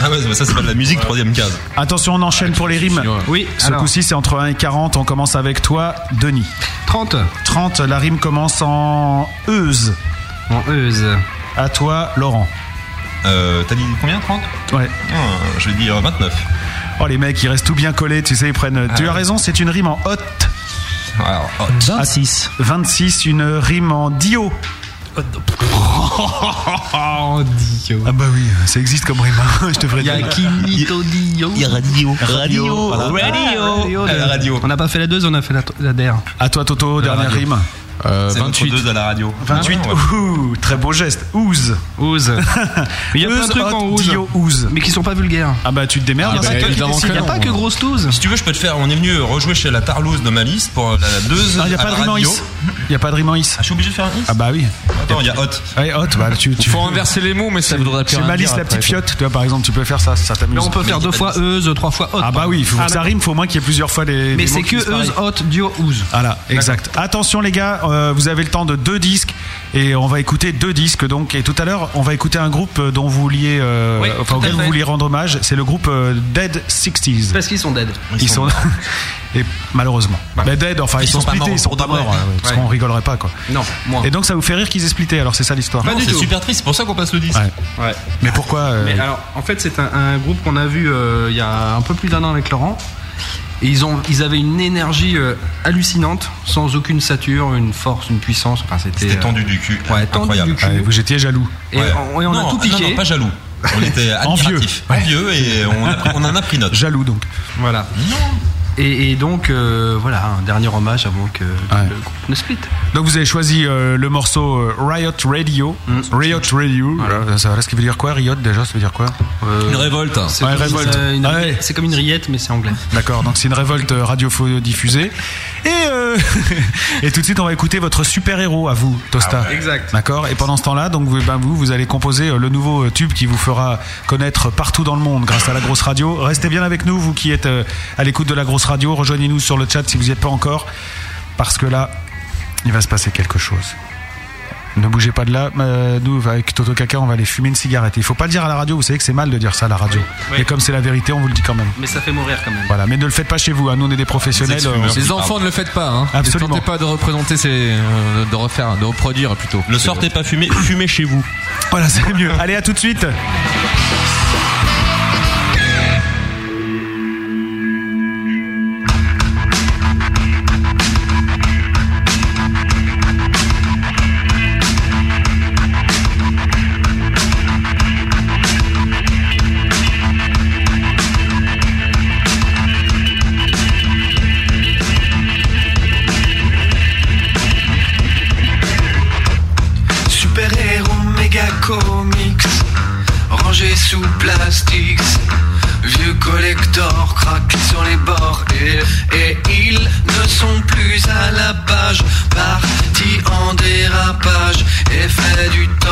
Ah ouais, ça c'est pas de la musique, troisième case. Attention, on enchaîne pour les rimes. chinois. Oui, Ce alors. coup-ci, c'est entre 1 et 40. On commence avec toi, Denis. 30. 30, la rime commence en euse. En euse. À toi, Laurent. Euh, T'as dit combien 30 Ouais. Ah, Je vais dire 29. Oh, les mecs, ils restent tout bien collés, tu sais, ils prennent. Tu as raison, c'est une rime en hot. Alors, hot. 26. 26, une rime en dio. Oh, Dio. Ah bah oui, ça existe comme rime. hein. Je devrais dire. Yakimito Dio. Il y a radio. Radio. Radio. Radio. À la radio. On n'a pas fait la 2, on a fait la, la DR. À toi, Toto, dernière radio. rime. Euh, C'est notre 28. deux à la radio. 28, Ah, ouais. ouh, très beau geste. Ouze. Ouse. Il y a plein de trucs en ouze. Mais qui sont pas vulgaires. Ah bah tu te démerdes. Ah hein, bah. Il n'y a pas que grosse touze. Si tu veux, je peux te faire. On est venu rejouer chez la Tarlouse de Malice pour la, deux. Non, il n'y a pas de rime en is. Il n'y a pas de rime en is. Ah, je suis obligé de faire un is Ah bah oui. Attends, il y a hot. Ouais, hot, bah tu. tu Faut inverser les mots, mais ça voudrait plus C'est rien Malice la petite fiotte, tu vois, par exemple, tu peux faire ça, ça t'amuse. Là, on peut faire deux fois euse, trois fois hot. Ah bah oui, il faut que ça rime, faut au moins qu'il y ait plusieurs fois les. Mais c'est que euse, hot, dio, ouse. Voilà, exact. Attention les gars, euh, vous avez le temps de deux disques et on va écouter deux disques donc. Et tout à l'heure, on va écouter un groupe euh, dont vous vouliez, euh, Oui, enfin auquel vous vouliez rendre hommage. C'est le groupe euh, Dead 60s. Parce qu'ils sont dead. Ils, sont, et malheureusement. Mais Dead, enfin ils, Ils sont, sont pas splittés, morts ils sont pas morts, ouais, parce Ouais. qu'on rigolerait pas quoi. Non, moi. Et donc ça vous fait rire qu'ils aient splitté. Alors c'est ça l'histoire. Pas Non, du C'est tout. super triste, c'est pour ça qu'on passe le disque. Ouais. Ouais. Mais pourquoi euh, Mais alors, en fait, c'est un, un groupe qu'on a vu euh, il y a un peu plus d'un an avec Laurent. Et ils, ont, ils avaient une énergie euh, hallucinante, sans aucune sature, une force, une puissance. Enfin, c'était. C'était euh, tendu du cul. Ouais, tendu Incroyable. du cul. Ouais, vous étiez jaloux. Et on, et on Non, a tout piqué. Non, non, pas jaloux. On était admiratifs. Envieux et on, a pris- on en a pris note. Jaloux donc. Voilà. Et, et donc, euh, voilà, un dernier hommage avant que le groupe ne split. Donc vous avez choisi euh, le morceau euh, Riot Radio. Mm. Riot Radio. Voilà, ça, ce qui veut dire quoi Riot déjà, ça veut dire quoi? Une révolte. C'est Ouais, comme, révolte. euh, une, Ouais. c'est comme une rillette, mais c'est anglais. D'accord, donc c'est une révolte radiodiffusée. Et, euh, et tout de suite, on va écouter votre super-héros à vous, Tosta. Ah ouais. Exact. D'accord Et pendant ce temps-là, donc vous, ben, vous, vous allez composer le nouveau tube qui vous fera connaître partout dans le monde grâce à la grosse radio. Restez bien avec nous, vous qui êtes à l'écoute de la grosse radio. Rejoignez-nous sur le chat si vous n'y êtes pas encore. Parce que là, il va se passer quelque chose. Ne bougez pas de là. Euh, nous, avec Toto Kaka, on va aller fumer une cigarette. Il faut pas le dire à la radio. Vous savez que c'est mal de dire ça à la radio. Oui. Mais comme c'est la vérité, on vous le dit quand même. Mais ça fait mourir quand même. Voilà, mais ne le faites pas chez vous. hein. Nous, on est des professionnels. euh, Les enfants ne le faites pas. Hein. Absolument. Ne tentez pas de représenter ces, euh, de refaire, de reproduire plutôt. Ne sortez pas fumer, fumez chez vous. Voilà, c'est mieux. Allez, à tout de suite. Plus à la page Partis en dérapage Et fait du temps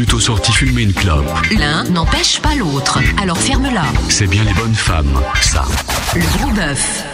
plutôt sortis fumer une clope. L'un n'empêche pas l'autre, alors ferme-la. C'est bien les bonnes femmes, ça. Le gros bœuf.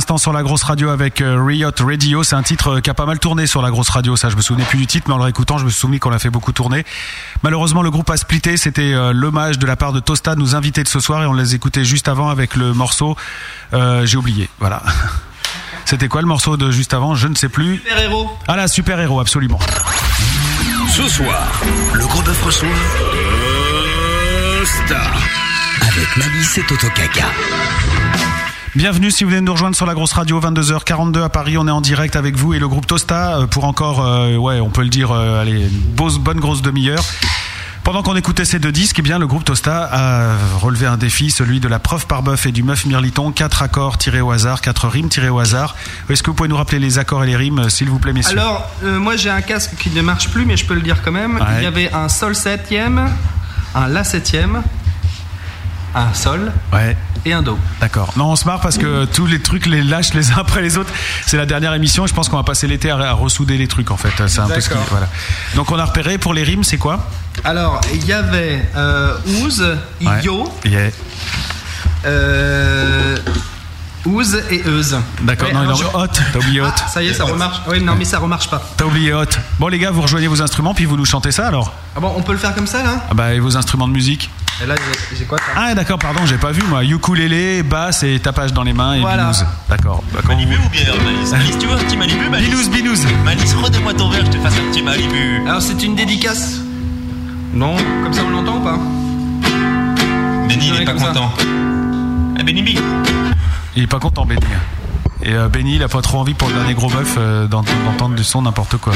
L'instant sur la grosse radio avec euh, Riot Radio. C'est un titre euh, qui a pas mal tourné sur la grosse radio. Ça, je me souvenais plus du titre, mais en le réécoutant, je me souviens qu'on l'a fait beaucoup tourner. Malheureusement, le groupe a splitté. C'était euh, l'hommage de la part de Tosta, nous invités de ce soir, et on les écoutait juste avant avec le morceau. euh, J'ai oublié. Voilà. C'était quoi le morceau de juste avant? Je ne sais plus. Super héros. Ah là, super héros, absolument. Ce soir, le gros bœuf reçoit Star avec Malice et Toto Kaka. Bienvenue si vous venez de nous rejoindre sur la grosse radio 22h42 à Paris. On est en direct avec vous et le groupe Tosta euh, pour encore, euh, ouais, on peut le dire, euh, allez, beau- bonne grosse demi-heure. Pendant qu'on écoutait ces deux disques, eh bien, le groupe Tosta a relevé un défi, celui de la preuve par bœuf et du meuf mirliton. Quatre accords tirés au hasard, quatre rimes tirées au hasard. Est-ce que vous pouvez nous rappeler les accords et les rimes, euh, s'il vous plaît, messieurs? Alors, euh, moi j'ai un casque qui ne marche plus, mais je peux le dire quand même. Ouais. Il y avait un sol septième, un la septième, un sol Ouais. et un do. D'accord. Non, on se marre parce que tous les trucs les lâchent les uns après les autres. C'est la dernière émission et je pense qu'on va passer l'été à, à ressouder les trucs en fait. C'est un peu ce voilà. Donc on a repéré pour les rimes, c'est quoi? Alors, il y avait euh, Ouz, Ouais. Yeah. euh, Ouz et Euse. D'accord, Ouais, non, en je- hot. T'as oublié hot. Ah, ça y est, ça remarche. Oui, non, mais ça remarche pas. T'as oublié hot. Bon les gars, vous rejoignez vos instruments puis vous nous chantez ça alors Ah bon, on peut le faire comme ça là? Ah bah et vos instruments de musique Et là, j'ai- j'ai quoi ça? Ah d'accord, pardon, j'ai pas vu moi. Ukulélé, basse et tapage dans les mains et Voilà. binous. D'accord. Bah, Malibu vous- ou bien Malice Malice, tu veux un petit Malibu, Malice Binous, binous. Malice, redonne-moi ton verre, je te fasse un petit Malibu. Alors, c'est une dédicace? Non, comme ça on l'entend ou pas? Benny, il est pas content. Eh, Benny B. Il est pas content Benny. Et euh, Benny, il a pas trop envie pour le dernier gros bœuf euh, d'ent- d'entendre du son n'importe quoi.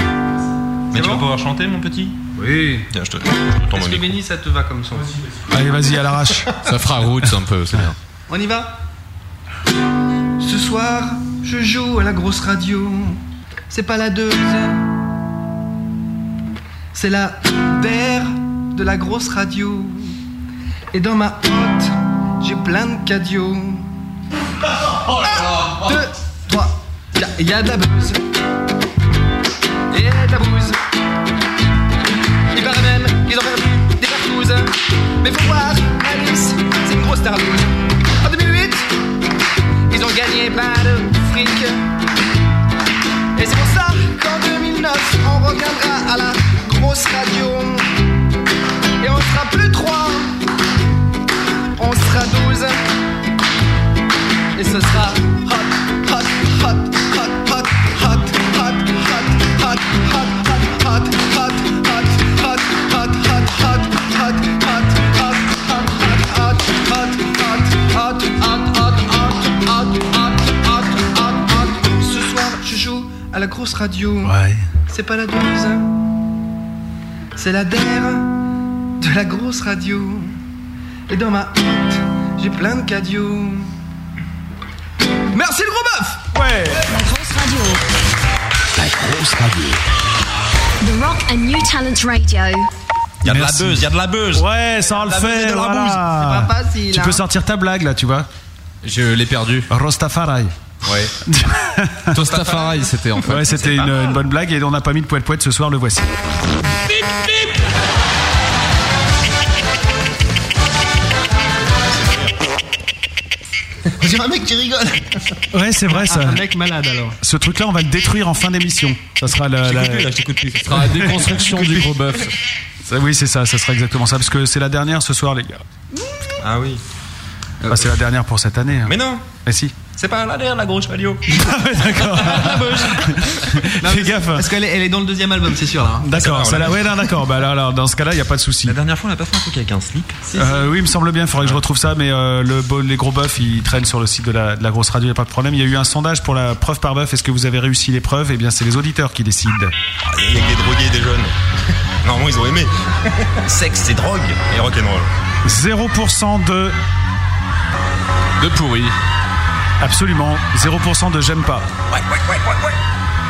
Mais tu vas pouvoir chanter, mon petit? Oui. Tiens, je te, je te tombe Est-ce que micro. Benny, ça te va comme son? Allez, vas-y à l'arrache. Ça fera roots un peu, c'est bien. On y va? Ce soir, je joue à la grosse radio. C'est pas la deuxième. C'est la der de la grosse radio. Et dans ma hotte, j'ai plein de Oh là là. Deux, trois. Il y, a de la bouse. Il de la paraît même qu'ils ont perdu des partouzes. Mais faut voir, Alice, c'est une grosse tarlouze. En 2008, ils ont gagné pas de fric. Et c'est pour ça qu'en 2009, on reviendra à la grosse radio. Et on sera plus trois, on sera douze et ce sera hot, hot, hot, hot, hot, hot, hot, hot, hot, hot, hot, hot. à la grosse radio. Ouais. C'est pas la dose, c'est la der de la grosse radio. Et dans ma hâte, j'ai plein de cadeaux. Merci le gros bœuf Ouais La grosse radio. La grosse radio. The Rock and New Talent Radio. Il y a de la buzz, il y a de la buzz. Ouais, ça on le La buzz et fait. de la voilà. C'est pas facile, Tu hein. peux sortir ta blague là, tu vois. Je l'ai perdu. Rostafari. Ouais. Tostafari, c'était en fait. Ouais, c'était une, une bonne blague et on n'a pas mis de poète poète ce soir, le voici. Dirait un mec qui rigole. Ouais, c'est vrai ça. Un mec malade alors. Ce truc-là, on va le détruire en fin d'émission. Ça sera la. la- Ce sera la déconstruction du gros bœuf. Ça- oui, c'est ça, ça sera exactement ça, parce que c'est la dernière ce soir, les gars. Ah oui. Bah, c'est la dernière pour cette année. hein. Mais non, Mais si. C'est pas la dernière, la grosse radio. D'accord. Fais gaffe. Parce qu'elle est, elle est dans le deuxième album, c'est sûr là. hein. D'accord, ça là, ouais, non, d'accord. Bah, alors, alors, dans ce cas-là, il n'y a pas de souci. La dernière fois, on a pas fait un truc avec un slip. Euh, oui, il me semble bien, il faudrait que je retrouve ça, mais euh, le, les gros bœufs, ils traînent sur le site de la, de la grosse radio, il n'y a pas de problème. Il y a eu un sondage pour la preuve par bœuf. Est-ce que vous avez réussi l'épreuve Eh bien, c'est les auditeurs qui décident. Il y a que des drogués et des jeunes. Normalement, ils ont aimé. Sexe et drogue et rock'n'roll. 0% de. De pourri. Absolument. 0% de j'aime pas. Ouais, ouais, ouais, ouais, ouais.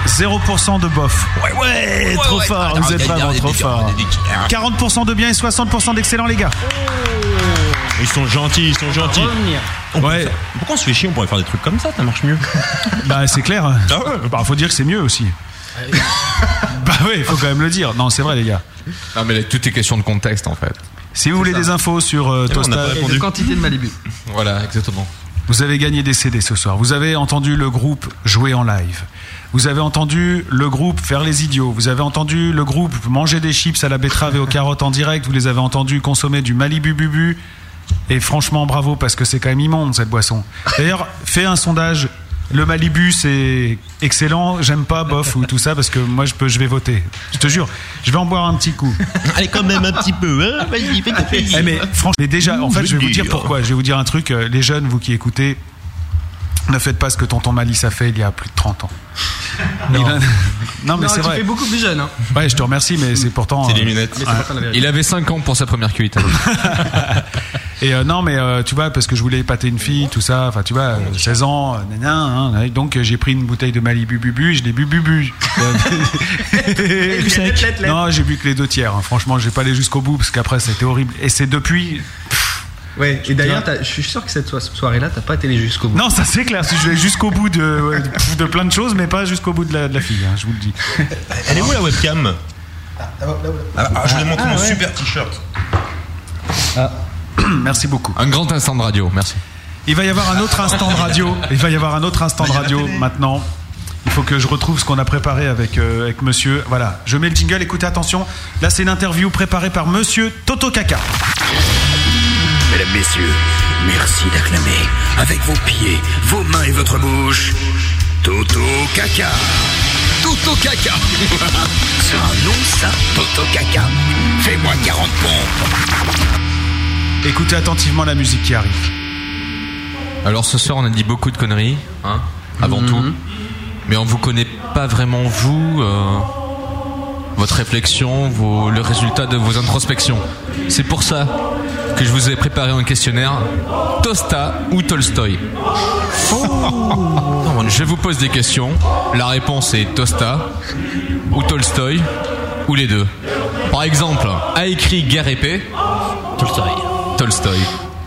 0% de bof. Ouais, Ouais, trop ouais. fort, Ah, vous êtes vraiment trop fort. il y a des- 40% de bien et 60% d'excellent, les gars. Ils sont gentils, ils sont gentils. On Ouais. faire- Pourquoi on se fait chier On pourrait faire des trucs comme ça, ça marche mieux. Bah, c'est clair. Ah ouais. Bah, faut dire que c'est mieux aussi. bah, oui, il faut quand même le dire. Non, c'est vrai, les gars. Non, mais là, tout est question de contexte en fait. Si vous voulez des infos sur euh, Tosta, pas Et de quantité de Malibu. Voilà, exactement. Vous avez gagné des CD ce soir. Vous avez entendu le groupe jouer en live. Vous avez entendu le groupe faire les idiots. Vous avez entendu le groupe manger des chips à la betterave et aux carottes en direct. Vous les avez entendus consommer du Malibu Bubu. Et franchement, bravo parce que c'est quand même immonde cette boisson. D'ailleurs, fais un sondage. Le Malibu, c'est excellent. J'aime pas, bof, ou tout ça, parce que moi, je peux, je vais voter. Je te jure, je vais en boire un petit coup. Allez, quand même un petit peu, hein Vas-y, fais ta Eh, mais franchement, mais déjà, en fait, je vais vous dire pourquoi. Je vais vous dire un truc. euh, Les jeunes, vous qui écoutez, ne faites pas ce que tonton Malice a fait il y a plus de 30 ans. Non. Il a- Non, mais c'est tu vrai. fais beaucoup plus jeune. Hein. Ouais, je te remercie, mais c'est pourtant. C'est euh, les lunettes. Il avait 5 ans pour sa première cuite. Et euh, non, mais euh, tu vois, parce que je voulais épater une fille, tout ça, enfin, tu vois, euh, 16 ans, euh, gna, gna, hein, donc euh, j'ai pris une bouteille de Malibu Bubu, et je l'ai bu Bubu. non, j'ai bu que les deux tiers, hein. franchement, j'ai pas allé jusqu'au bout, parce qu'après, c'était horrible. Et c'est depuis. Ouais, et d'ailleurs, je suis sûr que cette so- soirée-là, t'as pas été allé jusqu'au bout. Non, ça c'est clair, je vais jusqu'au bout de, ouais, de, de plein de choses, mais pas jusqu'au bout de la, de la fille, hein, je vous le dis. Elle est où la webcam? Ah, ah, Je voulais montrer Ah, mon ouais. super t-shirt. Merci beaucoup. Un grand instant de radio, merci. Il va y avoir un autre instant de radio. Il va y avoir un autre instant de radio maintenant. Il faut que je retrouve ce qu'on a préparé avec, euh, avec monsieur. Voilà, je mets le jingle, écoutez attention. Là, c'est une interview préparée par monsieur Toto Kaka. Mesdames, messieurs, merci d'acclamer avec vos pieds, vos mains et votre bouche. Toto Caca. Toto Caca. C'est un nom ça, Toto Caca. Fais-moi 40 pompes. Écoutez attentivement la musique qui arrive. Alors ce soir, on a dit beaucoup de conneries, hein, avant tout. Mais on vous connaît pas vraiment vous, euh, votre réflexion, vos, le résultat de vos introspections. C'est pour ça que je vous ai préparé un questionnaire Tosta ou Tolstoy. Je vous pose des questions. La réponse est Tosta ou Tolstoy ou les deux. Par exemple, a écrit Guerre et paix? Tolstoy. Tolstoy.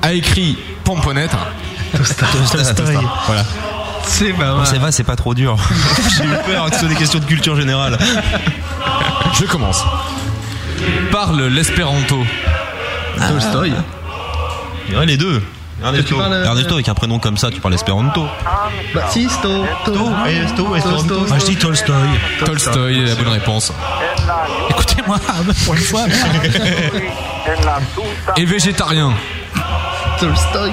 A écrit Pomponnette Tolstoy. Voilà. C'est pas Bon, ça va, c'est pas trop dur. J'ai eu peur que ce soit des questions de culture générale. Je commence. Parle l'espéranto. Tolstoy. Ouais, les deux. Ernesto. Tu parles, euh, Ernesto avec un prénom comme ça, tu parles espéranto. Baptisto. To. Esto, Tosto. Moi je dis Tolstoy. Tolstoy est la bonne réponse. Écoutez-moi, pour une fois. Et végétarien. Tolstoy.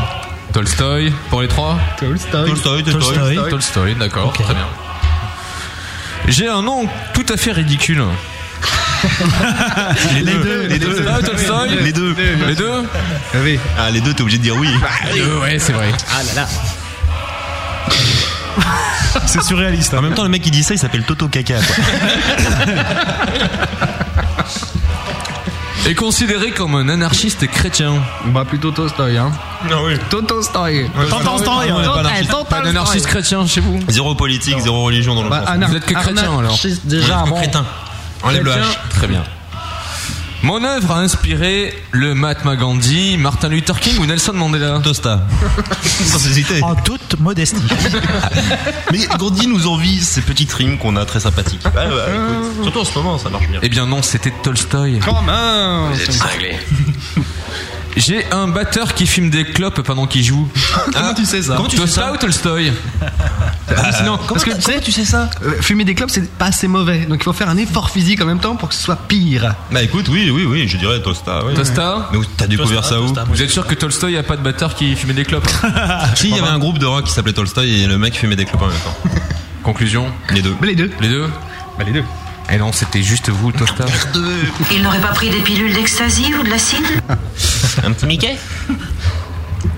Tolstoy pour les trois Tolstoy. Tolstoy, Tolstoy. Tolstoy, d'accord, très bien. J'ai un nom tout à fait ridicule. Les deux, les deux. Ah, Tolstoy Les deux. Les deux Oui. Ah, les deux, t'es obligé de dire oui. Les deux, ouais, c'est vrai. Ah là là. C'est surréaliste. hein. En même temps, le mec qui dit ça, il s'appelle Toto Caca. quoi. Est considéré comme un anarchiste chrétien. Bah plutôt Tolstoy, hein. Ah oui. Tolstoy. Tolstoy, ouais, pas anarchiste. Pas d'anarchiste chrétien chez vous Zéro politique, zéro religion dans le Bah, Vous êtes que chrétien alors anarchiste déjà On est avant. crétin. Enlève le. H. Très bien. Mon œuvre a inspiré le Mahatma Gandhi, Martin Luther King ou Nelson Mandela. Tosta. Sans hésiter. En toute modestie. Mais Gandhi nous envie ces petites rimes qu'on a très sympathiques. Ouais, ouais, écoute. Surtout en ce moment, ça marche bien. Eh bien non, c'était Tolstoy. Comment Vous êtes cinglés. J'ai un batteur qui fume des clopes pendant qu'il joue. Comment tu sais ça Comment tu sais Tosta ça ou Tolstoy Sinon, parce que tu sais, tu sais ça euh, fumer des clopes c'est pas assez mauvais, donc il faut faire un effort physique en même temps pour que ce soit pire. Bah écoute, oui, oui, oui, je dirais Tosta. oui. Tosta Mais où t'as découvert ça où Vous êtes sûr que Tolstoy a pas de batteur qui fumait des clopes Si, il y avait un groupe de rock qui s'appelait Tolstoy et le mec fumait des clopes en même temps. Conclusion Les deux. Mais les deux. Les deux Bah les deux. Eh non, c'était juste vous, Tosta. Il n'aurait pas pris des pilules d'ecstasy ou de l'acide Un petit Mickey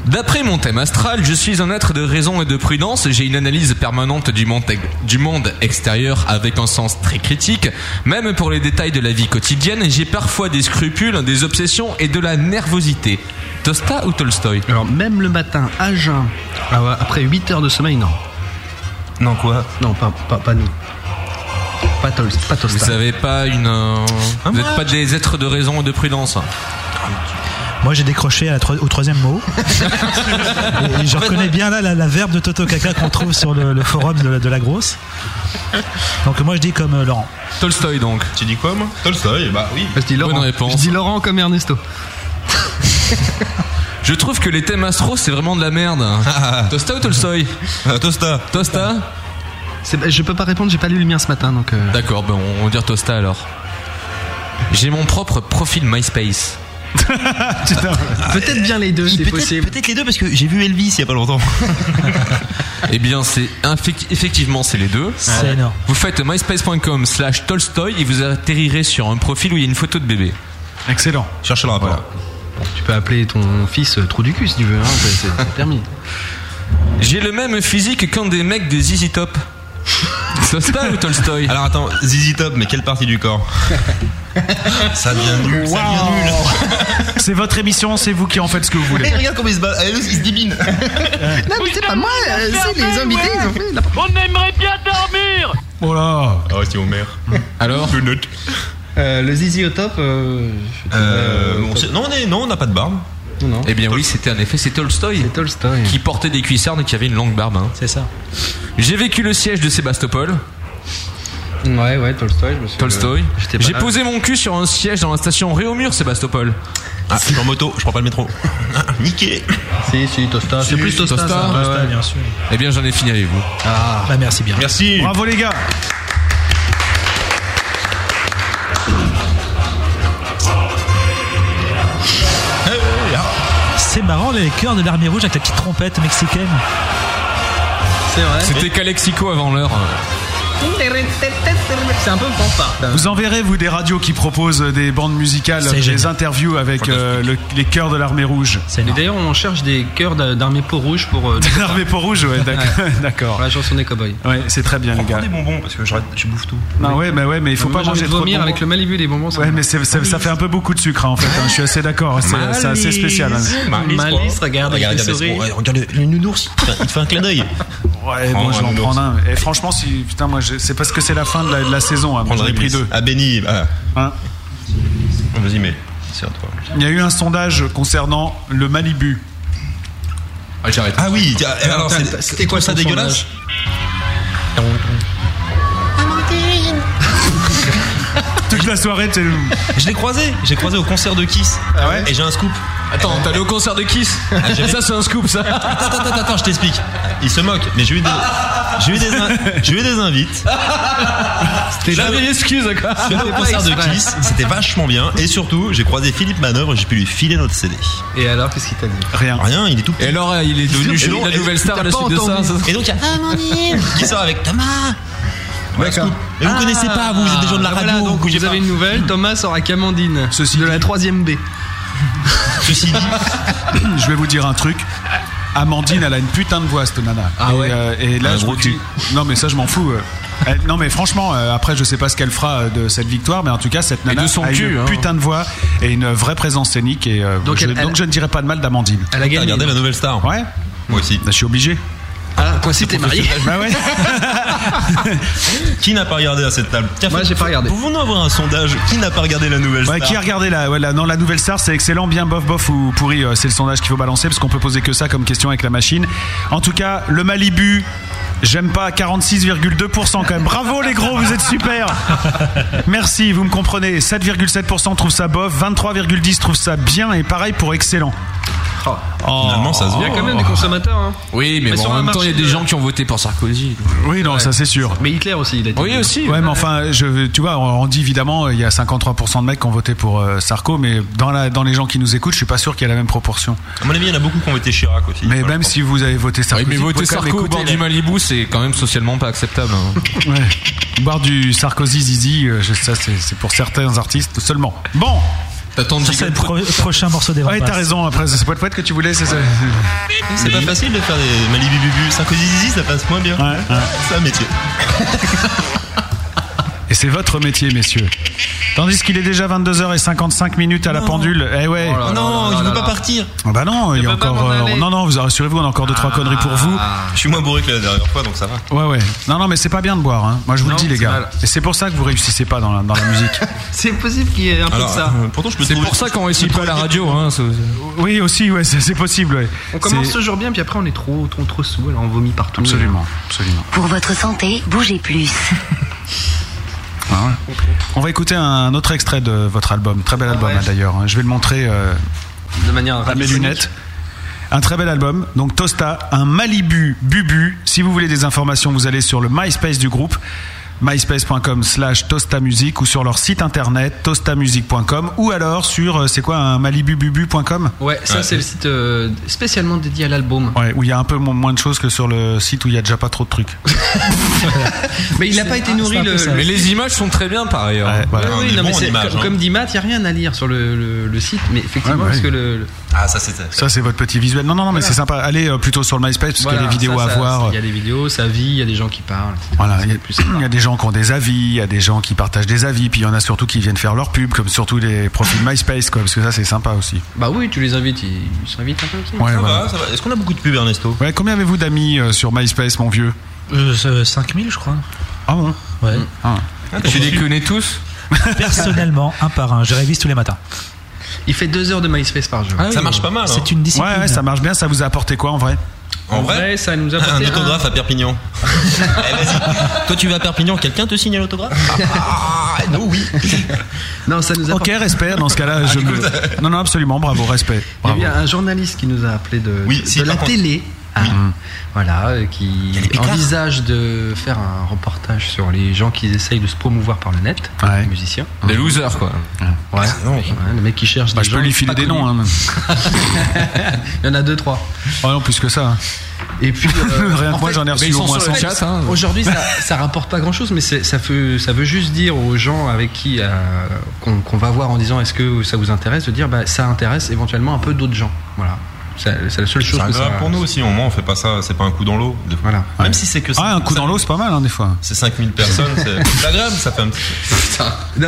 D'après mon thème astral, je suis un être de raison et de prudence. J'ai une analyse permanente du monde, du monde extérieur avec un sens très critique. Même pour les détails de la vie quotidienne, j'ai parfois des scrupules, des obsessions et de la nervosité. Tosta ou Tolstoy Alors même le matin, à jeun, ah après 8 heures de sommeil, non. Non, quoi Non, pas, pas, pas nous. Pas, tol, pas Vous Tolstoy. avez pas une. euh, vous n'êtes pas des êtres de raison et de prudence. Moi, j'ai décroché à la tro- au troisième mot. et, et je reconnais bien là la, la verbe de Toto Kaka qu'on trouve sur le, le forum de, la- de la grosse. Donc moi, je dis comme euh, Laurent. Tolstoy donc. Tu dis quoi, moi? Tolstoy, bah oui. Je dis Laurent. Bonne réponse. Je dis Laurent comme Ernesto. Je trouve que les thèmes astro c'est vraiment de la merde. Tosta ou Tolstoy Euh, Tosta. Tosta? Je peux pas répondre, j'ai pas lu le mien ce matin, donc. euh, D'accord, ben on va dire Tosta alors. J'ai mon propre profil MySpace. Peut-être bien les deux, c'est Peut-être possible. peut-être les deux parce que j'ai vu Elvis il y a pas longtemps. Eh bien, c'est effectivement c'est les deux. C'est énorme. Vous faites myspace.com slash Tolstoy et vous atterrirez sur un profil où il y a une photo de bébé. Excellent. Cherchez le rapport. Tu peux appeler ton fils euh, Trou du cul si tu veux, hein, c'est- c'est c'est permis. J'ai le même physique qu'un des mecs de ZZ Top. Tosta ou Tolstoy Alors attends, Zizi Top, mais quelle partie du corps Ça devient nul, ça devient nul. C'est votre émission, c'est vous qui en faites ce que vous Et voulez. regarde comment il se bat, il se débine. Non, mais c'est pas moi, euh, c'est les invités, ils ont fait la On aimerait bien dormir Oh là Ah ouais, c'est Homer. Alors Euh, le zizi au top. euh, Euh, euh, on sait- non, on est- non, on n'a pas de barbe. Non. Eh bien oui, c'était en effet c'est Tolstoy C'est Tolstoy. qui portait des cuissardes et qui avait une longue barbe. hein. C'est ça. J'ai vécu le siège de Sébastopol. Ouais, ouais, Tolstoy, je me suis. Tolstoy. J'étais pas J'ai là. posé mon cul sur un siège dans la station Réaumur, Sébastopol. Ah, je suis en moto, je prends pas le métro. Ah, niqué. Si, si, Tosta. C'est Si, plus Tosta. Tosta. ça. Ouais, Tosta, ouais. bien sûr. Eh bien, j'en ai fini avec vous. Ah. Bah, merci bien. Merci. Bravo les gars. C'est marrant les chœurs de l'armée rouge avec la petite trompette mexicaine. C'est vrai. C'était Calexico avant l'heure. C'est un peu fanfare. Vous enverrez, vous, des radios qui proposent des bandes musicales, des génial. interviews avec euh, le- les chœurs de l'armée rouge. Et d'ailleurs, on cherche des chœurs d'a- d'armée peau rouge pour euh, L'armée pour rouge, ouais, d'accord. la chanson des cowboys. Ouais, c'est très bien, les gars. des bonbons parce que je, je bouffe tout. Non, ouais, mais ouais, mais il faut pas manger de trop de vomir bonbons. avec le Malibu des bonbons. ça Ouais, mais ça, ça fait un peu beaucoup de sucre, hein, en fait. hein. Je suis assez d'accord. C'est assez spécial. hein. Malice, regarde, Regarde, il regarde, sourit. regarde, regarde le, nounours, il te fait un clin d'œil. Ouais, Prends bon, je vais un en prendre un. Et franchement, si, putain, moi, je- c'est parce que c'est la fin de la, de la saison. Hein, j'en ai pris deux. Ah, Benny, ah. Hein. Vas-y, mais. C'est à toi. Il y a eu un sondage concernant le Malibu. Ah, j'arrête. Ah oui, alors c'était quoi ça dégueulasse? Toute la soirée, t'es. Je l'ai croisé, j'ai croisé au concert de Kiss. Ah ouais Et j'ai un scoop. Attends, t'es allé au concert de Kiss j'avais- Ça, c'est un scoop, ça. Attends, attends, attends, je t'explique. Il se moque, mais j'ai eu des, j'ai eu des, in- j'ai eu des invites. C'était la vieille excuse, quoi. Je suis allé au concert de Kiss, c'était vachement bien. Et surtout, j'ai croisé Philippe Manœuvre et j'ai pu lui filer notre CD. Et alors, qu'est-ce qu'il t'a dit? Rien. Rien, il est tout petit. Et alors, il est devenu la et nouvelle star à la suite de ça. Et donc il y a qui sort avec Thomas. Et vous connaissez pas, vous, vous êtes des gens de la Ah, radio. voilà, donc vous avez pas. une nouvelle. Thomas sort avec Amandine. Ceci de dit- la troisième B. Ceci dit, Je vais vous dire un truc. Amandine, elle a une putain de voix, cette nana. Ah et, ouais euh, et là, Un je gros vous dis- Non, mais ça, je m'en fous. euh. Elle- non, mais franchement, euh, après, je sais pas ce qu'elle fera euh, de cette victoire, mais en tout cas, cette Et nana de son a cul, une hein. putain de voix et une vraie présence scénique. Et, euh, Donc je, elle- elle- donc je ne dirais pas de mal d'Amandine. Elle a gagné. regardé la nouvelle star Ouais, Moi aussi. je suis obligé. Ah, quoi, si t'es marié Bah ouais. Qui n'a pas regardé à cette table Tiens, Moi, j'ai pas regardé. Pouvons-nous avoir un sondage Qui n'a pas regardé la nouvelle Ouais, star qui a regardé la, ouais, la- non, la nouvelle star C'est excellent, bien bof, bof ou pourri. euh, C'est le sondage qu'il faut balancer parce qu'on peut poser que ça comme question avec la machine. En tout cas, le Malibu. J'aime pas 46,2% quand même. Bravo les gros, vous êtes super. Merci, vous me comprenez. 7,7% trouvent ça bof, 23,10 trouvent ça bien et pareil pour excellent. Oh. Finalement, ça se Il y a quand même des consommateurs. Hein. Oui, mais, Mais bon, en même temps, il y a des de- gens qui ont voté pour Sarkozy. Oui, non, ça c'est sûr. Mais Hitler aussi, il a été. Oui, aussi. Ouais, mais enfin, je, tu vois, on dit évidemment, il y a 53% de mecs qui ont voté pour euh, Sarko, mais dans, la, dans les gens qui nous écoutent, je suis pas sûr qu'il y a la même proportion. À mon avis, il y en a beaucoup qui ont voté Chirac aussi. Mais même si vous avez voté Oui, Sarkozy, mais vous voter Sarko bord du Malibu, c'est quand même socialement pas acceptable. hein. Ouais. Boire du Sarkozy Zizi, euh, je- ça c'est c'est pour certains artistes seulement. Bon, T'attends Ça, c'est le pro- prochain morceau des ouais, t'as raison. Après, c'est poète poète que tu voulais, c'est ça. pense. C'est pas facile de faire des Malibu Bubu. Sarkozy Zizi, ça passe moins bien. Ouais, ouais. C'est un métier. Et c'est votre métier, messieurs. Tandis qu'il est déjà 22h55 minutes à la pendule. Eh ouais. Oh là là non, là il là veut pas là. partir. Ah bah non, il y a encore. euh, non, non, vous rassurez-vous, on a encore deux trois conneries pour vous. Je suis moins bourré que la dernière fois, donc ça va. Ouais, ouais. Non, non, mais c'est pas bien de boire. Hein. Moi, je vous Non, le dis, les gars. mal. Et c'est pour ça que vous réussissez pas dans la, dans la musique. C'est possible qu'il y ait un peu Alors, de ça. euh, pourtant, je peux C'est pour ça qu'on réussit pas à la radio. Hein, oui, aussi, ouais, c'est possible. Ouais. On commence toujours bien, puis après on est trop, trop, trop sous, alors on vomit partout. Absolument, absolument. Pour votre santé, bougez plus. Ah ouais. On va écouter un autre extrait de votre album. Très bel album, Ouais. hein, d'ailleurs. Je vais le montrer euh, De manière à mes lunettes. Un très bel album. Donc Tosta, un Malibu Bubu. Si vous voulez des informations, vous allez sur le MySpace du groupe myspace.com slash tostamusic ou sur leur site internet tostamusic.com ou alors sur, euh, c'est quoi, un malibububu.com Ouais, ça c'est le site euh, spécialement dédié à l'album. Ouais, où il y a un peu mo- moins de choses que sur le site où il y a déjà pas trop de trucs. Mais il n'a pas été nourri c'est peu le. Mais les images sont très bien par ailleurs. Ouais. Oui, non, bon mais c'est- comme, hein. comme dit Matt, il n'y a rien à lire sur le, le- le site, mais effectivement, Ouais, bah parce oui. que le, le- Ah, ça, c'était. Ça, c'est votre petit visuel. Non, non, non, mais Voilà. c'est sympa. Allez euh, plutôt sur le MySpace parce qu'il y a des vidéos ça, à ça, voir. Il y a des vidéos, sa vie, il y a des gens qui parlent. etc. Voilà, C'est il y, a, plus sympa. il y a des gens qui ont des avis, il y a des gens qui partagent des avis, puis il y en a surtout qui viennent faire leur pub, comme surtout les profils MySpace, quoi, parce que ça c'est sympa aussi. Bah oui, tu les invites, ils s'invitent un peu aussi. Ouais, Ça voilà. va, ça va. Est-ce qu'on a beaucoup de pubs, Ernesto? Ouais, combien avez-vous d'amis euh, sur MySpace, mon vieux? Euh, 5000, je crois. Ah bon? Ouais. Ah. Tu les connais tous? Personnellement, un par un. Je révise tous les matins. Il fait deux heures de MySpace par jour. Ah oui, Ça marche pas mal. hein. C'est une discipline. Ouais, ouais, ça marche bien, ça vous a apporté quoi en vrai? En vrai, ça nous a un autographe à Perpignan. Eh, vas-y. Toi, tu vas à Perpignan, quelqu'un te signe l'autographe Ah, non, oui. Non, ça nous a Ok, respect, dans ce cas-là, je me. Non, non, absolument, bravo, respect. Il y a Bravo. un journaliste qui nous a appelé de, Oui, de si, la contre- télé. Ah, Voilà, euh, qui envisage de faire un reportage sur les gens qui essayent de se promouvoir par le net, Ouais. les musiciens. Des losers quoi. Ouais, ouais, le mec qui cherche Bah, des je peux gens lui filer des noms. Hein. Il y en a deux, trois. Oh non, plus que ça. hein. Et puis, euh, Rien en moi, j'en ai reçu au moins sur le 100. chat. hein. Aujourd'hui, ça, ça rapporte pas grand chose, mais ça veut, ça veut juste dire aux gens avec qui euh, qu'on qu'on va voir en disant est-ce que ça vous intéresse de dire bah, ça intéresse éventuellement un peu d'autres gens. Voilà. C'est la seule chose que ça. agréable pour nous aussi, au moins on fait pas ça, c'est pas un coup dans l'eau. Voilà. Même si c'est que Ah, un coup dans l'eau, c'est pas mal, hein, des fois. C'est 5000 personnes, c'est agréable, ça fait un petit.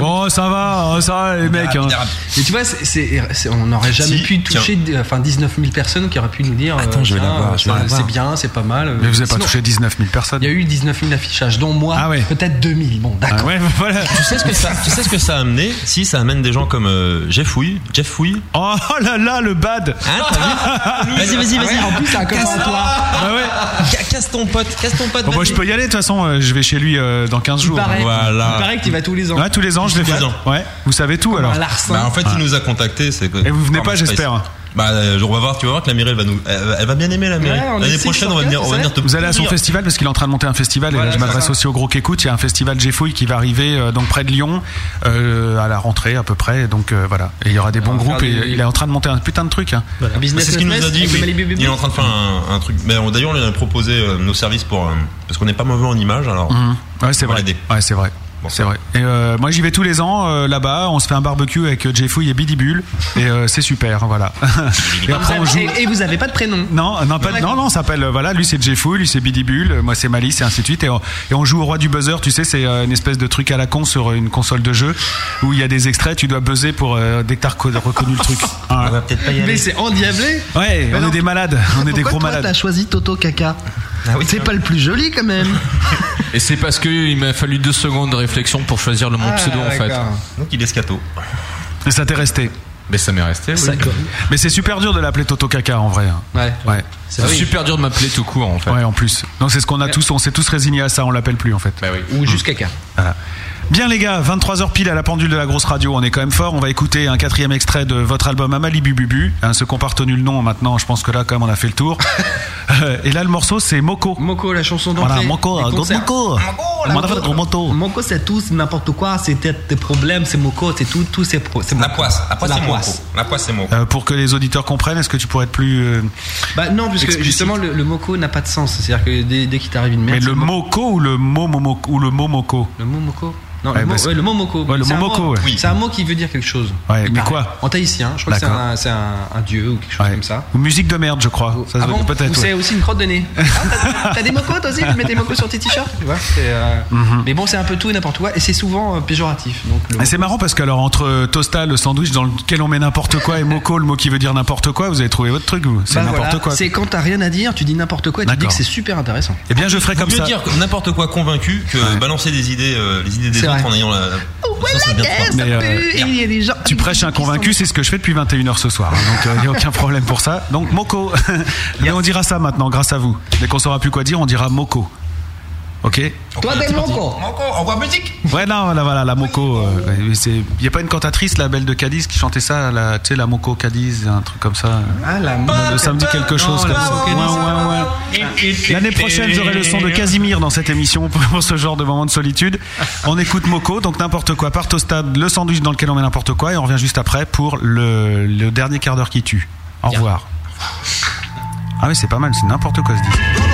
Bon, ça va, hein, ça va, les mecs. hein. Et tu vois, c'est- c'est- c'est- on n'aurait jamais Si, pu toucher enfin, 19 000 personnes qui auraient pu nous dire Attends, euh, je vais euh, c'est- bien, c'est pas mal. Mais vous n'avez pas touché 19 000 personnes. Il y a eu 19 000 affichages, dont moi, Ah ouais. peut-être 2000. Bon, d'accord. Ah ouais, voilà. Tu sais ce que ça, tu sais ce que ça a amené Si ça amène des gens comme euh, Jeff Fouille, Jeff Fouille. Oh là là, le bad. Hein, t'as vu? Vas-y, vas-y, Ah vas-y. ouais, en plus, ça a commencé à toi. Ah ouais. Ca- Casse ton pote, casse ton pote. Bon, moi, vas-y. je peux y aller, de toute façon, euh, je vais chez lui euh, dans 15 Il jours. paraît, Voilà. il paraît que tu vas tous les ans. Ouais, tous les ans, je l'ai fait. Ouais, vous savez tout alors. Un larcin. Bah, en fait, il nous a contactés. c'est Et vous venez pas, j'espère. Bah, euh, on va voir, tu vas voir que la Mireille va nous. Elle, elle va bien aimer la Mireille. Ouais, on L'année prochaine, on va venir, on va venir te Vous allez à son festival parce qu'il est en train de monter un festival Voilà, et je c'est m'adresse aussi aux gros qui écoutent. Il y a un festival Jeffouille qui va arriver euh, donc près de Lyon euh, à la rentrée à peu près. Donc euh, voilà. Et il y aura des bons va groupes faire et des- il est en train de monter un putain de truc. hein. C'est ce qu'il nous a business dit. oui. Il est en train de faire un, un truc. Mais on- d'ailleurs, on lui a proposé euh, nos services pour. euh, parce qu'on n'est pas mauvais en images, alors. Mhm. Ouais, c'est vrai. Ouais, c'est vrai. C'est vrai. Et euh, moi j'y vais tous les ans euh, là-bas, on se fait un barbecue avec euh, Jeffouille et Bidibule et euh, c'est super, voilà. et après on joue. Et, et vous avez pas de prénom Non, non, pas, non, non, on s'appelle, voilà, lui c'est Jeffouille, lui c'est Bidibule, moi c'est Malice et ainsi de suite. Et on, et on joue au roi du buzzer, tu sais, c'est une espèce de truc à la con sur une console de jeu où il y a des extraits, tu dois buzzer pour euh, dès que t'as reco- reconnu le truc. on va peut-être pas Mais c'est endiablé Ouais, Mais on non. est des malades, on est des gros toi, malades. t'as choisi Toto Caca C'est pas le plus joli quand même. Et c'est parce qu'il m'a fallu deux secondes de réflexion pour choisir le mon Ah, pseudo en fait. Donc il est scato. Et ça t'est resté Mais ça m'est resté. oui. Mais c'est super dur de l'appeler Toto Caca en vrai. hein. Ouais. Ouais. C'est super dur de m'appeler tout court en fait. Ouais, en plus. Donc c'est ce qu'on a tous, on s'est tous résignés à ça, on l'appelle plus en fait. Bah Ou juste caca. Voilà. Bien les gars, 23h pile à la pendule de la grosse radio, on est quand même fort. On va écouter un quatrième extrait de votre album Amali Bubu. Hein, ceux qui ont pas retenu le nom maintenant, je pense que là quand même on a fait le tour. Euh, Et là le morceau c'est Moko. Moko, la chanson d'entrée. Voilà, Moko, des concerts. Moko. Motherfucker, Moko. Moko, c'est tout, c'est n'importe quoi, c'est tes tes problèmes, c'est Moko, c'est tout, tout c'est pro- c'est La Moko. poisse. La poisse, c'est poisse. La poisse, c'est Euh, pour que les auditeurs comprennent, est-ce que tu pourrais être plus euh, Bah non, puisque Explicite? justement le, le Moko n'a pas de sens. C'est-à-dire que dès, dès qu'il t'arrive une merde. Mais le Moko ou le mot Momoko ou le mot Moko Le mot Moko Non, Ouais, le, mot, c'est- ouais, le mot Moko. Ouais, le C'est mot un Moko, ouais. C'est un mot qui veut dire quelque chose. Mais paraît. quoi En tahitien, je crois que c'est un, c'est un, un dieu ou quelque chose comme ça. Ou musique de merde, je crois. Ça Ah bon peut-être. Ou c'est aussi une crotte de nez. Ah, t'as- des mocos toi aussi Tu mets des mocos sur tes t-shirts euh, Mhm. Mais bon, c'est un peu tout et n'importe quoi et c'est souvent euh, péjoratif. C'est marrant parce que alors entre euh, Tosta, le sandwich dans lequel on met n'importe quoi, et Moko, le mot qui veut dire n'importe quoi, vous avez trouvé votre truc, vous C'est Bah n'importe voilà, quoi. C'est quand t'as rien à dire, tu dis n'importe quoi et tu dis que c'est super intéressant. Eh bien, je ferai comme mieux ça. dire n'importe quoi convaincu que balancer des idées, euh, les idées des autres en ayant la. Euh, il y a des gens. Tu prêches un convaincu, c'est ce que je fais depuis 21h ce soir. hein, Donc il n'y a aucun problème pour ça. Donc Moko, Mais on dira ça maintenant grâce à vous. Dès qu'on saura plus quoi dire, on dira Moko. Ok Toi, mocos. Moko, envoie musique Ouais, non, voilà, voilà, la Moko. Il n'y a pas une cantatrice, la belle de Cadiz, qui chantait ça, la, tu sais, la Moko Cadiz, un truc comme ça. Ah, la Le samedi quelque chose Non, comme la ça. Moko Cadiz. Ouais, ouais, ouais. L'année prochaine, j'aurai le son de Casimir dans cette émission pour ce genre de moment de solitude. On écoute Moko, donc n'importe quoi, part au stade, le sandwich dans lequel on met n'importe quoi, et on revient juste après pour le, le dernier quart d'heure qui tue. Au revoir. Ah oui, c'est pas mal, c'est n'importe quoi ce disque.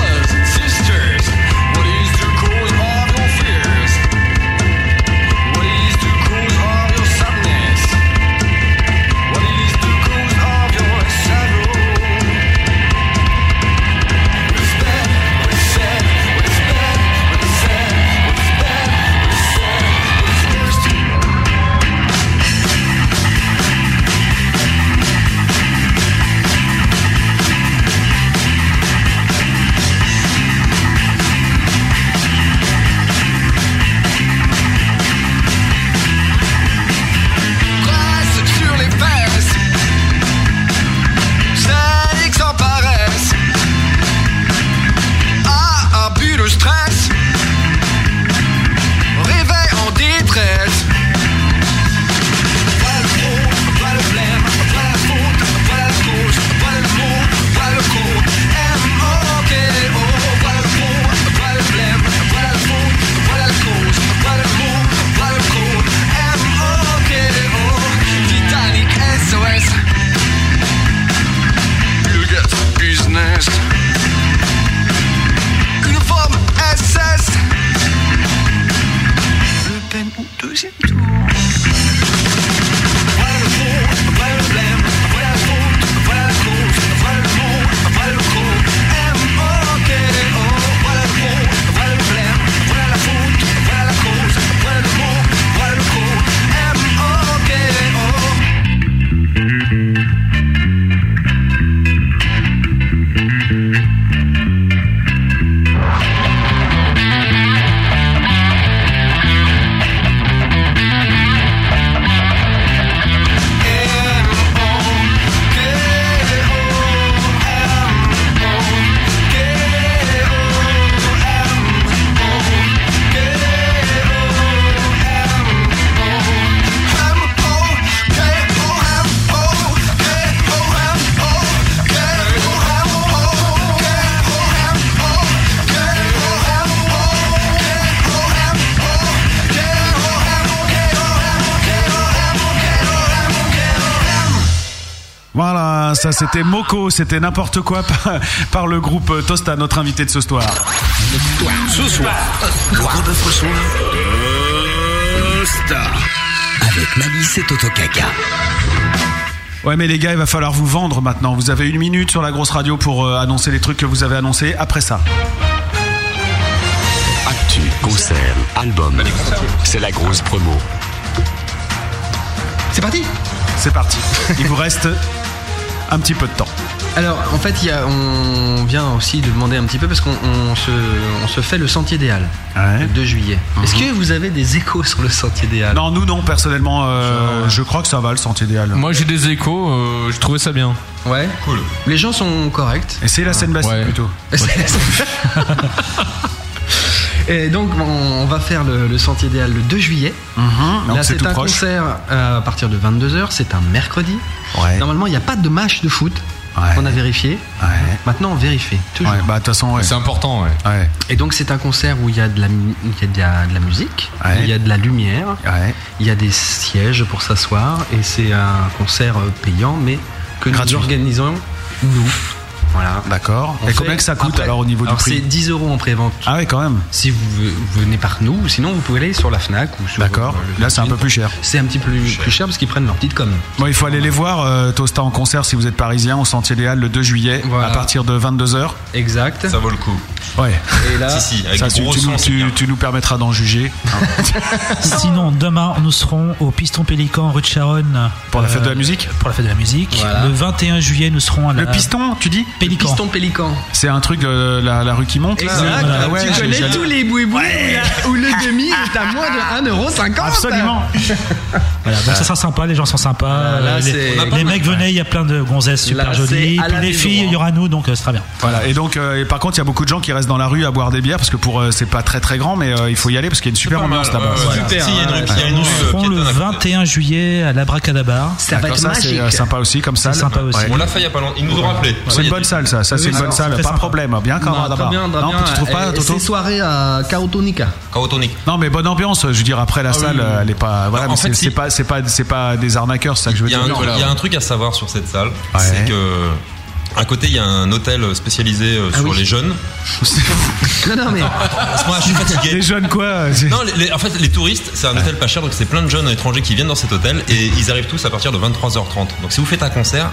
C'était Moko, c'était n'importe quoi par, par le groupe Tosta, notre invité de ce soir. Ce soir, le reçoit Tosta avec Malice et Toto Kaka. Ouais, mais les gars, il va falloir vous vendre maintenant. Vous avez une minute sur la grosse radio pour euh, annoncer les trucs que vous avez annoncés. Après ça. Actu, concert, album. C'est la grosse promo. C'est parti C'est parti. Il vous reste un petit peu de temps. Alors, en fait, il y a- on vient aussi de demander un petit peu parce qu'on on se, on se fait le Sentier des Halles le 2 juillet. Est-ce que vous avez des échos sur le Sentier des Halles? Non, nous non, personnellement, euh, je crois que ça va le sentier idéal. Moi j'ai des échos, euh, je trouvais ça bien. Ouais. Cool. Les gens sont corrects. Et c'est la Seine-Bastille Ouais. plutôt. Et donc, on, on va faire le, le Sentier Halles le 2 juillet. Mhm. Là, c'est un proche. concert euh, à partir de 22h. C'est un mercredi. Normalement, il n'y a pas de match de foot. On a vérifié. Maintenant, on vérifie. Toujours. Ouais, bah de toute façon, ouais. C'est important, ouais. Et donc, c'est un concert où il y a de la, mu- il y a de la, de la musique, Ouais. il y a de la lumière, il y a des sièges pour s'asseoir. Et c'est un concert euh, payant, mais que Gratuit. nous organisons nous. Voilà. D'accord. Et fait combien que ça coûte après. alors au niveau Alors, du prix C'est 10 euros en prévente. Ah ouais, quand même. Si vous ve- venez par nous, ou sinon vous pouvez aller sur la Fnac ou sur. D'accord. euh, Là, c'est un peu plus cher. C'est un petit peu plus, plus cher parce qu'ils prennent leur petite com. Bon, il faut aller les voir, euh, Tosta en concert si vous êtes parisien au Sentier des Halles le 2 juillet Voilà. à partir de 22h. Exact. Ça vaut le coup. Ouais. Et là, Si, si, avec Ça, tu, gros tu nous, c'est tu- bien. tu nous permettras d'en juger. Sinon, demain, nous serons au Piston Pélican, rue de Charonne. Pour la fête de la musique Pour la fête de la musique. Voilà. Le 21 juillet, nous serons à la. Le piston, tu dis? Pélican. Piston Pélican. C'est un truc, euh, la, la rue qui monte là Exact. Voilà, ouais, tu connais tous les boui-boui où, où le demi est à moins de 1,50€. Absolument. Voilà, donc ça sera sympa, les gens sont sympas. Là, euh, c'est- les mecs venaient, il y a plein de gonzesses super Là, jolies. c'est Puis les filles, il y hein. aura nous, donc euh, ce sera bien. Voilà. Et donc, euh, et par contre, il y a beaucoup de gens qui restent dans la rue à boire des bières parce que pour euh, c'est pas très très grand, mais euh, il faut y aller parce qu'il y a une super ambiance là-bas. ouais, ouais. Hein. Nous serons le piétonne à côté. 21 juillet à l'Abracadabar. Ça va être c'est magique. euh, sympa aussi comme ça. C'est sympa aussi. On l'a fait il y a pas longtemps. Ils nous ont rappelé. C'est une bonne salle ça, ça c'est une bonne salle, pas de problème, bien quand Non, même très bien, Non, tu trouves pas Toto C'est soirée à Kaotonika. Chaotonique. Non mais bonne ambiance, je veux dire après la Ah salle, elle est pas voilà, En mais fait, c'est pas c'est pas c'est pas des arnaqueurs, c'est ça que je veux Il y, a dire. un, il y a un truc à savoir sur cette salle, c'est que à côté il y a un hôtel spécialisé euh, Ah sur oui. les jeunes. Non, non, mais. Moi, je suis fatigué. Les jeunes quoi Non, les- les- en fait, les touristes, c'est un hôtel pas cher, donc c'est plein de jeunes étrangers qui viennent dans cet hôtel et ils arrivent tous à partir de 23h30. Donc si vous faites un concert,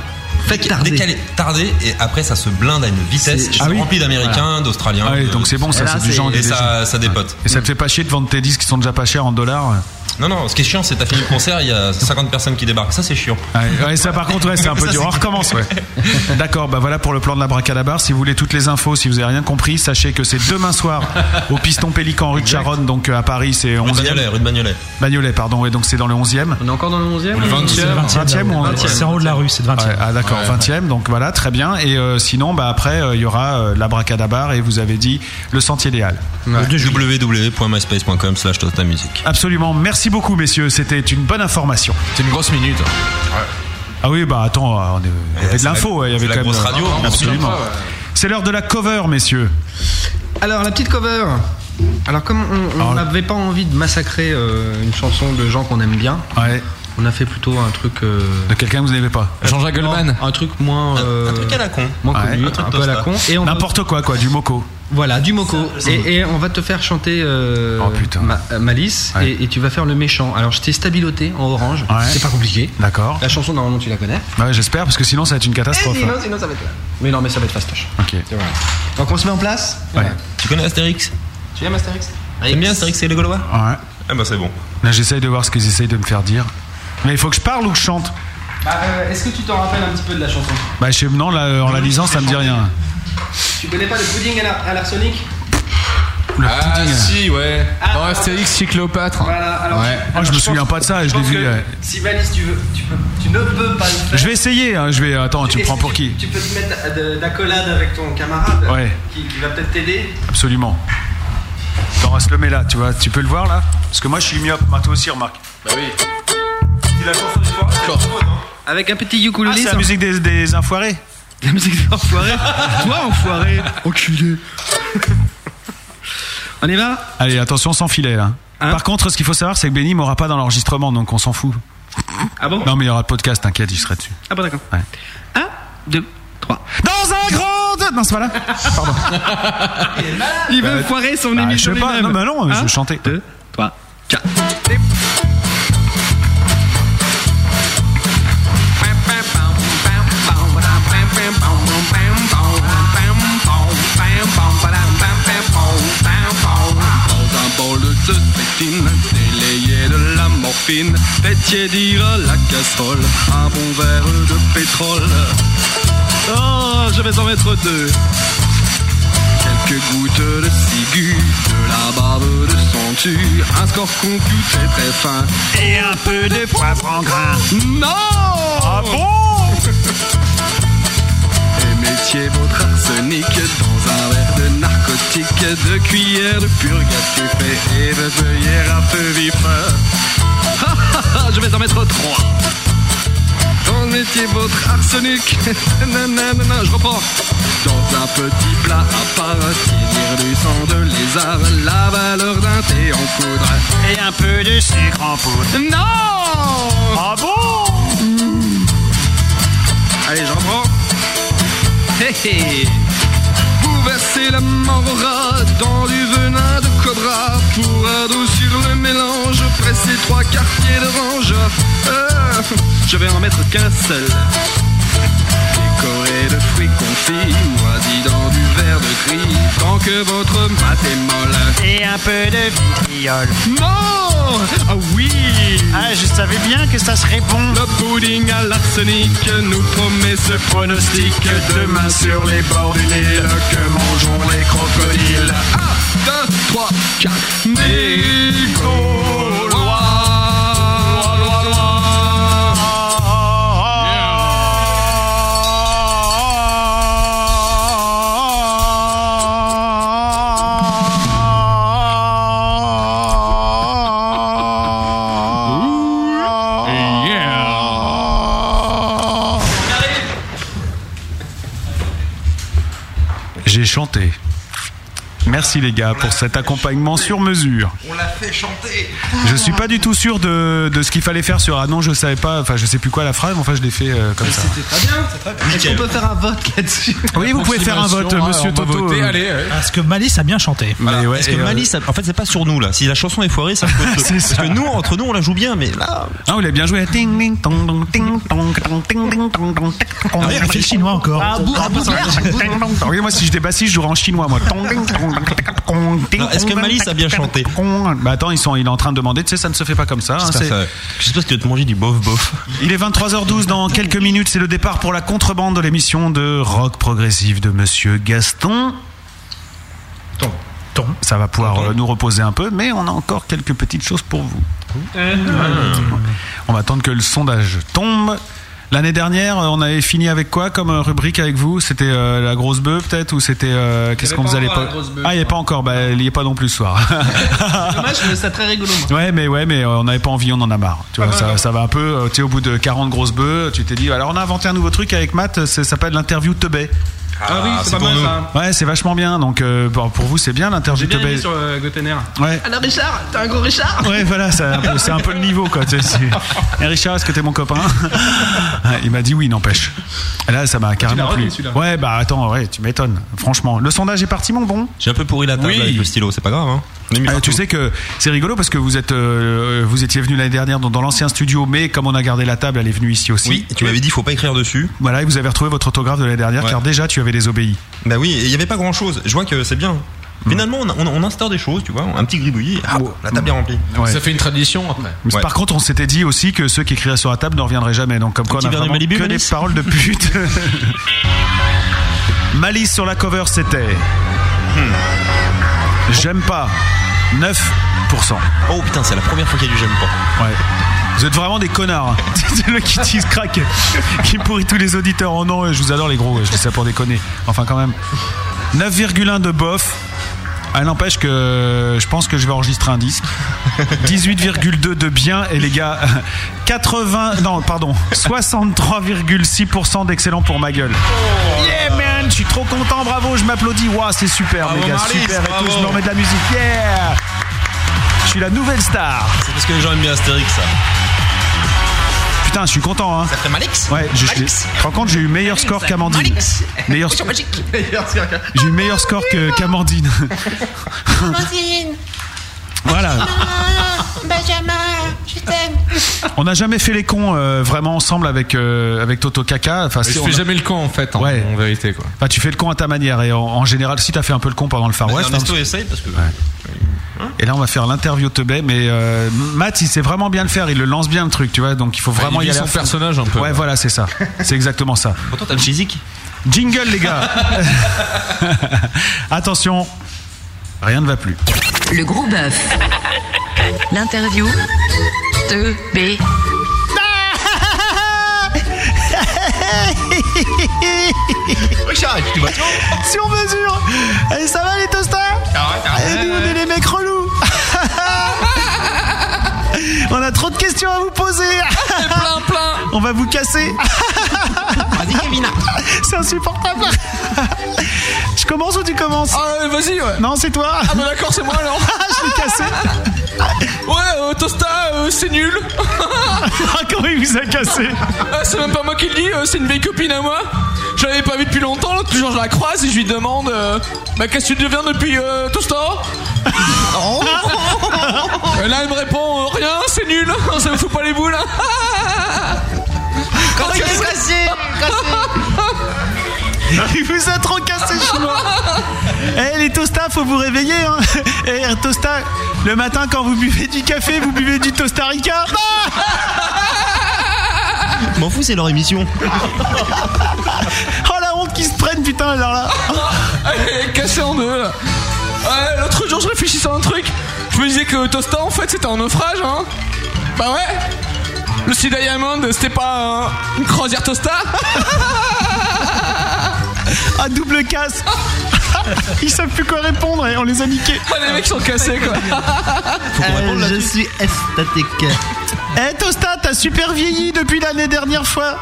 Faites tarder. décalez, tardez et après ça se blinde à une vitesse. Ah oui rempli d'Américains, d'Australiens. Ah oui, donc c'est bon ça, c'est du genre Et ça, ça dépote. Et ça te fait pas chier de vendre tes disques qui sont déjà pas chers en dollars Non, non, ce qui est chiant, c'est que t'as fini le concert, il y a 50 personnes qui débarquent. Ça, c'est chiant. Ouais, ouais, ça par contre ouais, c'est un peu Ça, dur. On recommence ouais. D'accord, bah voilà pour le plan de la bracadabar. Si vous voulez toutes les infos, si vous avez rien compris, sachez que c'est demain soir au Piston Pélican rue de Charonne, donc euh, à Paris c'est Rue de 11e. Bagnolet, rue de Bagnolet. Bagnolet, pardon, ouais, donc c'est dans le 11e. On est encore dans le 11e Ou le 20e. C'est le 20e, 20e ou on- 20e. C'est en haut de la rue, c'est le 20e. Ouais, ah d'accord, 20e, donc voilà, très bien. Et euh, sinon, bah après, euh, il y aura euh, la bracadabar et vous avez dit le Sentier des Halles. www.myspace.com slash Tosta Music. Absolument, merci beaucoup messieurs, c'était une bonne information. C'est une grosse minute. Ah oui, bah attends, euh, on est- il y avait de c'est l'info, il y avait quand même. grosse radio, on absolument. ouais. C'est l'heure de la cover, messieurs. Alors, la petite cover. Alors, comme on- n'avait pas envie de massacrer euh, une chanson de gens qu'on aime bien, Ouais, on a fait plutôt un truc. euh, de quelqu'un que vous n'aimez pas. Jean-Jacques Goldman. un truc moins. euh, Un truc à la con. moins Ouais, connu, un peu à la con. Et on va- N'importe quoi, quoi, du moco. Voilà, du moco. Et, et on va te faire chanter euh, Oh. Ma- euh, Malice Ouais. et, et tu vas faire le méchant. Alors je t'ai stabiloté en orange. Ouais. C'est pas compliqué. D'accord. La chanson normalement tu la connais. Ouais, j'espère, parce que sinon ça va être une catastrophe. sinon, sinon ça va être. Mais non mais ça va être fastoche. Ok. Donc on se met en place. Ouais. Tu connais Astérix? Tu aimes Astérix? T'aimes bien Astérix et les Gaulois? Ouais. Ah bah c'est bon. Là, j'essaye de voir ce qu'ils essayent de me faire dire. Mais il faut que je parle ou que je chante? Bah, euh, Est-ce que tu t'en rappelles un petit peu de la chanson? Bah, je sais, non, là, en la lisant, ça me dit rien. Tu connais pas le pudding à la- à l'arsenic Le Ah pudding. si, ouais. Ah, Dans Astérix chez Cléopâtre. Voilà, alors. Ouais. Ah, je me souviens pas de ça, je l'ai pense vu. ouais. Si Malice tu veux, tu, peux, tu ne peux pas le faire. Je vais essayer, hein, je vais. Attends, tu me prends pour qui Tu peux te mettre de- d'accolade avec ton camarade Ouais. qui, qui va peut-être t'aider. Absolument. Attends, on va se le mettre là, tu vois. Tu peux le voir là Parce que moi, je suis myope. Moi, toi aussi, remarque. Bah oui. C'est la chanson du soir. Avec un petit Ah, ukulélé. c'est la musique des, des enfoirés La musique des enfoirés. Toi, enfoiré. Enculé. On y va? Allez, attention, sans filet là. Hein? Par contre, ce qu'il faut savoir, c'est que Benny m'aura pas dans l'enregistrement, donc on s'en fout. Ah bon? Non, mais il y aura le podcast, t'inquiète, je serai dessus. Ah bon, d'accord. Ouais. 1, 2, 3. Dans un grand. Non, c'est pas là Pardon. Il veut Euh, foirer son bah, émission. je sais pas, non, bah non, je Un, veux chanter. 2, 3, 4. De pétine, délayé de la morphine, faites tiédir la casserole, un bon verre de pétrole. Oh, je vais en mettre deux. Quelques gouttes de ciguë, de la barbe de sangsue, un score computé très fin. Et un peu de poivre en grain. Non Ah bon? Mettiez votre arsenic dans un verre de narcotique, de cuillère de purgatif et de feuillère à feu vif. Je vais en mettre trois. Quand mettiez votre arsenic, non, je reprends. Dans un petit plat à part, tirer du sang de lézard, la valeur d'un thé en poudre. Et un peu de sucre en poudre. Non Ah bon? Allez, j'en prends. Vous versez la morora dans du venin de cobra pour adoucir le mélange. Pressez trois quartiers d'orange. Euh, je vais en mettre qu'un seul. Décoré de fruits confits, moisis dans du verre de gris, tant que votre mat est molle. Et un peu de vitriol. Non Ah oui Ah, je savais bien que ça serait bon. Le pudding nous promet ce pronostic. Demain sur les bords du Nil, que mangeront les crocodiles. 1, 2, 3, 4. Des Merci les gars pour cet accompagnement sur mesure. On fait chanter. Je suis pas du tout sûr de, de ce qu'il fallait faire sur ah non je savais pas enfin je sais plus quoi la phrase mais enfin je l'ai fait euh, comme ça. C'était très bien, c'est très bien. Est-ce qu'on peut faire un vote là-dessus Oui vous pouvez faire un vote Monsieur Toto. euh, Parce que Malice a bien chanté. Mais ouais, Parce que euh, Malice, en fait, c'est pas sur nous là. Si la chanson est foirée, ça peut. C'est Parce ça. que nous, entre nous, on la joue bien, mais là. Ah, vous l'avez bien joué. Ting, ding, tong, dong, ting, tong, tong, ting, ding, tong, dong, tic, tong. Ah, il fait le chinois encore. Ah, bou- ah, bou- ting, dong, tong. Oui, moi, si j'étais bassiste, je jouerais en chinois, moi. Tong, ding, tong, dong, tic, tong, ting, Alors, Est-ce que Malice a bien chanté. Bah attends, ils sont, il est en train de demander, tu sais, ça ne se fait pas comme ça. hein, c'est- ça- J'espère que tu vas te manger du bof bof. Il est 23h12 dans quelques minutes, c'est le départ pour la contrebande de l'émission de rock progressif de Monsieur Gaston. Ça va pouvoir euh, nous reposer un peu, mais on a encore quelques petites choses pour vous. On va attendre que le sondage tombe. L'année dernière, euh, on avait fini avec quoi comme euh, rubrique avec vous? C'était euh, la grosse bœuf peut-être ou c'était euh, qu'est-ce qu'on faisait à l'époque. Ah, il n'y a pas encore. Bah, il n'y est pas non plus ce soir. Dommage, ça très rigolo. moi. Ouais, mais ouais, mais on n'avait pas envie, on en a marre. Tu vois, ça, ça va un peu. Tu sais, au bout de 40 grosses bœufs, tu t'es dit. Alors, on a inventé un nouveau truc avec Matt. Ça s'appelle l'interview Teubé. Ah oui, c'est pas mal ça. Ouais, c'est vachement bien. Donc, euh, bon, pour vous, c'est bien l'interview Teubé. aimé sur euh, Gotener. Ouais. Alors Richard, t'es un gros Richard Ouais, voilà, c'est un, peu- c'est un peu le niveau, quoi. tu sais, c'est- Et Richard, est-ce que t'es mon copain Ouais, Il m'a dit oui, n'empêche. Là, ça m'a carrément retenu, plu. celui-là. Ouais, bah attends, ouais, tu m'étonnes. Franchement, le sondage est parti, mon bon? J'ai un peu pourri la table Oui. avec le stylo, c'est pas grave. Hein. Euh, tu sais que c'est rigolo parce que vous êtes, euh, vous étiez venu l'année dernière dans, dans l'ancien studio, mais comme on a gardé la table, elle est venue ici aussi. Oui, tu m'avais dit faut pas écrire dessus. Voilà, et vous avez retrouvé votre autographe de l'année dernière, Ouais. car déjà tu avais désobéi. Bah oui, et il y avait pas grand chose. Je vois que c'est bien. Finalement, on, on, on instaure des choses, tu vois, un petit gribouillis, hop, la table est remplie. Ouais. Ça fait une tradition après. Mais Par contre, on s'était dit aussi que ceux qui écriraient sur la table ne reviendraient jamais. Donc, comme quoi, on a vraiment Malibu, que des Malice paroles de pute. Malice sur la cover, c'était. J'aime pas. 9%. Oh putain, c'est la première fois qu'il y a du j'aime pas. Ouais. Vous êtes vraiment des connards. hein. C'est le qui tease crack qui pourrit tous les auditeurs. Oh non, je vous adore les gros, je dis ça pour déconner. Enfin, quand même. 9,1 de bof. Ah, n'empêche que je pense que je vais enregistrer un disque. 18,2 de bien et les gars, 80, non, pardon, 63,6% d'excellent pour ma gueule. Yeah man, je suis trop content, bravo, je m'applaudis. Waouh, c'est super, Bravo, les gars, super et tout, je me remets de la musique. Yeah! Je suis la nouvelle star. C'est parce que les gens aiment bien Astérix, ça. Putain, je suis content, hein. Ça ferait Malix Ouais, je, je rends compte, j'ai eu meilleur score qu'Amandine. Malix. Meilleur, magique. j'ai eu meilleur score que- qu'Amandine. Amandine Voilà. Benjamin, je t'aime. On n'a jamais fait les cons euh, vraiment ensemble avec, euh, avec Toto Kaka. Enfin, je on fais a- jamais le con en fait, en, Ouais. en vérité quoi. Enfin, tu fais le con à ta manière. Et en, en général, si t'as fait un peu le con pendant le Far Bah, West. Ernesto hein, essaye parce que. et là, on va faire l'interview teubé. Mais euh, Matt, il sait vraiment bien le faire. Il le lance bien le truc, tu vois. Donc, il faut vraiment il y vit aller. son fond. personnage un peu. Ouais, voilà, c'est ça. C'est exactement ça. Pourtant, t'as le physique. Jingle, les gars. Attention, rien ne va plus. Le gros bœuf. L'interview de B. Richard, tu vas Sur mesure. Allez, ça va les toastas Allez, nous, on est les mecs relous On a trop de questions à vous poser Plein, plein On va vous casser Vas-y, Kevin. C'est insupportable Je commence ou tu commences Ah, vas-y, ouais. Non, c'est toi Ah, bah d'accord, c'est moi alors. Je l'ai cassé Ouais, euh, Tosta, euh, c'est nul. Ah, Comment il vous a cassé Ah, c'est même pas moi qui le dis, euh, c'est une vieille copine à moi. Je l'avais pas vue depuis longtemps, l'autre jour je la croise et je lui demande euh, Bah, qu'est-ce que tu deviens depuis euh, Tosta Et là, elle me répond euh, Rien, c'est nul, ça me fout pas les boules. Quand il est cassé, Il vous a trop cassé, chinois Eh les toastas, faut vous réveiller hein Eh toasta, le matin quand vous buvez du café, vous buvez du Tosta Rica M'en fous, c'est leur émission. Oh la honte qu'ils se prennent putain alors là Elle est cassée en deux là. Ouais, l'autre jour je réfléchissais à un truc. Je me disais que Tosta en fait c'était un naufrage, hein. Bah ouais. Le Sea Diamond c'était pas un- une croisière Tosta À double casse Ils savent plus quoi répondre et on les a niqués Ah, les mecs sont cassés quoi. Euh, je suis esthétique. Eh Tosta, t'as super vieilli depuis l'année dernière fois.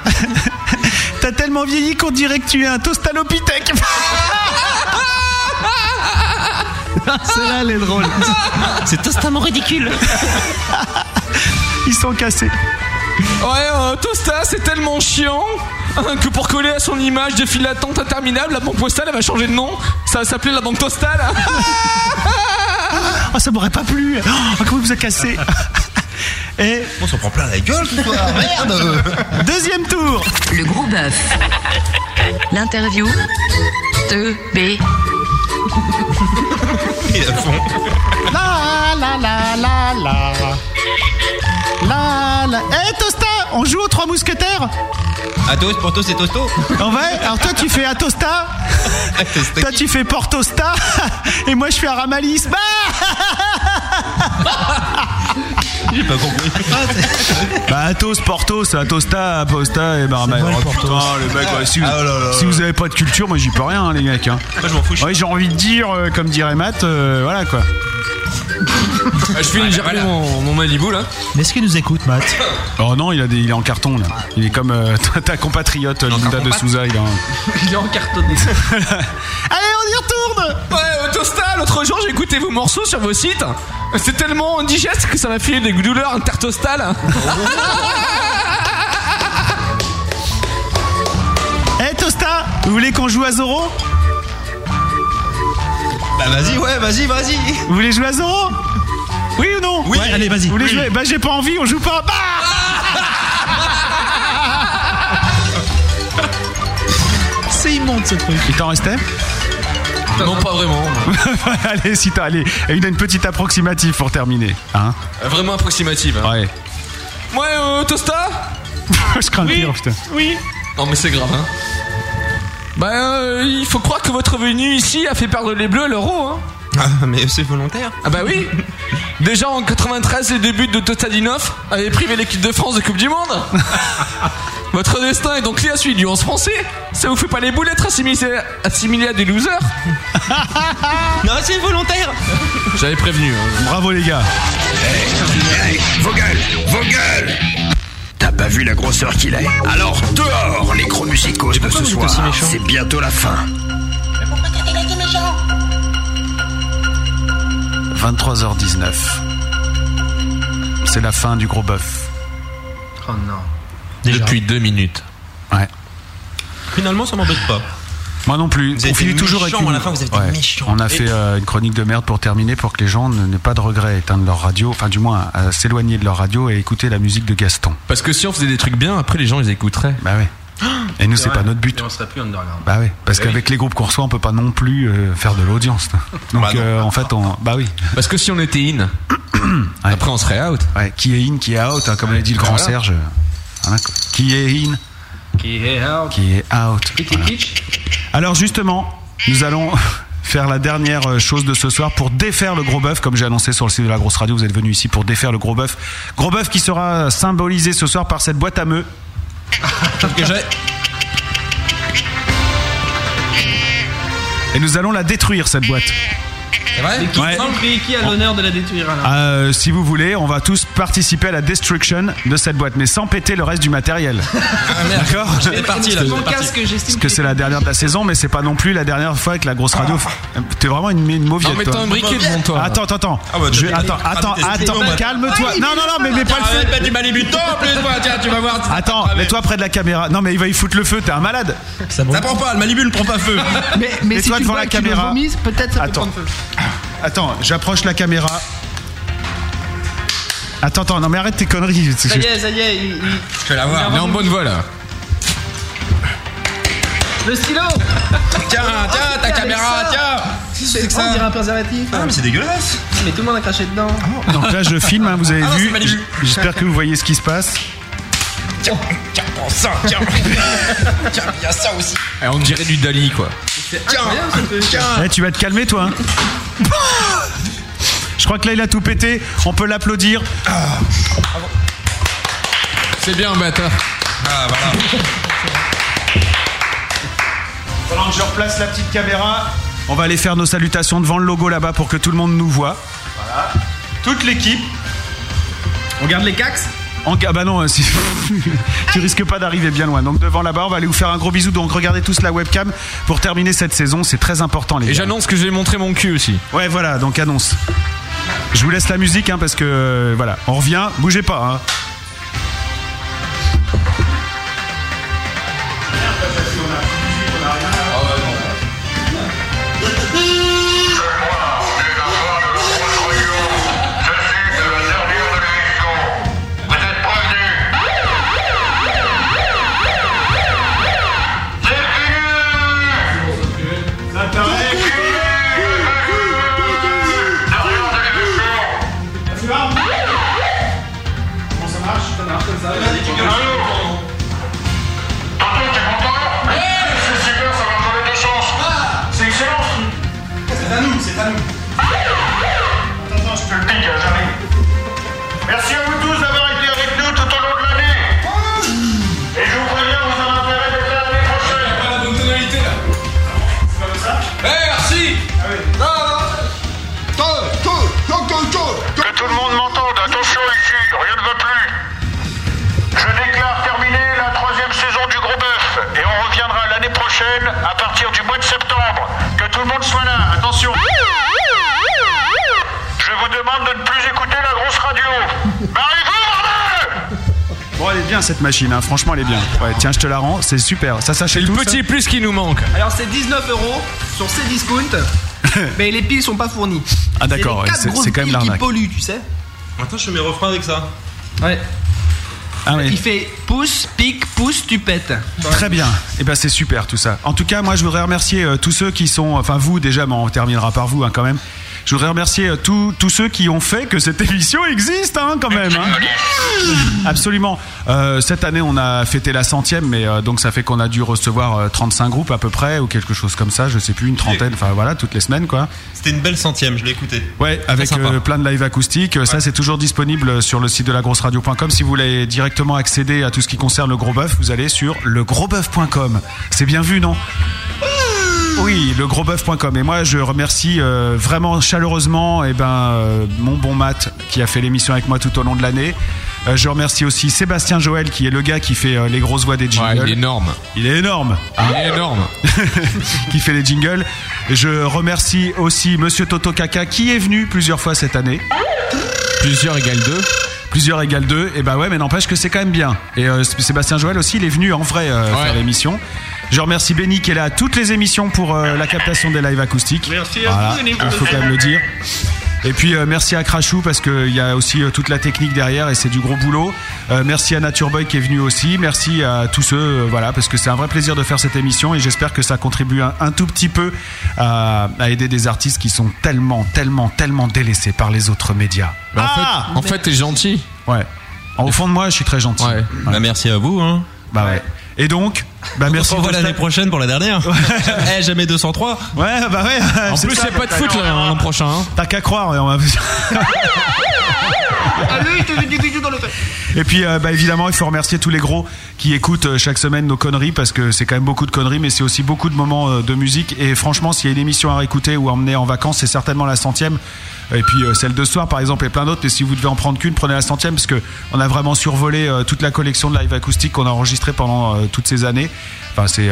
t'as tellement vieilli qu'on dirait que tu es un tostalopithèque. Celle-là, elle est drôle. C'est totalement ridicule. Ils sont cassés. Ouais, euh, Tosta c'est tellement chiant hein, que pour coller à son image de file d'attente interminable, la banque postale elle va changer de nom. Ça va s'appeler la banque postale. Oh, ça m'aurait pas plu. Oh, comment il vous a cassé Et On s'en prend plein la gueule ce soir, merde deuxième tour. Le gros bœuf. L'interview de B. Et à fond. La la la la la. La la. Eh Tosta, on joue aux trois mousquetaires Athos, Porto, c'est Tosto En vrai, alors toi tu fais Atosta, toi tu fais Portosta, et moi je fais Aramalis. Bah J'ai pas compris. Bah, Athos, Portos, Atosta, Aposta et Barman. Oh, Portos. putain, les mecs, ouais, si, vous, Ah, oh là là. si vous avez pas de culture, moi j'y peux rien, hein, les mecs. Hein. Moi, je m'en fous. Ouais, j'ai envie de dire, euh, comme dirait Matt, euh, voilà quoi. Je finis gérer mon, mon Malibu là. Mais est-ce qu'il nous écoute, Matt Oh non, il, a des- il est en carton là. Il est comme euh, ta- ta compatriote Linda de Souza. Il est en- Il est encartonné. Allez, on y retourne Ouais, Tosta, l'autre jour j'ai écouté vos morceaux sur vos sites. C'est tellement indigeste que ça m'a fait des douleurs intertostales. Eh Tosta, vous voulez qu'on joue à Zoro Bah vas-y, ouais, vas-y, vas-y. Vous voulez jouer à Zoro? Oui ou non? Oui. Ouais, allez, vas-y. Vous voulez Oui. jouer? Bah j'ai pas envie, on joue pas. Bah C'est immonde ce truc. Il t'en restait? Non, pas vraiment. Allez, si t'as, allez, et une, une petite approximative pour terminer. Hein Vraiment approximative. Hein. ouais. Ouais, euh, Tosta? Je crains le pire, putain. Oui. Non, mais c'est grave, hein. Bah, euh, il faut croire que votre venue ici a fait perdre les bleus à l'euro, hein. Ah, mais c'est volontaire. Ah bah oui Déjà en 93, les débuts de Tostadinov avaient privé l'équipe de France de Coupe du Monde Votre destin est donc lié à celui du 11 français Ça vous fait pas les boules d'être assimilé, assimilé à des losers Non, c'est volontaire. J'avais prévenu. hein. Bravo les gars. Hey, vos gueules, vos gueules pas vu la grosseur qu'il est Alors dehors les gros musicos de ce soir. C'est bientôt la fin. 23h19. C'est la fin du gros bœuf. Oh non. Depuis deux minutes. Ouais. Finalement, ça m'embête pas. Moi non plus. Vous on finit toujours avec méchants, une... à la fin, vous avez été Ouais. méchants. On a Et- fait euh, une chronique de merde pour terminer, pour que les gens n'aient pas de regret à éteindre leur radio, enfin du moins à s'éloigner de leur radio et écouter la musique de Gaston. Parce que si on faisait des trucs bien, après les gens les écouteraient. Bah ouais. Et nous, c'est pas notre but. Et on serait plus underground. Bah oui, parce Bah oui. qu'avec les groupes qu'on reçoit, on peut pas non plus euh, faire de l'audience. Donc Bah non. euh, en fait, on, bah oui. Parce que si on était in, après on serait out. Ouais, qui est in, qui est out, hein, comme l'a dit le grand Voilà. Serge. Voilà, qui est in, Qui est out. qui est out. Voilà. Alors justement, nous allons faire la dernière euh, chose de ce soir pour défaire le gros bœuf, comme j'ai annoncé sur le site de la grosse radio. Vous êtes venu ici pour défaire le gros bœuf. Gros bœuf qui sera symbolisé ce soir par cette boîte à meux. que j'ai. Et nous allons la détruire cette boîte. C'est vrai Ouais. qui a l'honneur de la détruire alors Euh, si vous voulez, on va tous participer à la destruction de cette boîte, mais sans péter le reste du matériel. D'accord C'est parti là. Mon c'est parti. casque, j'estime Parce que c'est la dernière de la saison, mais c'est pas non plus la dernière fois avec la grosse radio. T'es vraiment une, une mauviette. Non, mais toi. t'as un briquet devant toi. Attends, attends, attends. Ah bah, Je- t'as- attends, attends, attends, calme-toi. Non, non, non, mais mets pas le feu. Arrête du Malibu en plus, toi, tiens, tu vas voir. Attends, mets-toi près de la caméra. Non, mais il va y foutre le feu, t'es un malade. Ça prend pas, le Malibu ne prend pas feu. Mais, mais si tu devant vois la que tu le caméra. peut-être ça peut Attends. prendre feu. Attends, j'approche la caméra. Attends, attends, non, mais arrête tes conneries. Ça y est, ça y est, il, il- Je vais la voir. On est en bonne voie là. Le stylo Tiens, tiens, ta Avec caméra, ça. tiens. C'est que On ça. dirait un préservatif. Ah, mais c'est dégueulasse. Mais tout le monde a craché dedans. Donc là, je filme, hein, vous avez Ah vu. J'espère que vous voyez ce qui se passe. Tiens, tiens, prends ça, tiens. Tiens, il y a ça aussi. Et on dirait du Dali quoi. C'est incroyable ce truc. Eh, tu vas te calmer, toi. hein. Je crois que là, il a tout pété. On peut l'applaudir. C'est bien bâtard. Ah, voilà. Pendant que je replace la petite caméra, on va aller faire nos salutations devant le logo là-bas pour que tout le monde nous voit. Voilà. Toute l'équipe. On garde les cax En... Ah bah non, si- tu risques pas d'arriver bien loin. Donc devant là-bas, on va aller vous faire un gros bisou. Donc regardez tous la webcam pour terminer cette saison. C'est très important, les Et gars. j'annonce que je vais montrer mon cul aussi. Ouais, voilà, donc annonce. Je vous laisse la musique hein, parce que voilà, on revient. Bougez pas. Hein. Partir du mois de septembre. Que tout le monde soit là, attention. Je vous demande de ne plus écouter la grosse radio. Barrez-vous, Bon, elle est bien cette machine, hein. franchement, elle est bien. Ouais, tiens, je te la rends, c'est super. Ça s'achète Le ça petit plus qui nous manque. Alors c'est 19 euros sur ces discounts, mais les piles sont pas fournies. Ah, d'accord, C'est quand même piles qui l'arnaque. polluent, tu sais. Attends, je fais mes refrains avec ça. Ouais. Ah. Il fait pouce, pique, pouce, tu pètes. Très bien. Et ben c'est super tout ça. En tout cas, moi je voudrais remercier euh, tous ceux qui sont, enfin vous déjà, mais on terminera par vous hein, quand même. Je voudrais remercier euh, tous ceux qui ont fait que cette émission existe hein, quand même. hein. Absolument. Euh, cette année on a fêté la centième, mais euh, donc ça fait qu'on a dû recevoir euh, 35 groupes à peu près ou quelque chose comme ça. Je sais plus une trentaine. Enfin voilà, toutes les semaines quoi. C'était une belle centième, je l'ai écouté. Ouais, avec plein de live acoustiques. Euh, Ça, c'est toujours disponible sur le site de lagrosseradio.com. Si vous voulez directement accéder à tout ce qui concerne le gros bœuf, vous allez sur legrosboeuf.com. C'est bien vu, non? Oui, legrosboeuf.com. Et moi, je remercie euh, vraiment chaleureusement eh ben, euh, mon bon Matt qui a fait l'émission avec moi tout au long de l'année. Euh, je remercie aussi Sébastien Joël qui est le gars qui fait les grosses voix des jingles. Ouais, il est énorme. Il est énorme. Il est énorme. qui fait les jingles. Je remercie aussi Monsieur Toto Kaka qui est venu plusieurs fois cette année. Plusieurs égale 2. Plusieurs égale 2. Et bah ouais, mais n'empêche que c'est quand même bien. Et euh, Sébastien Joël aussi, il est venu en vrai euh, Ouais. faire l'émission. Je remercie Benny qui est là à toutes les émissions pour euh, la captation des lives acoustiques. Merci à Voilà, vous, il faut quand même le dire. Et puis euh, merci à Crashou parce qu'il y a aussi euh, toute la technique derrière et c'est du gros boulot. Euh, merci à Nature Boy qui est venu aussi. Merci à tous ceux, euh, voilà, parce que c'est un vrai plaisir de faire cette émission et j'espère que ça contribue un, un tout petit peu à, à aider des artistes qui sont tellement, tellement, tellement délaissés par les autres médias. Mais en fait, en fait, t'es gentil. Ouais. Au fond de moi, je suis très gentil. Ouais. Bah, merci à vous. Hein. Bah ouais. Et donc, bah On merci. se revoit Tosta. l'année prochaine pour la dernière. Eh, jamais 203. Ouais, bah ouais. En plus, c'est pas de foot là, l'an prochain. hein. T'as qu'à croire. ouais, on va- Et puis, euh, bah, évidemment, il faut remercier tous les gros qui écoutent euh, chaque semaine nos conneries parce que c'est quand même beaucoup de conneries, mais c'est aussi beaucoup de moments euh, de musique. Et franchement, s'il y a une émission à réécouter ou à emmener en vacances, c'est certainement la centième. Et puis celle de soir, par exemple, et plein d'autres. Mais si vous devez en prendre qu'une, prenez la centième parce que on a vraiment survolé toute la collection de live acoustique qu'on a enregistré pendant toutes ces années. Enfin, c'est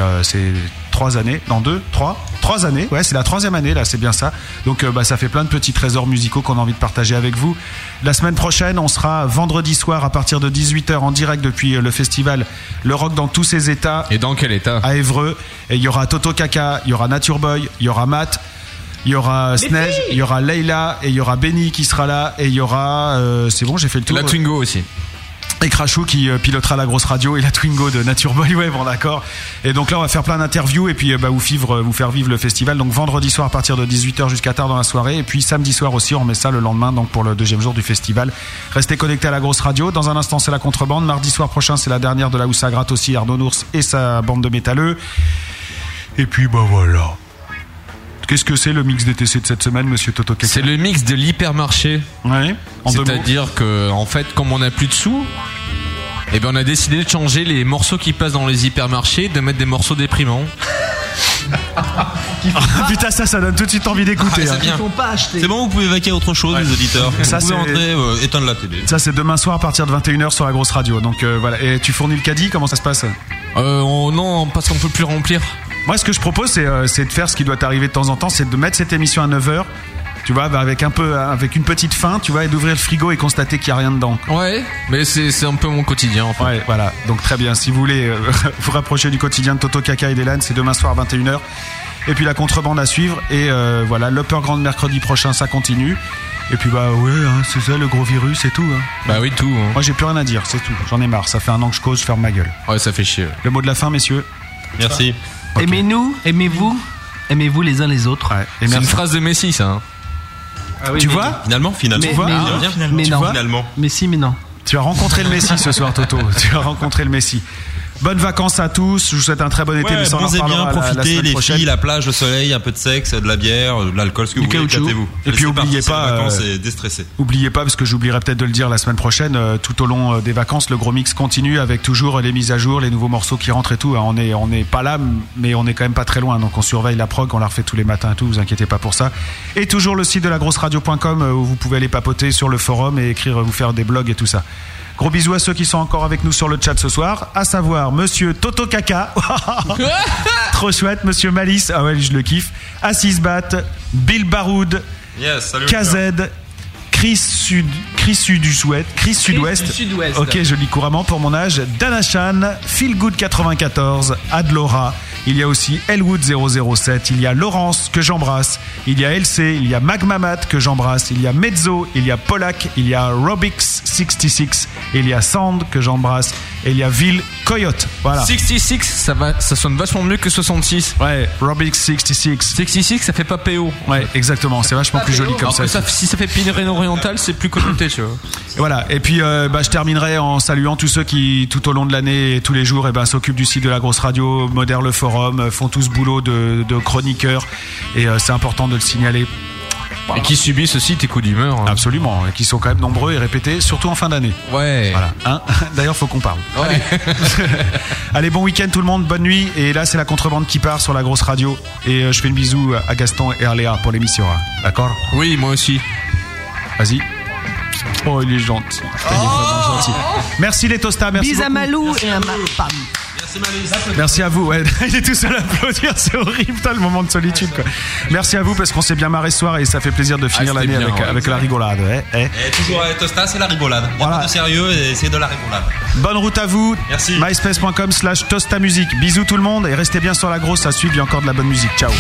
trois années, non deux, trois, trois années. Ouais, c'est la troisième année là, c'est bien ça. Donc euh, bah, ça fait plein de petits trésors musicaux qu'on a envie de partager avec vous. La semaine prochaine, on sera vendredi soir à partir de 18h en direct depuis euh, le festival Le Rock dans tous ses états. Et dans quel état À Évreux. Et il y aura Toto Kaka, il y aura Nature Boy, il y aura Matt. Il y aura Snej, il y aura Leila et il y aura Benny qui sera là et il y aura euh, c'est bon j'ai fait le tour La Twingo aussi. Et Crashou qui euh, pilotera la grosse radio et la Twingo de Nature Boy, ouais, bon d'accord. Et donc là, on va faire plein d'interviews et puis euh, bah, vous, vivre, euh, vous faire vivre le festival. Donc vendredi soir à partir de 18h jusqu'à tard dans la soirée. Et puis samedi soir aussi, on remet ça le lendemain, donc pour le deuxième jour du festival. Restez connectés à la grosse radio. Dans un instant, c'est la contrebande. Mardi soir prochain, c'est la dernière de la où ça gratte aussi, Arnaud Nours et sa bande de métalleux. Et puis, bah voilà. Qu'est-ce que c'est le mix DTC de cette semaine, monsieur Toto C'est le mix de l'hypermarché. Ouais. En deux mots. C'est-à-dire que, en fait, comme on n'a plus de sous, eh ben on a décidé de changer les morceaux qui passent dans les hypermarchés, de mettre des morceaux déprimants. Ah, Putain, ça, ça donne tout de suite envie d'écouter. Ah, hein. c'est bien. pas acheter. C'est bon, vous pouvez vaquer à autre chose, les auditeurs. Ça, vous pouvez c'est- entrer, euh, éteindre la télé. Ça, c'est demain soir à partir de 21h sur la grosse radio. Donc euh, voilà. Et tu fournis le caddie, comment ça se passe? Euh, on- non, parce qu'on peut plus remplir. Moi, ce que je propose, c'est euh, de faire ce qui doit t'arriver de temps en temps, c'est de mettre cette émission à 9h. Tu vois, bah, avec un peu, avec une petite faim, tu vois, et d'ouvrir le frigo et constater qu'il n'y a rien dedans. Ouais, mais c'est un peu mon quotidien. En fait. Ouais, voilà. Donc très bien. Si vous voulez euh, vous rapprocher du quotidien de Toto Kaka et d'Elan, c'est demain soir à 21h. Et puis la contrebande à suivre. Et euh, voilà, l'Upper Grand mercredi prochain, ça continue. Et puis bah ouais, hein, c'est ça le gros virus et tout. hein. Bah oui, tout. hein. Moi j'ai plus rien à dire, c'est tout. J'en ai marre. Ça fait un an que je cause, je ferme ma gueule. Ouais, ça fait chier. Le mot de la fin, messieurs. Merci. Aimez-nous, aimez-vous, aimez-vous les uns les autres. C'est une phrase de Messi, ça. hein. tu vois Finalement, finalement. Mais, vois mais, Ah, mais finalement. Tu non. vois Finalement. Mais si, mais non. Tu as rencontré le Messi ce soir, Toto. tu as rencontré le Messi. Bonnes vacances à tous. Je vous souhaite un très bon été. Ouais, mais ça, on en bons et bien, reparlera la- la profitez, les prochaine. filles, la plage, le soleil, un peu de sexe, de la bière, de l'alcool, ce que Du vous voulez, éclatez-vous. Et puis Laissez oubliez partir, c'est pas, vacances euh, et. Oubliez pas, parce que j'oublierai peut-être de le dire la semaine prochaine, euh, tout au long euh, des vacances, le gros mix continue avec toujours les mises à jour, les nouveaux morceaux qui rentrent et tout. On est, on n'est pas là, mais on est quand même pas très loin. Donc on surveille la prog, on la refait tous les matins et tout. Vous inquiétez pas pour ça. Et toujours le site de la grosse radio.com où vous pouvez aller papoter sur le forum et écrire, vous faire des blogs et tout ça. Gros bisous à ceux qui sont encore avec nous sur le chat ce soir, à savoir Monsieur Toto Kaka, trop chouette, Monsieur Malice, ah ouais, je le kiffe, Assis Bat, Bill Baroud, Yes. KZ, Chris Sud, Chris Sud-Ouest, Chris Sud-Ouest. du. Ok, je lis couramment pour mon âge. Danachan, Feelgood 94, Adlora. Il y a aussi Elwood 007. Il y a Laurence que j'embrasse. Il y a LC. Il y a Magmamat que j'embrasse. Il y a Mezzo. Il y a Polak. Il y a Robix 66. Il y a Sand que j'embrasse. Et il y a Ville Coyote. Voilà. 66, ça, va, ça sonne vachement mieux que 66. Ouais, Robix 66. 66, ça fait pas PO. Ouais, exactement. C'est vachement plus joli comme ça. si ça fait Pyrénées orientales, c'est plus connoté, tu vois. Et Voilà. Et puis, euh, bah, je terminerai en saluant tous ceux qui, tout au long de l'année et tous les jours, eh ben, s'occupent du site de la grosse radio, modèrent le forum, euh, font tout ce boulot de, de chroniqueurs. Et euh, c'est important de le signaler. Et qui subissent aussi tes coups d'humeur. hein. Absolument. Et qui sont quand même nombreux et répétés, surtout en fin d'année. Ouais. Voilà. Hein D'ailleurs, faut qu'on parle. Ouais. Allez, bon week-end tout le monde, bonne nuit. Et là, c'est la contrebande qui part sur la grosse radio. Et euh, je fais une bisou à Gaston et à Léa pour l'émission. hein. D'accord? Oui, moi aussi. Vas-y. Oh, il est gentil. Putain, il est vraiment gentil. Merci les tostas, merci Bis à. Malou et à Malpam. Merci à vous. Ouais, il est tout seul à applaudir, c'est horrible, putain, le moment de solitude. Quoi. Merci à vous parce qu'on s'est bien marré ce soir et ça fait plaisir de finir Ah, l'année avec, ouais, avec la rigolade. ouais, eh. Et toujours euh, Tosta, c'est la rigolade. Y a pas de sérieux et c'est de la rigolade. Bonne route à vous. Merci. MySpace.com slash Tosta Music. Bisous tout le monde et restez bien sur la grosse, ça suit, il y a encore de la bonne musique. Ciao.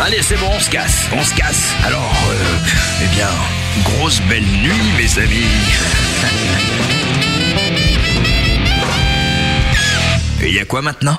Allez, c'est bon, on se casse, on se casse. Alors, euh, eh bien, grosse belle nuit, mes amis. Et y a quoi maintenant?